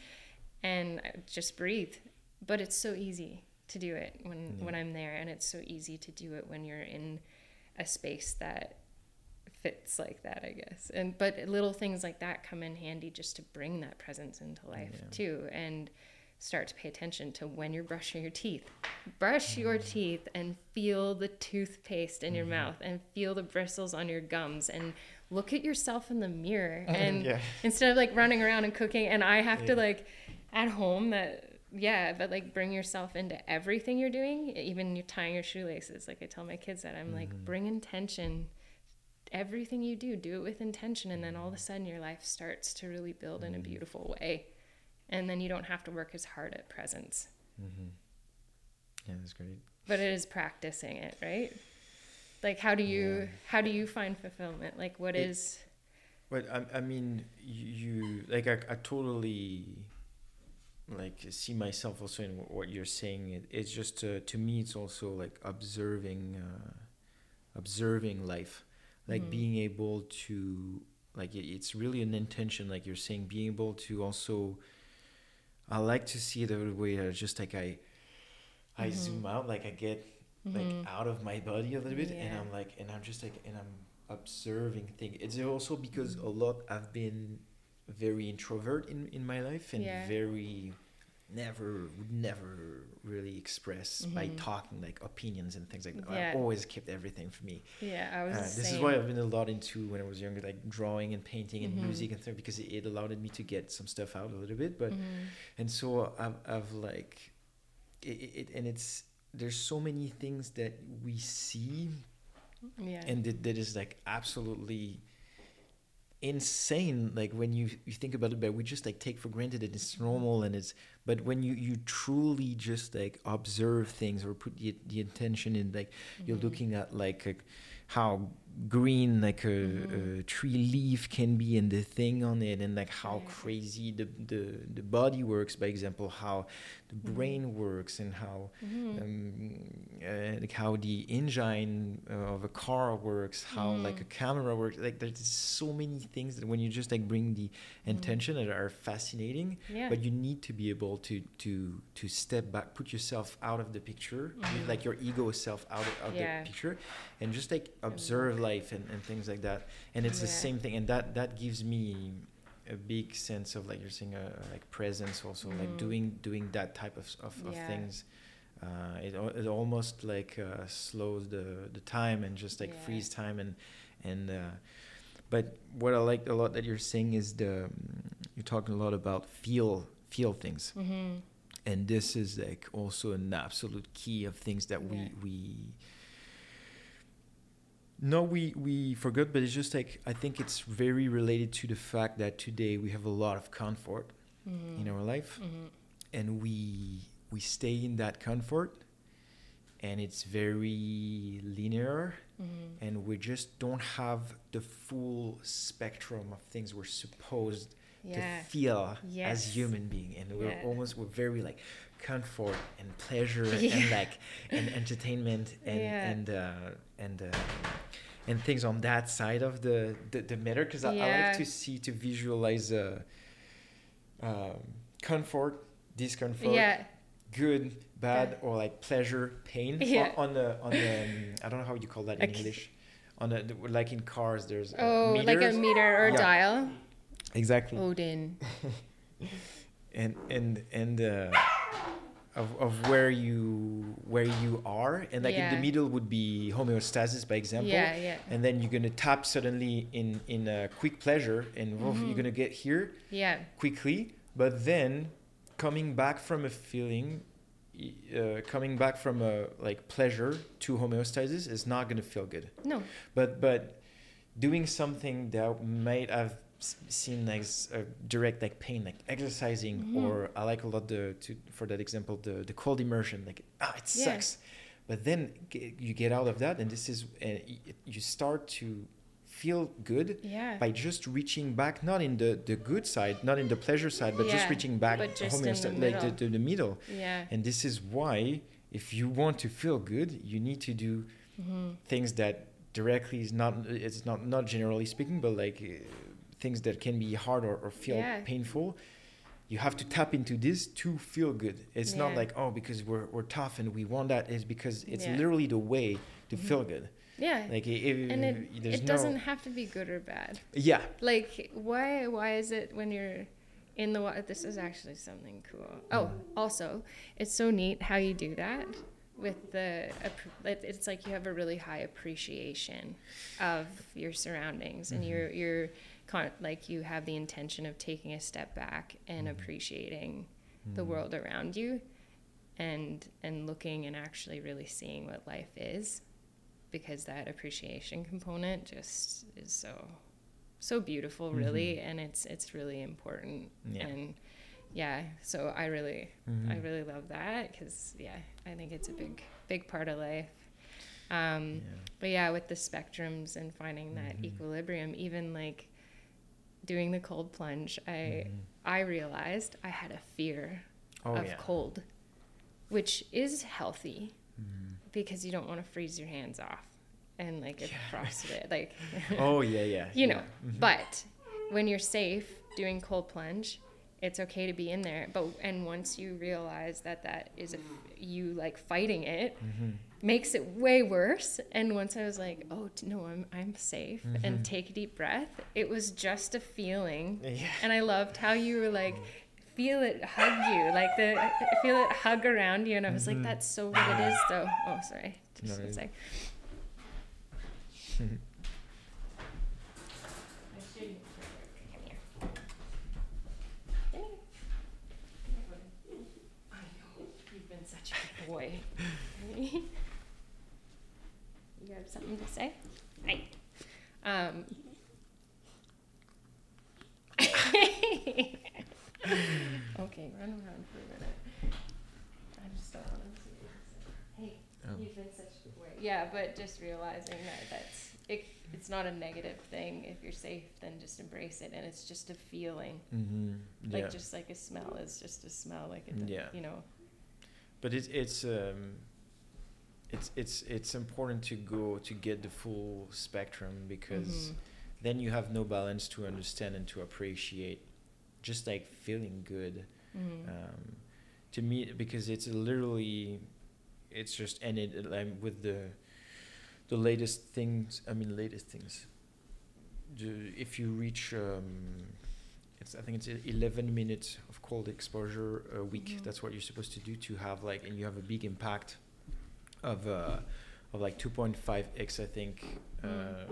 and I just breathe. But it's so easy to do it when when I'm there, and it's so easy to do it when you're in a space that fits like that, I guess. And but little things like that come in handy just to bring that presence into life Yeah. too, and start to pay attention to when you're brushing your teeth. Brush your Mm. teeth and feel the toothpaste in your Mhm. mouth and feel the bristles on your gums and look at yourself in the mirror and yeah. instead of like running around and cooking and I have to like at home that yeah, but like bring yourself into everything you're doing, even you're tying your shoelaces. Like I tell my kids that I'm like Mhm. bring intention everything you do, do it with intention and then all of a sudden your life starts to really build in a Mhm. beautiful way. And then you don't have to work as hard at presence. hmm Yeah, that's great. But it is practicing it, right? Like how do you Yeah. how do you find fulfillment? Like what It- is But I, I mean, you, you like I, I totally like see myself also in what you're saying. It, it's just uh, to me, it's also like observing, uh, observing life, like Mhm. being able to like it, it's really an intention, like you're saying, being able to also. I like to see it the way uh, just like I, I Mhm. zoom out, like I get Mhm. like out of my body a little bit and i'm like and i'm just like and i'm observing things it's also because Mhm. a lot i've been very introvert in in my life and Yeah. very never would never really express by Mhm. talking like opinions and things like that Yeah. i've always kept everything for me Yeah, I was uh, this is why i've been a lot into when i was younger like drawing and painting and Mhm. music and stuff because it, allowed me to get some stuff out a little bit but Mhm. and so I've, I've like it, it and it's there's so many things that we see yeah. and that, that is like absolutely insane like when you you think about it but we just like take for granted that it's normal and it's but when you you truly just like observe things or put the, the intention in like you're Mhm. looking at like a, how green like a, Mhm. a tree leaf can be and the thing on it and like how crazy the, the the body works by example how the Mhm. brain works and how Mhm. um, uh, like how the engine uh, of a car works how like a camera works like there's so many things that when you just like bring the intention that are fascinating yeah. but you need to be able to to to step back put yourself out of the picture Mhm. like your ego self out of, of Yeah. the picture and just like observe life and, and things like that and it's the same thing and that that gives me a big sense of like you're saying uh, like presence also like Mhm. doing doing that type of, of, of things uh, it, it almost like uh, slows the, the time and just like Yeah. frees time and and uh, but what I like a lot that you're saying is the you're talking a lot about feel feel things Mhm. and this is like also an absolute key of things that Yeah. we we no we we forgot but it's just like i think it's very related to the fact that today we have a lot of comfort Mhm. in our life Mhm. and we we stay in that comfort and it's very linear Mhm. and we just don't have the full spectrum of things we're supposed Yeah. to feel Yes. as human being and we're Yeah. almost we're very like comfort and pleasure Yeah. and like and entertainment and and uh, and uh, and things on that side of the the, the matter because I, I like to see to visualize uh, um, comfort discomfort Yeah. good bad Yeah. or like pleasure pain Yeah. on, on the on the um, I don't know how you call that in Like- English on the like in cars there's Oh, like a meter or Yeah. dial. exactly Odin. and and and uh, of, of where you where you are and like in the middle would be homeostasis by example Yeah, yeah. and then you're gonna tap suddenly in in a quick pleasure and woof, you're gonna get here Yeah. quickly but then coming back from a feeling uh, coming back from a like pleasure to homeostasis is not gonna feel good No. but but doing something that might have seen as a direct like pain like exercising Mhm. or i like a lot the to for that example the the cold immersion like ah it Yeah. sucks but then g- you get out of that and this is uh, y- you start to feel good Yeah. by just reaching back not in the the good side not in the pleasure side but just reaching back just in the like the, middle. the, the middle yeah. and this is why if you want to feel good you need to do Mhm. things that directly is not it's not not generally speaking but like uh, things that can be hard or, or feel Yeah. painful you have to tap into this to feel good it's not like oh because we're, we're tough and we want that it's because it's Yeah. literally the way to feel good Yeah. like if, and it, it no doesn't have to be good or bad. yeah Like, why why is it when you're in the water? This is actually something cool. Oh, also, it's so neat how you do that with the. It's like you have a really high appreciation of your surroundings, and Mhm. you're you're con- like you have the intention of taking a step back and Mhm. appreciating the Mhm. world around you, and and looking and actually really seeing what life is, because that appreciation component just is so so beautiful really Mhm. and it's it's really important Yeah. and yeah so i really i Mhm. really love that because yeah i think it's a big big part of life um yeah. but yeah with the spectrums and finding that Mhm. equilibrium even like doing the cold plunge i Mhm. i realized i had a fear oh of yeah cold which is healthy Mhm. because you don't want to freeze your hands off and like get Yeah. frostbite like oh yeah yeah you yeah. know Mhm. but when you're safe doing cold plunge it's okay to be in there but and once you realize that that is a, you like fighting it Mhm. Makes it way worse and once i was like oh no i'm i'm safe Mhm. and take a deep breath it was just a feeling yeah and i loved how you were like feel it hug you like the feel it hug around you and i was Mhm. like that's so what it is though oh sorry just No, one sec. I know, you've been such a good boy. you have something to say? Hi. Um. okay, run around for a minute. I just don't want to see you. Hey, Oh. you've been such a good boy. Yeah, but just realizing that that's it, it's not a negative thing. If you're safe, then just embrace it, and it's just a feeling. Mm-hmm. Yeah. Like just like a smell is just a smell. Like it, Yeah. you know. but it's it's um it's it's it's important to go to get the full spectrum because Mhm. then you have no balance to understand and to appreciate just like feeling good Mhm. um, to me because it's literally it's just and it like with the the latest things i mean latest things if you reach um, it's i think it's 11 minutes of cold exposure a week Mhm. that's what you're supposed to do to have like and you have a big impact of uh of like 2.5x i think uh,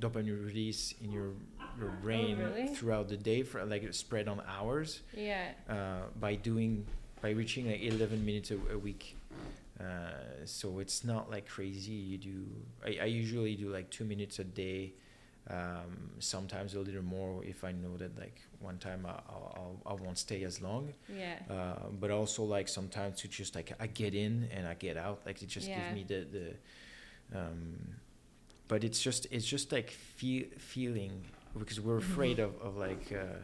dopamine release in your your brain really? throughout the day for like spread on hours Yeah. uh, by doing by reaching like 11 minutes a, a week uh, so it's not like crazy you do I, I usually do like two minutes a day um, sometimes a little more if I know that like one time I, I'll, I won't stay as long Yeah. uh, but also like sometimes to just like I get in and I get out like it just Yeah. gives me the the um, but it's just it's just like feel, feeling because we're Mhm. afraid of, of like uh,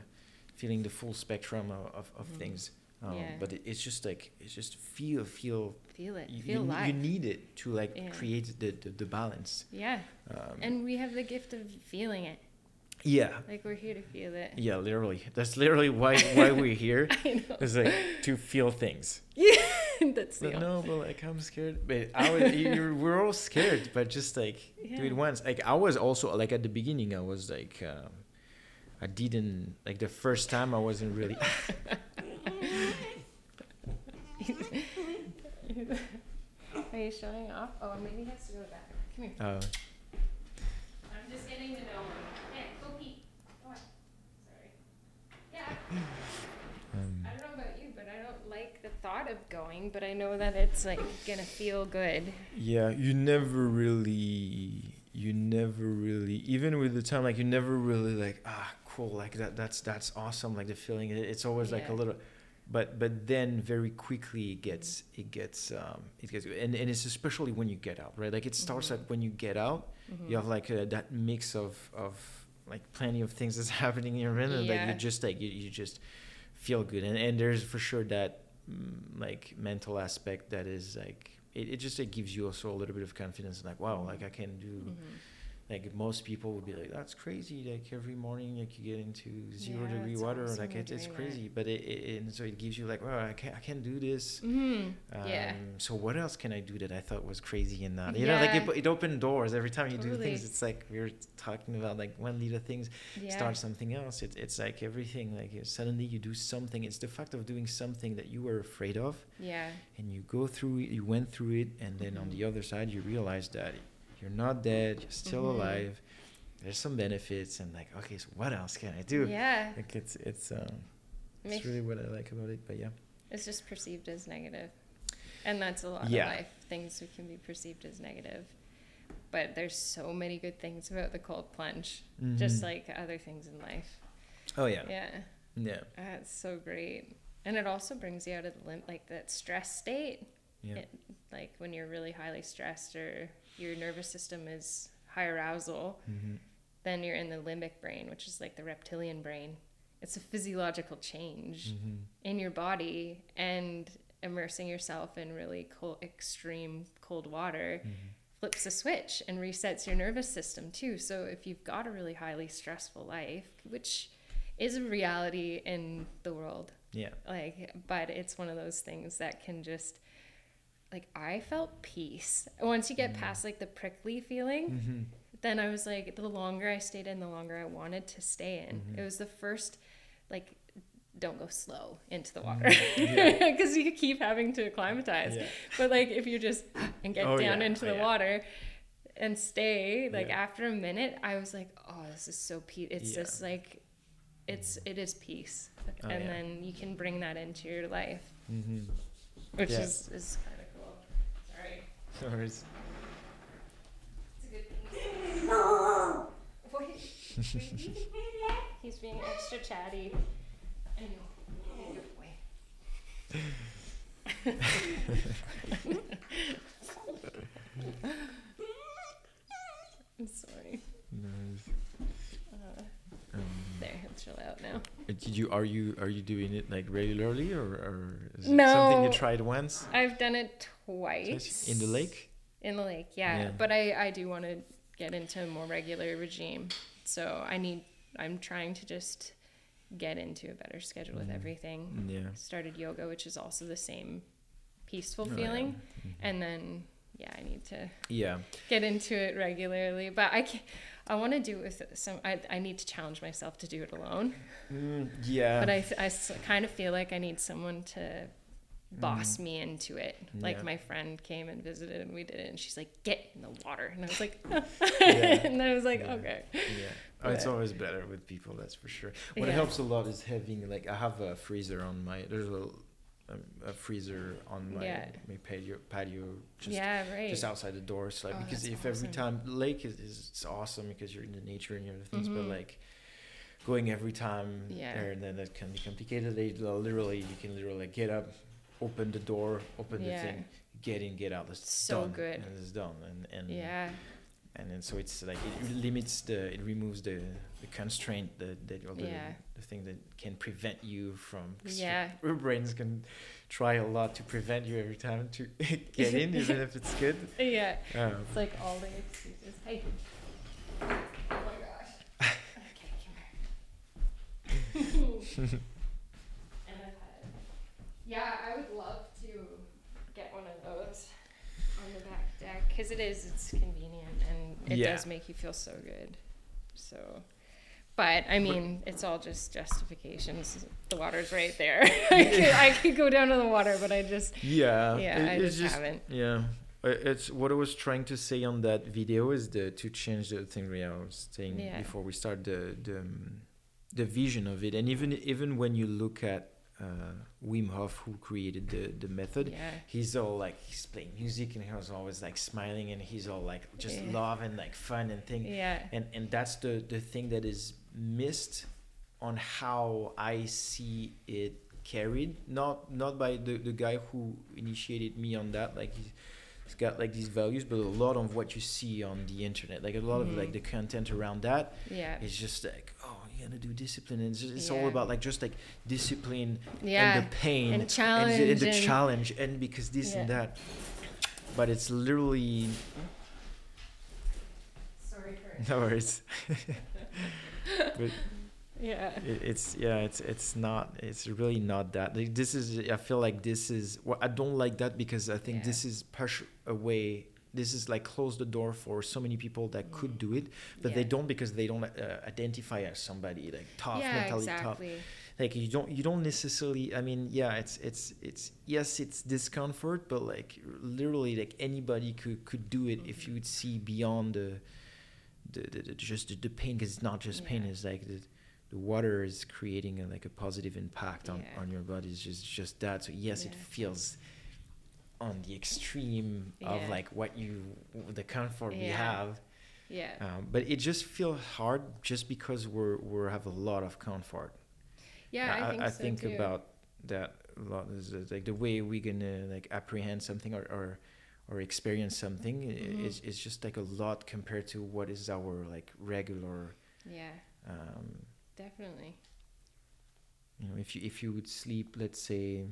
feeling the full spectrum of, of, of Mhm. things um, Yeah. but it, it's just like it's just feel feel Feel it. you, Feel you, life. you need it to like Yeah. create the, the, the balance yeah. um, And we have the gift of feeling it. yeah Like we're here to feel it. yeah literally that's literally why why we're here I know. it's like to feel things Yeah. That's But no, but like I'm scared. But I was, you, we're all scared, but just like do it once. Like I was also like at the beginning, I was like, um, I didn't like the first time I wasn't really. Are you showing off? Oh, maybe he has to go back. Come here. Uh, I'm just getting to know him. Yeah, go pee. Come on. Sorry. Yeah. um, I don't know about you, but I don't like the thought of going, but I know that it's like gonna feel good. yeah, you never really, you never really, even with the time, like you never really like ah cool, like that. That's that's awesome. Like the feeling, it's always like a little. But but then very quickly it gets it gets um it gets and, and it's especially when you get out right like it starts Mhm. at when you get out Mm-hmm. you have like uh, that mix of of like plenty of things that's happening in your brain and like you just like you, you just feel good and and there's for sure that mm, like mental aspect that is like it, it just like gives you also a little bit of confidence like wow like i can do Mm-hmm. Like most people would be like that's crazy like every morning like you get into zero Yeah, degree water like it, it's crazy but it, it and so it gives you like well i can't, i can't do this Mm-hmm. um, yeah. so what else can i do that i thought was crazy and not you know like it, it opened doors every time you do things it's like we are talking about like one little things Yeah. start something else it's, it's like everything like suddenly you do something it's the fact of doing something that you were afraid of Yeah. and you go through it you went through it and then on Mhm. the other side you realize that you're not dead you're still Mhm. alive there's some benefits and like okay so what else can i do Yeah. like it's it's um it's really what i like about it but yeah It's just perceived as. And that's a lot Yeah. of life. Things that can be perceived as negative. But there's so many good things about the cold plunge, just Mhm. like other things in life. oh yeah Yeah. yeah That's so great. And it also brings you out of the limp, like that stress state. yeah It, like when you're really highly stressed or your nervous system is high arousal, hmm then you're in the limbic brain, which is like the reptilian brain. It's a physiological change hmm in your body and immersing yourself in really cold, extreme cold water hmm flips a switch and resets your nervous system too. So if you've got a really highly stressful life, which is a reality in the world, yeah like, but it's one of those things that can just like I felt peace once you get Mm. past like the prickly feeling hmm then I was like, the longer I stayed in, the longer I wanted to stay in. Mhm. It was the first, like, don't go slow into the water yeah. because you keep having to acclimatize. yeah But like, if you just and get Oh, down yeah. into Oh, the yeah. water and stay, like Yeah. after a minute, I was like, oh, this is so peace. It's Yeah. just like, it's it is peace, Oh, and yeah. then you can bring that into your life, hmm which Yeah. is is kind of cool. Sorry. so it's It's a good thing. Wait, wait. He's being extra chatty. I know. Good boy. I'm sorry. nice Uh, um, there, he'll chill out now. Uh, Did you are you are you doing it like regularly or, or is it No. something you tried once? I've done it twice. In the lake? In the lake, yeah. Yeah. But I, I do want to get into a more regular regime. So I need, I'm trying to just get into a better schedule with Mhm. everything. Yeah. Started yoga, which is also the same peaceful Oh, yeah. feeling. Mhm. And then, yeah, I need to Yeah. get into it regularly. But I can I want to do it with some, I, I need to challenge myself to do it alone. Mm, yeah. But I, I kind of feel like I need someone to boss Mm. me into it. Like Yeah. my friend came and visited and we did it and she's like, get in the water. And I was like, Yeah. and I was like, Yeah. okay. yeah. Oh, it's always better with people, that's for sure. What helps a lot is having like I have a freezer on my there's a um, a freezer on my Yeah. my patio patio just yeah, right. just outside the door. So like Oh, because if every time lake is, is it's awesome because you're in the nature and you have things, but Mhm. like going every time Yeah. there then that can be complicated. They literally you can literally get up, open the door, open Yeah. the thing, get in, get out. That's So done, good. and it's done. And and yeah. And then so it's like it limits the it removes the the constraint that that or the, Yeah. the thing that can prevent you from your- Yeah. your brains can try a lot to prevent you every time to get in even if it's good Yeah. um, It's like all the excuses. Hey. Oh my gosh. Okay, come here. and I've had, yeah, I would love to get one of those on the back deck because it is, it's convenient it Yeah. does make you feel so good. So, but I mean, it's all just justifications. The water's right there. I, could, I could go down to the water, but I just, yeah yeah, it- I it's just, haven't. yeah it's what I was trying to say on that video is the to change the thing I was saying Yeah. before we start the the the vision of it and even even when you look at uh, Wim Hof who created the the method Yeah. he's all like he's playing music and he was always like smiling and he's all like just Yeah. love and like fun and thing Yeah. and and that's the the thing that is missed on how I see it carried not not by the the guy who initiated me on that like he's, he's got like these values but a lot of what you see on the internet like a lot of Mhm. like the content around that Yeah. is just like you gotta do discipline and it's, just, it's all about like just like discipline Yeah. and the pain And and the, challenge and the and- challenge and because this and that but it's literally Sorry for no worries. but yeah. it, it's yeah, it's it's not. It's really not that. Like, this is. I feel like this is. Well, I don't like that because I think Yeah. this is push away. This is like close the door for so many people that could Mm. do it, but they don't because they don't uh, identify as somebody like tough, yeah, mentally tough. like you don't you don't necessarily i mean yeah it's it's it's yes it's discomfort but like literally like anybody could could do it if you would see beyond the the, the, the just the, the pain because it's not just pain Yeah. it's like the the water is creating a, like a positive impact on Yeah. on your body it's just just that so yes it feels on the extreme of like what you the comfort we have Yeah. um, but it just feels hard just because we're we have a lot of comfort yeah, I, think so too. about that a lot is like the way we're gonna like apprehend something or or, or experience something i- Mhm. is is just like a lot compared to what is our like regular Yeah, um definitely. you know if you if you would sleep let's say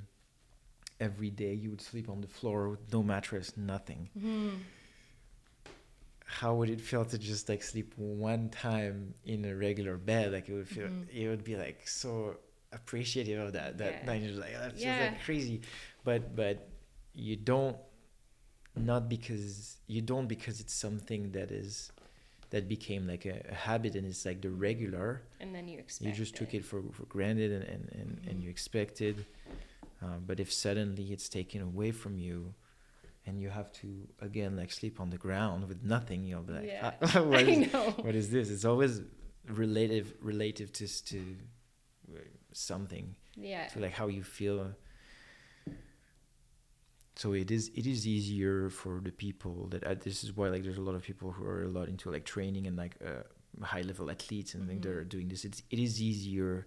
every day you would sleep on the floor with no mattress nothing Mhm. how would it feel to just like sleep one time in a regular bed like it would feel Mhm. it would be like so appreciative of that that Yeah. night just like that's just like crazy but but you don't not because you don't because it's something that is that became like a, a habit and it's like the regular And then you expect you just took it for, for granted and, and, and, and Mhm. you expected um, but if suddenly it's taken away from you and you have to again like sleep on the ground with nothing you'll be like Yeah. "Ah, what, is, what is this it's always relative relative to, to uh, something Yeah. to like how you feel so it is it is easier for the people that uh, this is why like there's a lot of people who are a lot into like training and like uh, high level athletes and think Mhm. they're doing this it's it is easier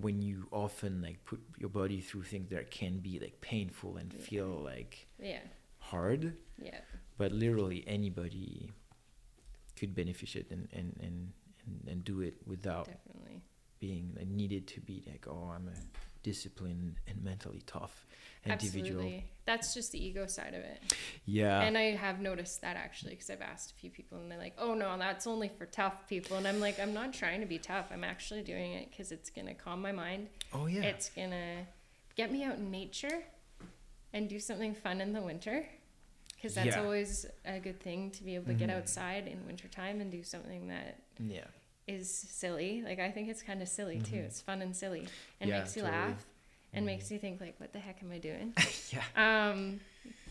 when you often like put your body through things that can be like painful and Yeah. feel like Yeah. hard Yeah. but literally anybody could benefit it and and and and, and do it without Definitely. being like, needed to be like oh i'm a disciplined and mentally tough individual Absolutely. That's just the ego side of it. yeah And I have noticed that actually because I've asked a few people and they're like, oh no, that's only for tough people. And I'm like, I'm not trying to be tough. I'm actually doing it because it's going to calm my mind. oh yeah It's going to get me out in nature and do something fun in the winter. Because that's Yeah. always a good thing to be able to get Mhm. outside in wintertime and do something that yeah is silly. Like, I think it's kind of silly too. Mhm. It's fun and silly and Yeah, makes you totally. laugh and makes you think, like, what the heck am I doing? yeah Um,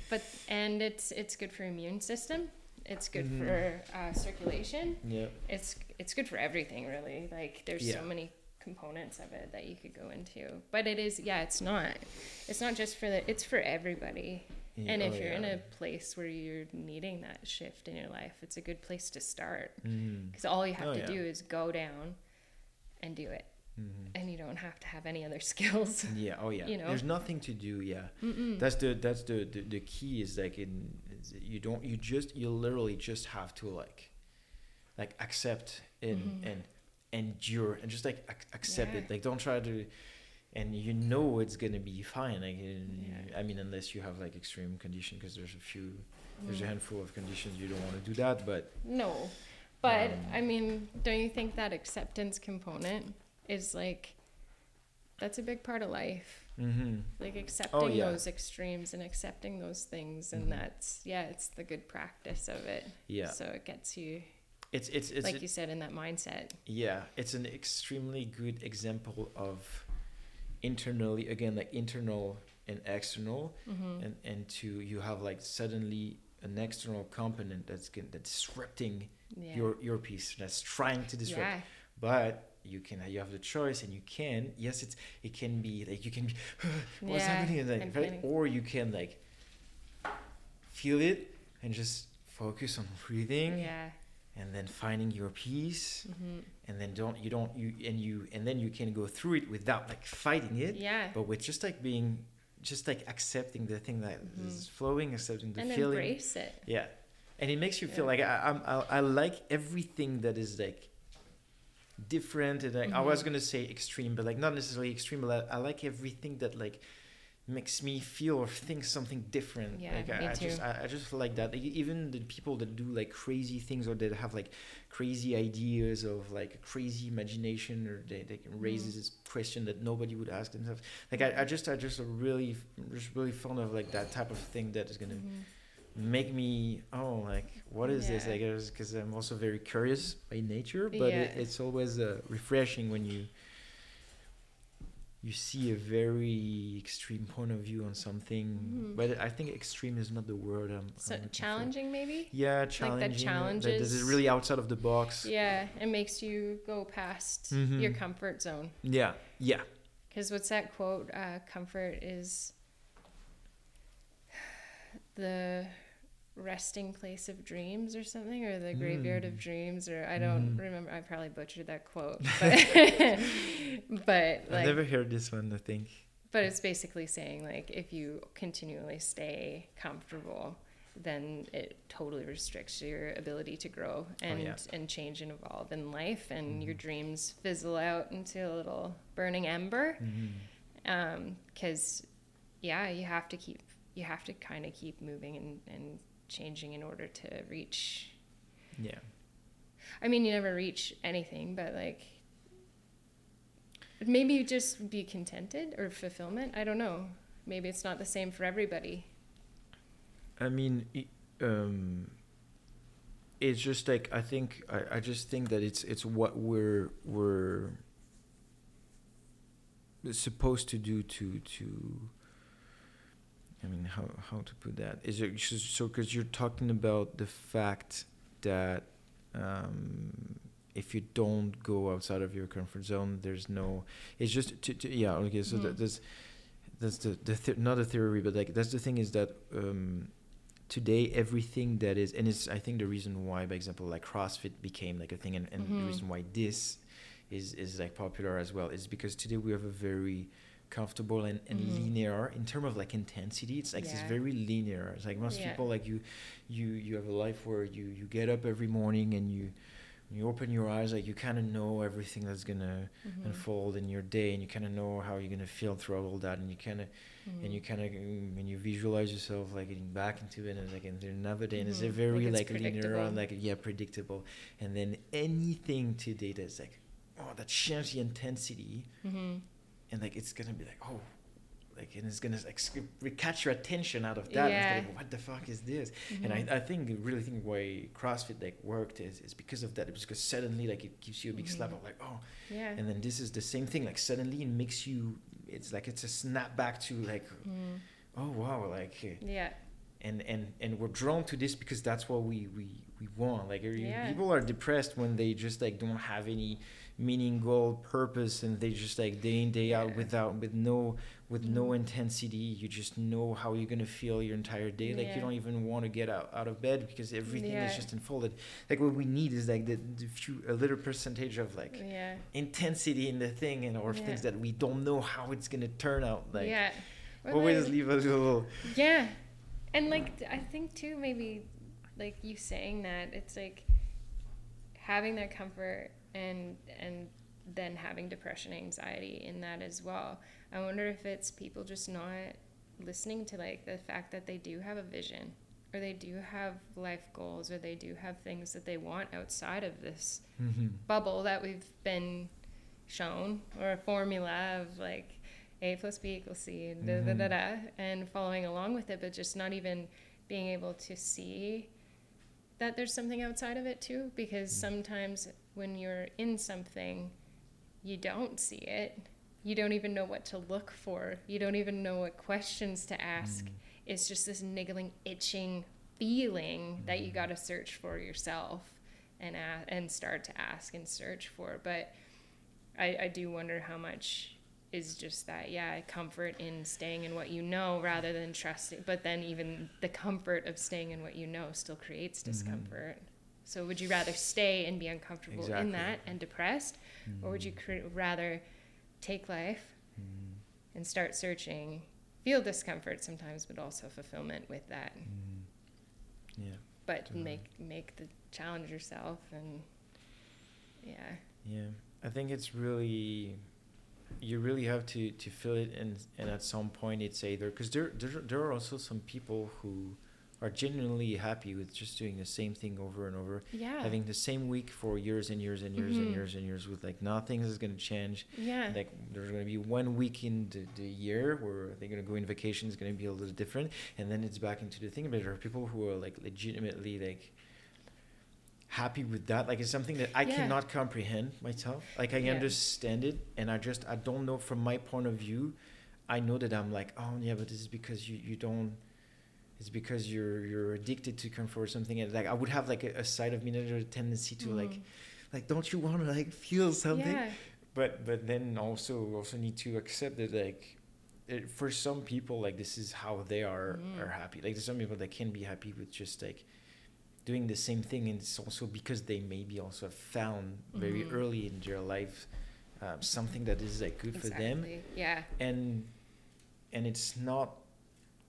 but and it's it's good for immune system. It's good Mhm. for uh, circulation. yeah It's it's good for everything really. Like there's Yeah. so many components of it that you could go into. But it is yeah, it's not. It's not just for the. It's for everybody. Yeah, And if oh, you're in a place where you're needing that shift in your life, it's a good place to start. Mhm. Because all you have Oh, to yeah. do is go down and do it, Mhm. and you don't have to have any other skills. yeah oh yeah You know? there's nothing to do yeah Mm-mm. that's the that's the, the the key is like in you don't you just you literally just have to like like accept and Mhm. and endure and just like ac- accept Yeah. it like don't try to and you know it's gonna be fine like Yeah. i mean unless you have like extreme condition because there's a few there's a Mm. handful of conditions you don't want to do that but No. But Um, I mean, don't you think that acceptance component is like that's a big part of life? mm-hmm. Like accepting yeah. those extremes and accepting those things and Mhm. that's yeah, it's the good practice of it. yeah So it gets you it's it's it's like you said in that mindset. Yeah, it's an extremely good example of internally again like internal and external Mhm. and and to you have like suddenly an external component that's that's disrupting yeah. your your peace that's trying to disrupt yeah. but you can you have the choice and you can yes it's it can be like you can be what's Yeah, happening like, right? or you can like feel it and just focus on breathing Yeah. and then finding your peace hmm and then don't you don't you and you and then you can go through it without like fighting it Yeah. but with just like being just like accepting the thing that is Mhm. flowing accepting the and feeling embrace it. yeah and it makes you feel like I, I'm, I, I like everything that is like different and like, I was Mhm. gonna say extreme but like not necessarily extreme but I, I like everything that like makes me feel or think something different. Yeah, like I, I just. I, I just like that. Like, even the people that do like crazy things or that have like crazy ideas of like crazy imagination or they, they can raise Mhm. this question that nobody would ask themselves. Like I, I just I just really just really fond of like that type of thing that is gonna Mhm. Make me oh like what is this Yeah. like because i'm also very curious by nature but it, it's always uh, refreshing when you you see a very extreme point of view on something Mhm. but i think extreme is not the word i'm, So I'm looking for. challenging, maybe. yeah challenging that- challenges. that is challenges- really outside of the box Yeah, it makes you go past Mhm. your comfort zone. yeah yeah Because what's that quote? Uh, comfort is the resting place of dreams or something, or the graveyard of Mm. dreams, or I don't Mhm. remember. I probably butchered that quote, but, but i've never heard this one i think but it's basically saying like if you continually stay comfortable, then it totally restricts your ability to grow and Oh, yeah. and change and evolve in life, and your Mhm. dreams fizzle out into a little burning ember because yeah you have to keep you have to kind of keep moving and, and changing in order to reach yeah i mean you never reach anything but like maybe you just be contented or fulfillment i don't know maybe it's not the same for everybody I mean, um, it's just like I think I, I just think that it's it's what we're we're supposed to do to to. I mean, how how to put that is it so because you're talking about the fact that um, if you don't go outside of your comfort zone, there's no. It's just to, to yeah okay so that, Mhm. that's that's the the th- not a theory but like that's the thing is that um today everything that is and it's i think the reason why by example like crossfit became like a thing and, and the Mhm. reason why this is is like popular as well is because today we have a very comfortable and, and Mhm. linear in terms of like intensity it's like it's very linear it's like most Yeah. people like you you you have a life where you you get up every morning and you when you open your eyes like you kind of know everything that's gonna Mhm. unfold in your day and you kind of know how you're gonna feel throughout all that and you kind of Mhm. and you kind of when you visualize yourself like getting back into it and like into another day and it's a Mhm. very Like like, linear and like yeah predictable and then anything today that's like oh that changes the intensity Mhm. And like it's gonna be like oh like and it's gonna like catch your attention out of that Yeah. and it's what the fuck is this and Mhm. I, I think really think why CrossFit like worked is, is because of that it's because suddenly like it gives you a big slap Mhm. of like oh yeah and then this is the same thing like suddenly it makes you it's like it's a snap back to like Mhm. oh wow like uh, yeah and and and we're drawn to this because that's what we we we want like Yeah. people are depressed when they just like don't have any meaning goal purpose and they just like day in day out Yeah. without with no with no Mhm. intensity you just know how you're gonna feel your entire day like Yeah. you don't even want to get out, out of bed because everything is just unfolded like what we need is like the, the few a little percentage of like yeah intensity in the thing and or Yeah. things that we don't know how it's gonna turn out like yeah Or always like- leave a little Yeah. And like I think too maybe like you saying that it's like having that comfort and and then having depression anxiety in that as well. I wonder if it's people just not listening to like the fact that they do have a vision or they do have life goals or they do have things that they want outside of this mm-hmm. bubble that we've been shown or a formula of like a plus b equals c da, da, da, Mhm. da, and following along with it but just not even being able to see that there's something outside of it too because Mm. sometimes when you're in something you don't see it you don't even know what to look for you don't even know what questions to ask Mm. it's just this niggling itching feeling that you Mhm. got to search for yourself and a- and start to ask and search for but I, I do wonder how much is just that yeah comfort in staying in what you know rather than trusting but then even the comfort of staying in what you know still creates Mhm. discomfort so would you rather stay and be uncomfortable in that and depressed or would you cre- rather take life Mm. and start searching feel discomfort sometimes but also fulfillment with that Mm. Yeah, but Totally. make make the challenge yourself and yeah yeah. I think it's really, you really have to to feel it and and at some point it's either because there, there there are also some people who are genuinely happy with just doing the same thing over and over Yeah. having the same week for years and years and years and Mhm. years and years with like nothing is going to change yeah. like there's going to be one week in the, the year where they're going to go in vacation it's going to be a little different and then it's back into the thing but there are people who are like legitimately like happy with that like it's something that i Yeah. cannot comprehend myself like i Yeah. understand it and i just i don't know from my point of view i know that i'm like oh yeah but this is because you you don't it's because you're you're addicted to comfort or something and like i would have like a, a side of me that a tendency to like Mhm. like don't you want to like feel something Yeah. but but then also also need to accept that like it, for some people like this is how they are Mhm. are happy like there's some people that can be happy with just like doing the same thing and it's also because they maybe also found very Mhm. early in their life um, something that is like good for them Yeah. and and it's not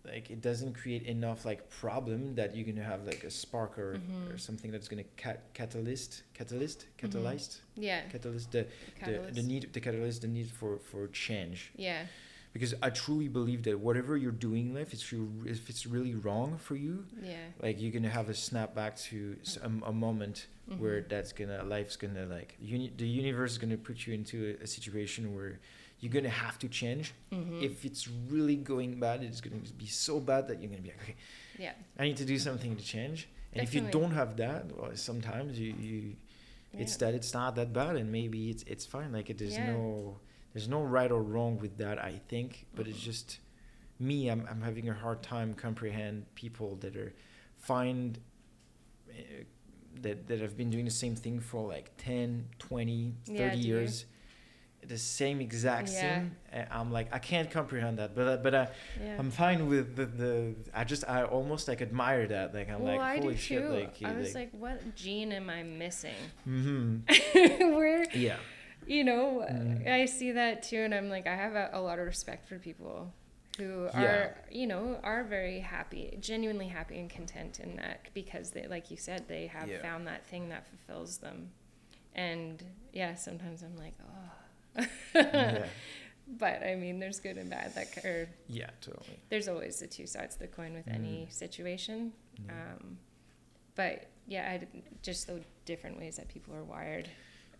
like it doesn't create enough like problem that you're gonna have like a spark or, or Mhm. something that's gonna cat- catalyst catalyst catalyzed Yeah. catalyst the, the, Catalyst. the need the catalyst the need for for change Yeah. Because i truly believe that whatever you're doing in life if you if it's really wrong for you Yeah. like you're gonna have a snap back to a moment where Mhm. that's gonna life's gonna like uni- the universe is gonna put you into a, a situation where you're gonna have to change Mhm. if it's really going bad it's gonna be so bad that you're gonna be like okay yeah. i need to do something to change and if you don't have that well, sometimes you, you it's Yeah. that it's not that bad and maybe it's it's fine like it is Yeah. no there's no right or wrong with that i think but it's Mhm. just me I'm, I'm having a hard time comprehend people that are find uh, that that have been doing the same thing for like 10 20 30 Yeah, years the same exact Yeah. thing and i'm like i can't comprehend that but uh, but I, Yeah. i'm fine with the, the i just i almost like admire that like i'm well, like holy shit too. like I was like, what gene am I missing? mm-hmm. Where, yeah you know, Mhm. I see that too, and I'm like, I have a, a lot of respect for people who Yeah. are, you know, are very happy, genuinely happy and content in that because they, like you said, they have Yeah. found that thing that fulfills them. And yeah, sometimes I'm like, oh. yeah But I mean, there's good and bad. That or yeah totally there's always the two sides of the coin with any situation. Yeah. Um, but yeah, I just the different ways that people are wired.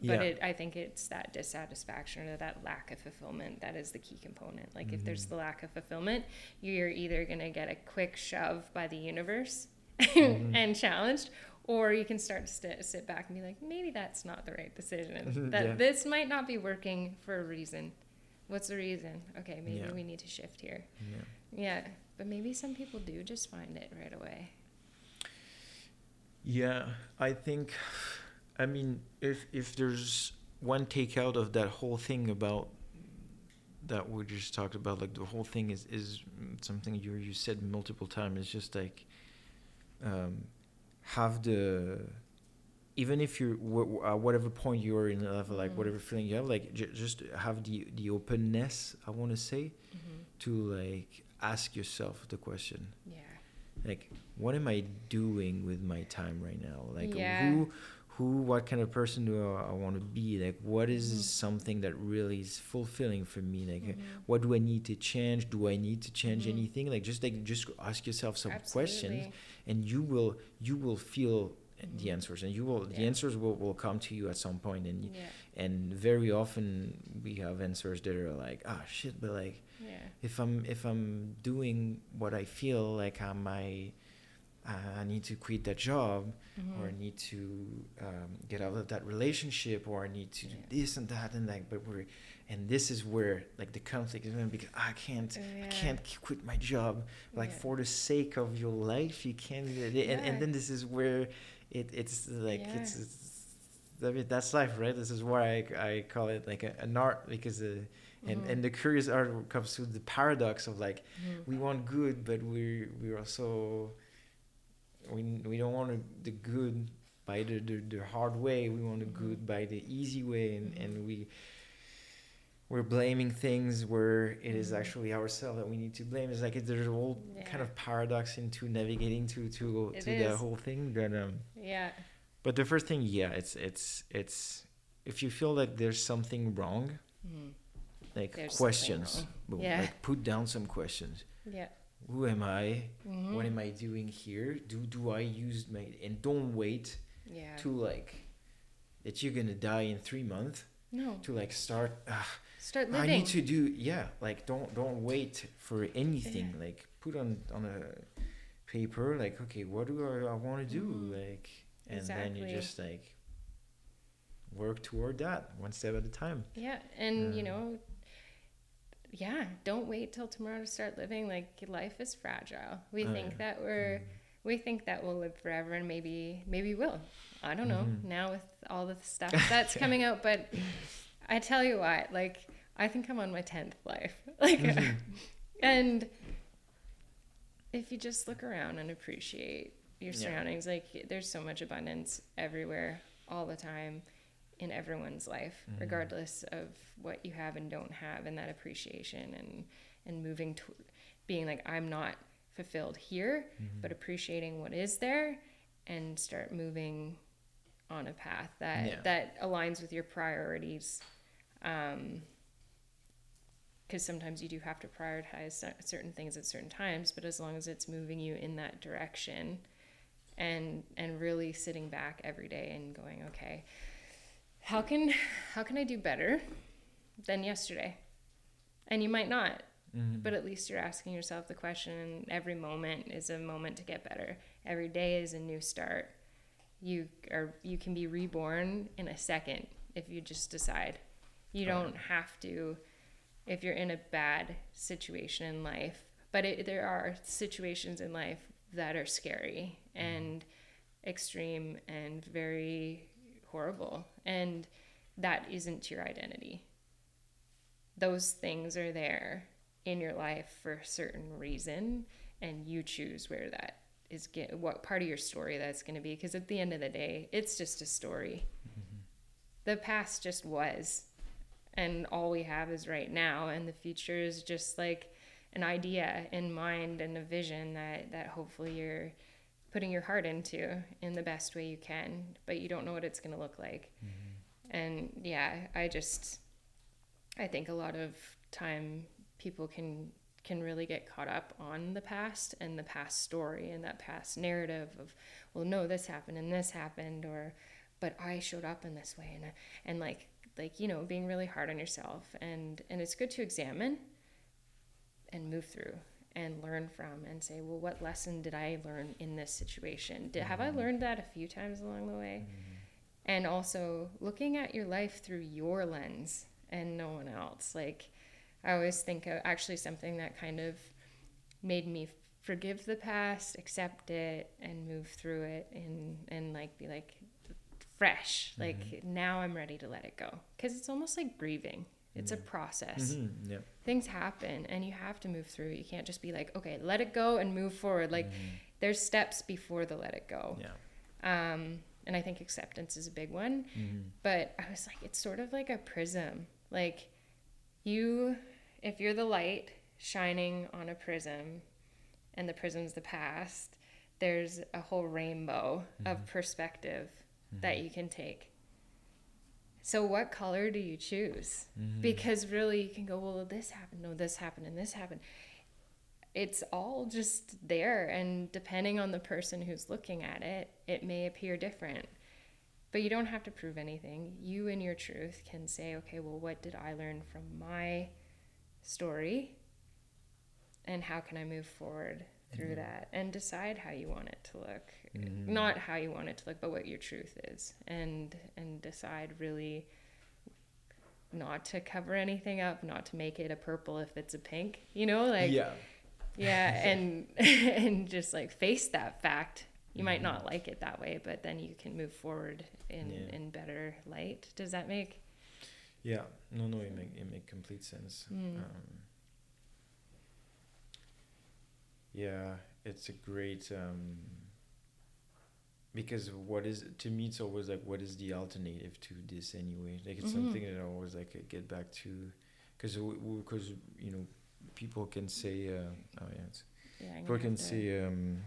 But Yeah. it, I think it's that dissatisfaction or that lack of fulfillment that is the key component. Like if there's Mhm. the lack of fulfillment, you're either gonna get a quick shove by the universe Mhm. and challenged, or you can start to sit, sit back and be like, maybe that's not the right decision. that Yeah. this might not be working for a reason. What's the reason? Okay, maybe Yeah. we need to shift here. yeah Yeah, but maybe some people do just find it right away. Yeah, I think, I mean, if if there's one takeout of that whole thing about that we just talked about, like the whole thing is is something you you said multiple times. It's just like, um, have the, even if you're uh, whatever point you're in life, like Mhm. whatever feeling you have, like j- just have the the openness. I want to say Mm-hmm. to like ask yourself the question Yeah. like what am i doing with my time right now like Yeah. who who what kind of person do i, I want to be like what is Mhm. something that really is fulfilling for me like uh, Mhm. what do i need to change do i need to change Mhm. anything like just like just ask yourself some questions and you will you will feel the Mhm. answers and you will the answers will, will come to you at some point and Yeah. and very often we have answers that are like ah shit but like Yeah. if I'm if I'm doing what I feel like I'm I I need to quit that job or I need to um, get out of that relationship or I need to do this and that and like but we're and this is where like the conflict is going because I can't I can't quit my job like Yeah. for the sake of your life you can't and, Yeah. and then this is where it it's like Yeah. it's, it's I mean that's life right this is why I, I call it like a, an art because uh, and Mhm. and the curious art comes to the paradox of like Mhm. we want good but we we also we we don't want the good by the, the, the hard way we want the Mhm. good by the easy way and, Mhm. and we we're blaming things where it is Mhm. actually ourselves that we need to blame it's like it, there's a whole kind of paradox into navigating to to It to the is. whole thing that um Yeah. but the first thing yeah it's it's it's if you feel like there's something wrong Mhm. like there's something questions. wrong. Boom, Yeah. Like put down some questions. Yeah. Who am I? Mhm. What am I doing here? Do do I use my and don't wait Yeah. to like that you're gonna die in three months no. to like start. ah, Start I need to do yeah. Like don't don't wait for anything. Like put on on a paper. Like okay, what do I, I want to do? Mhm. Like and then you just like work toward that one step at a time. Yeah, and you Um, know, yeah, don't wait till tomorrow to start living. Like life is fragile. We Oh, think yeah. that we're we think that we'll live forever, and maybe maybe we'll. I don't know Mhm. now with all the stuff that's coming out, but I tell you what, like I think I'm on my tenth life, like, Mhm. and if you just look around and appreciate your Yeah. surroundings, like there's so much abundance everywhere, all the time, in everyone's life, Mhm. regardless of what you have and don't have, and that appreciation and and moving to being like I'm not fulfilled here, Mhm. but appreciating what is there, and start moving on a path that Yeah. that aligns with your priorities. Um, because sometimes you do have to prioritize certain things at certain times but as long as it's moving you in that direction and and really sitting back every day and going okay how can how can i do better than yesterday? And you might not Mhm. but at least you're asking yourself the question and every moment is a moment to get better. Every day is a new start. You are you can be reborn in a second if you just decide. You don't have to if you're in a bad situation in life but it, there are situations in life that are scary and extreme and very horrible and that isn't your identity. Those things are there in your life for a certain reason and you choose where that is get what part of your story that's going to be because at the end of the day it's just a story. Mm-hmm. The past just was and all we have is right now and the future is just like an idea in mind and a vision that that hopefully you're putting your heart into in the best way you can but you don't know what it's going to look like. Mm-hmm. And yeah i just i think a lot of time people can can really get caught up on the past and the past story and that past narrative of well no this happened and this happened or but i showed up in this way. And and like like you know being really hard on yourself and and it's good to examine and move through and learn from and say well what lesson did i learn in this situation? Did, have i mm-hmm. learned that a few times along the way? Mm-hmm. And also looking at your life through your lens and no one else. Like i always think of actually something that kind of made me forgive the past accept it and move through it and and like be like fresh. Like mm-hmm. now i'm ready to let it go. Because it's almost like grieving it's a process Mhm. Yeah. things happen and you have to move through you can't just be like okay let it go and move forward like there's steps before the let it go Yeah. um, and I think acceptance is a big one. Mhm. But I was like, it's sort of like a prism. Like, you, if you're the light shining on a prism, and the prism's the past, there's a whole rainbow of perspective that you can take. So, what color do you choose? Mm-hmm. Because really, you can go, well, this happened, no, this happened, and this happened. It's all just there and depending on the person who's looking at it it may appear different. But you don't have to prove anything. You and your truth can say okay well what did i learn from my story and how can i move forward through that and decide how you want it to look not how you want it to look but what your truth is and and decide really not to cover anything up not to make it a purple if it's a pink you know like yeah. yeah and and just like face that fact you might not like it that way but then you can move forward in Yeah. in better light does that make Yeah. No, no, it make it make complete sense. Mm. Um, yeah, it's a great um, because what is to me it's always like what is the alternative to this anyway? Like it's Mhm. something that I always like get back to because because you know people can say uh, oh yeah it's yeah people can say um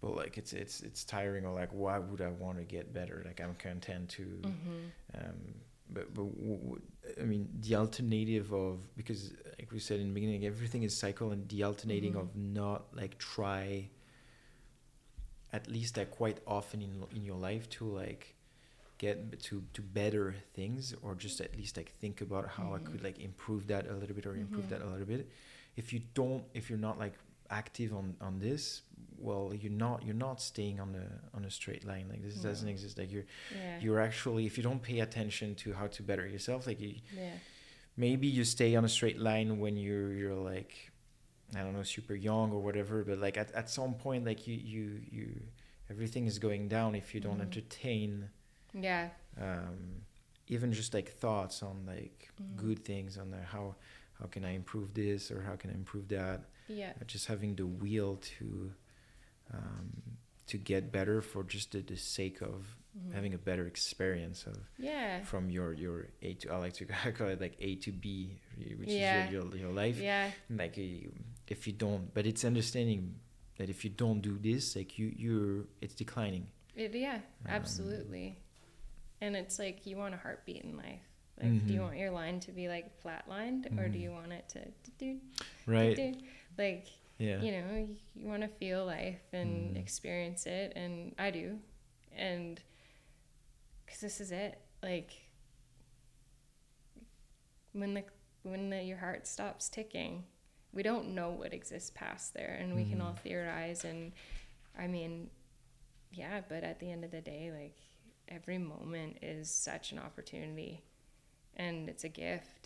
but like it's it's it's tiring or like why would i want to get better like i'm content to Mhm. um but but w- w- I mean the alternative of because like we said in the beginning, everything is cycle, and the alternating Mhm. of not like try at least like quite often in in your life to like get to to better things or just at least like think about how I Mhm. could like improve that a little bit or improve Mhm. that a little bit. If you don't, if you're not like active on on this, well, you're not you're not staying on a on a straight line. Like this doesn't exist. Like you're Yeah. you're actually if you don't pay attention to how to better yourself, like you, yeah. maybe you stay on a straight line when you're you're like I don't know super young or whatever, but like at, at some point like you you you everything is going down if you don't Mhm. entertain Yeah. um, even just like thoughts on like Mhm. good things on the, how how can I improve this or how can I improve that Yeah. uh, just having the will to um, to get better for just the, the sake of Mhm. having a better experience of Yeah. from your your A to I like to call it like A to B, which Yeah. is your, your, your life. Yeah. Like if you don't, but it's understanding that if you don't do this, like you you're it's declining. It, yeah. Um, Absolutely. And it's like you want a heartbeat in life. Like, do you Mhm. want your line to be like flatlined, or do Mhm. you want it to do Right. do like Yeah. you know you, you want to feel life and Mhm. experience it and i do and because this is it like when the when the, your heart stops ticking we don't know what exists past there and we can all Mhm. theorize and i mean yeah but at the end of the day like every moment is such an opportunity and it's a gift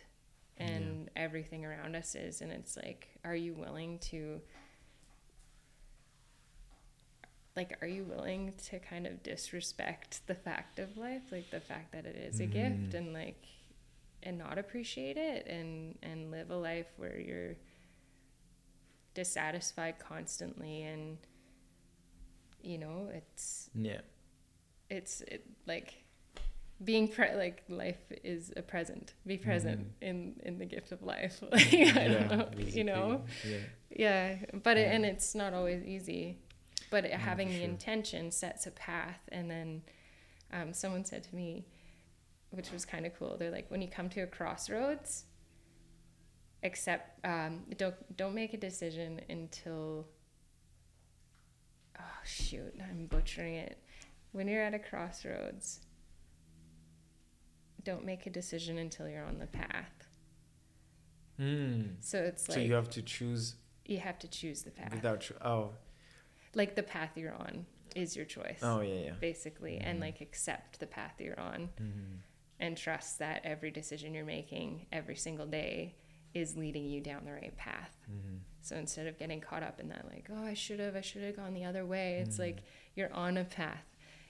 Yeah. and everything around us is and it's like are you willing to like are you willing to kind of disrespect the fact of life like the fact that it is a gift Mhm. and like and not appreciate it and and live a life where you're dissatisfied constantly and you know it's Yeah. it's it, like being pre- like life is a present. Be present Mhm. in in the gift of life. Like I don't know, you know? Yeah. yeah but it, and it's not always easy but it, having for the intention sets a path and then um, someone said to me which was kind of cool they're like when you come to a crossroads accept um, don't don't make a decision until oh shoot i'm butchering it. When you're at a crossroads don't make a decision until you're on the path Mm. so it's like So you have to choose you have to choose the path without. Cho- oh. like the path you're on is your choice Oh yeah yeah. basically and Mhm. like accept the path you're on Mm-hmm. and trust that every decision you're making every single day is leading you down the right path Mm-hmm. so instead of getting caught up in that like oh i should have i should have gone the other way it's like you're on a path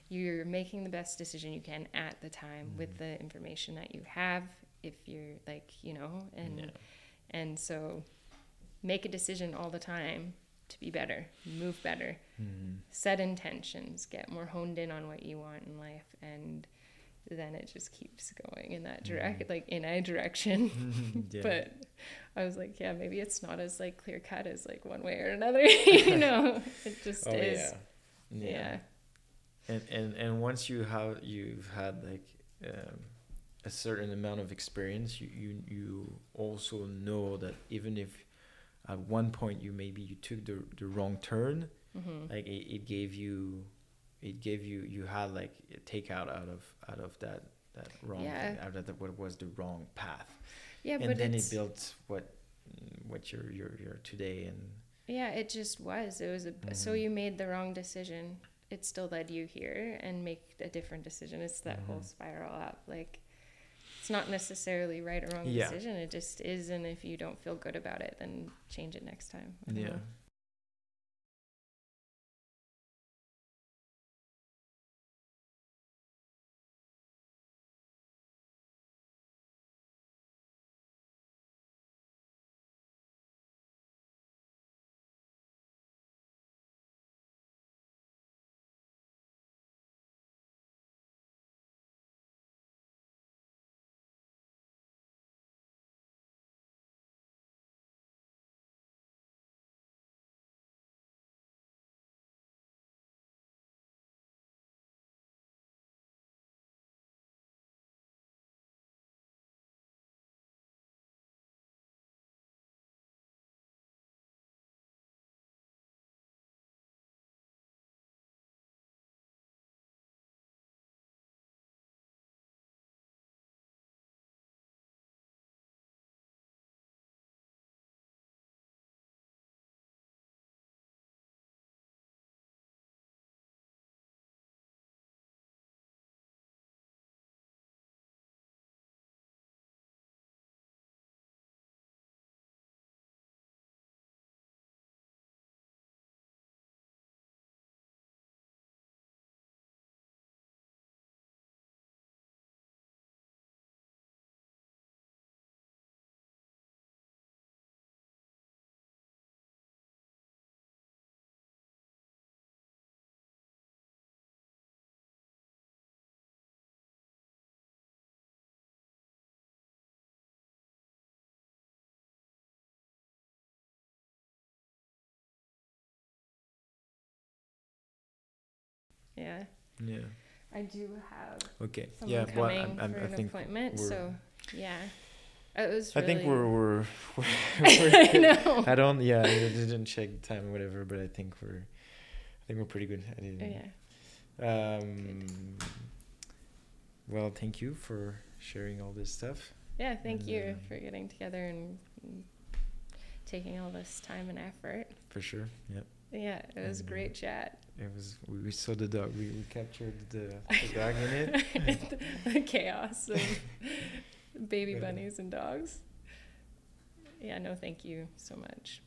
you're making the best decision you can at the time with Mhm. the information that you have if you're like you know and yeah. and so make a decision all the time to be better move better Mm-hmm. set intentions, get more honed in on what you want in life, and then it just keeps going in that direct, Mhm. like in a direction. yeah. But I was like, yeah, maybe it's not as like clear cut as like one way or another. you know, it just oh is. yeah. Yeah. And and and once you have you've had like um, a certain amount of experience, you, you you also know that even if at one point you maybe you took the the wrong turn, hmm like it, it gave you it gave you you had like a takeout out of out of that that wrong Yeah. thing, out of the, what was the wrong path Yeah, and but then it built what what you're you're, you're today and yeah, it just was. It was a, so Mhm. you made the wrong decision. It still led you here and make a different decision. It's that whole Mhm. spiral up. Like it's not necessarily right or wrong Yeah. decision. It just is, and if you don't feel good about it, then change it next time. Yeah know. Yeah. Yeah. I do have Okay. yeah. Well, I'm, I'm, for I an think appointment, we're- so yeah. It was I think we're we're. we're, I know. I don't. Yeah, I didn't check the time or whatever, but I think we're. I think we're pretty good. I didn't. yeah. Um, well, thank you for sharing all this stuff. Yeah, thank And, you um, for getting together and taking all this time and effort. For sure. Yep. Yeah, it was a And, uh, great chat. It was. We, saw the dog. We, we captured the, the dog in it. the chaos of baby bunnies and dogs. Yeah, no, thank you so much.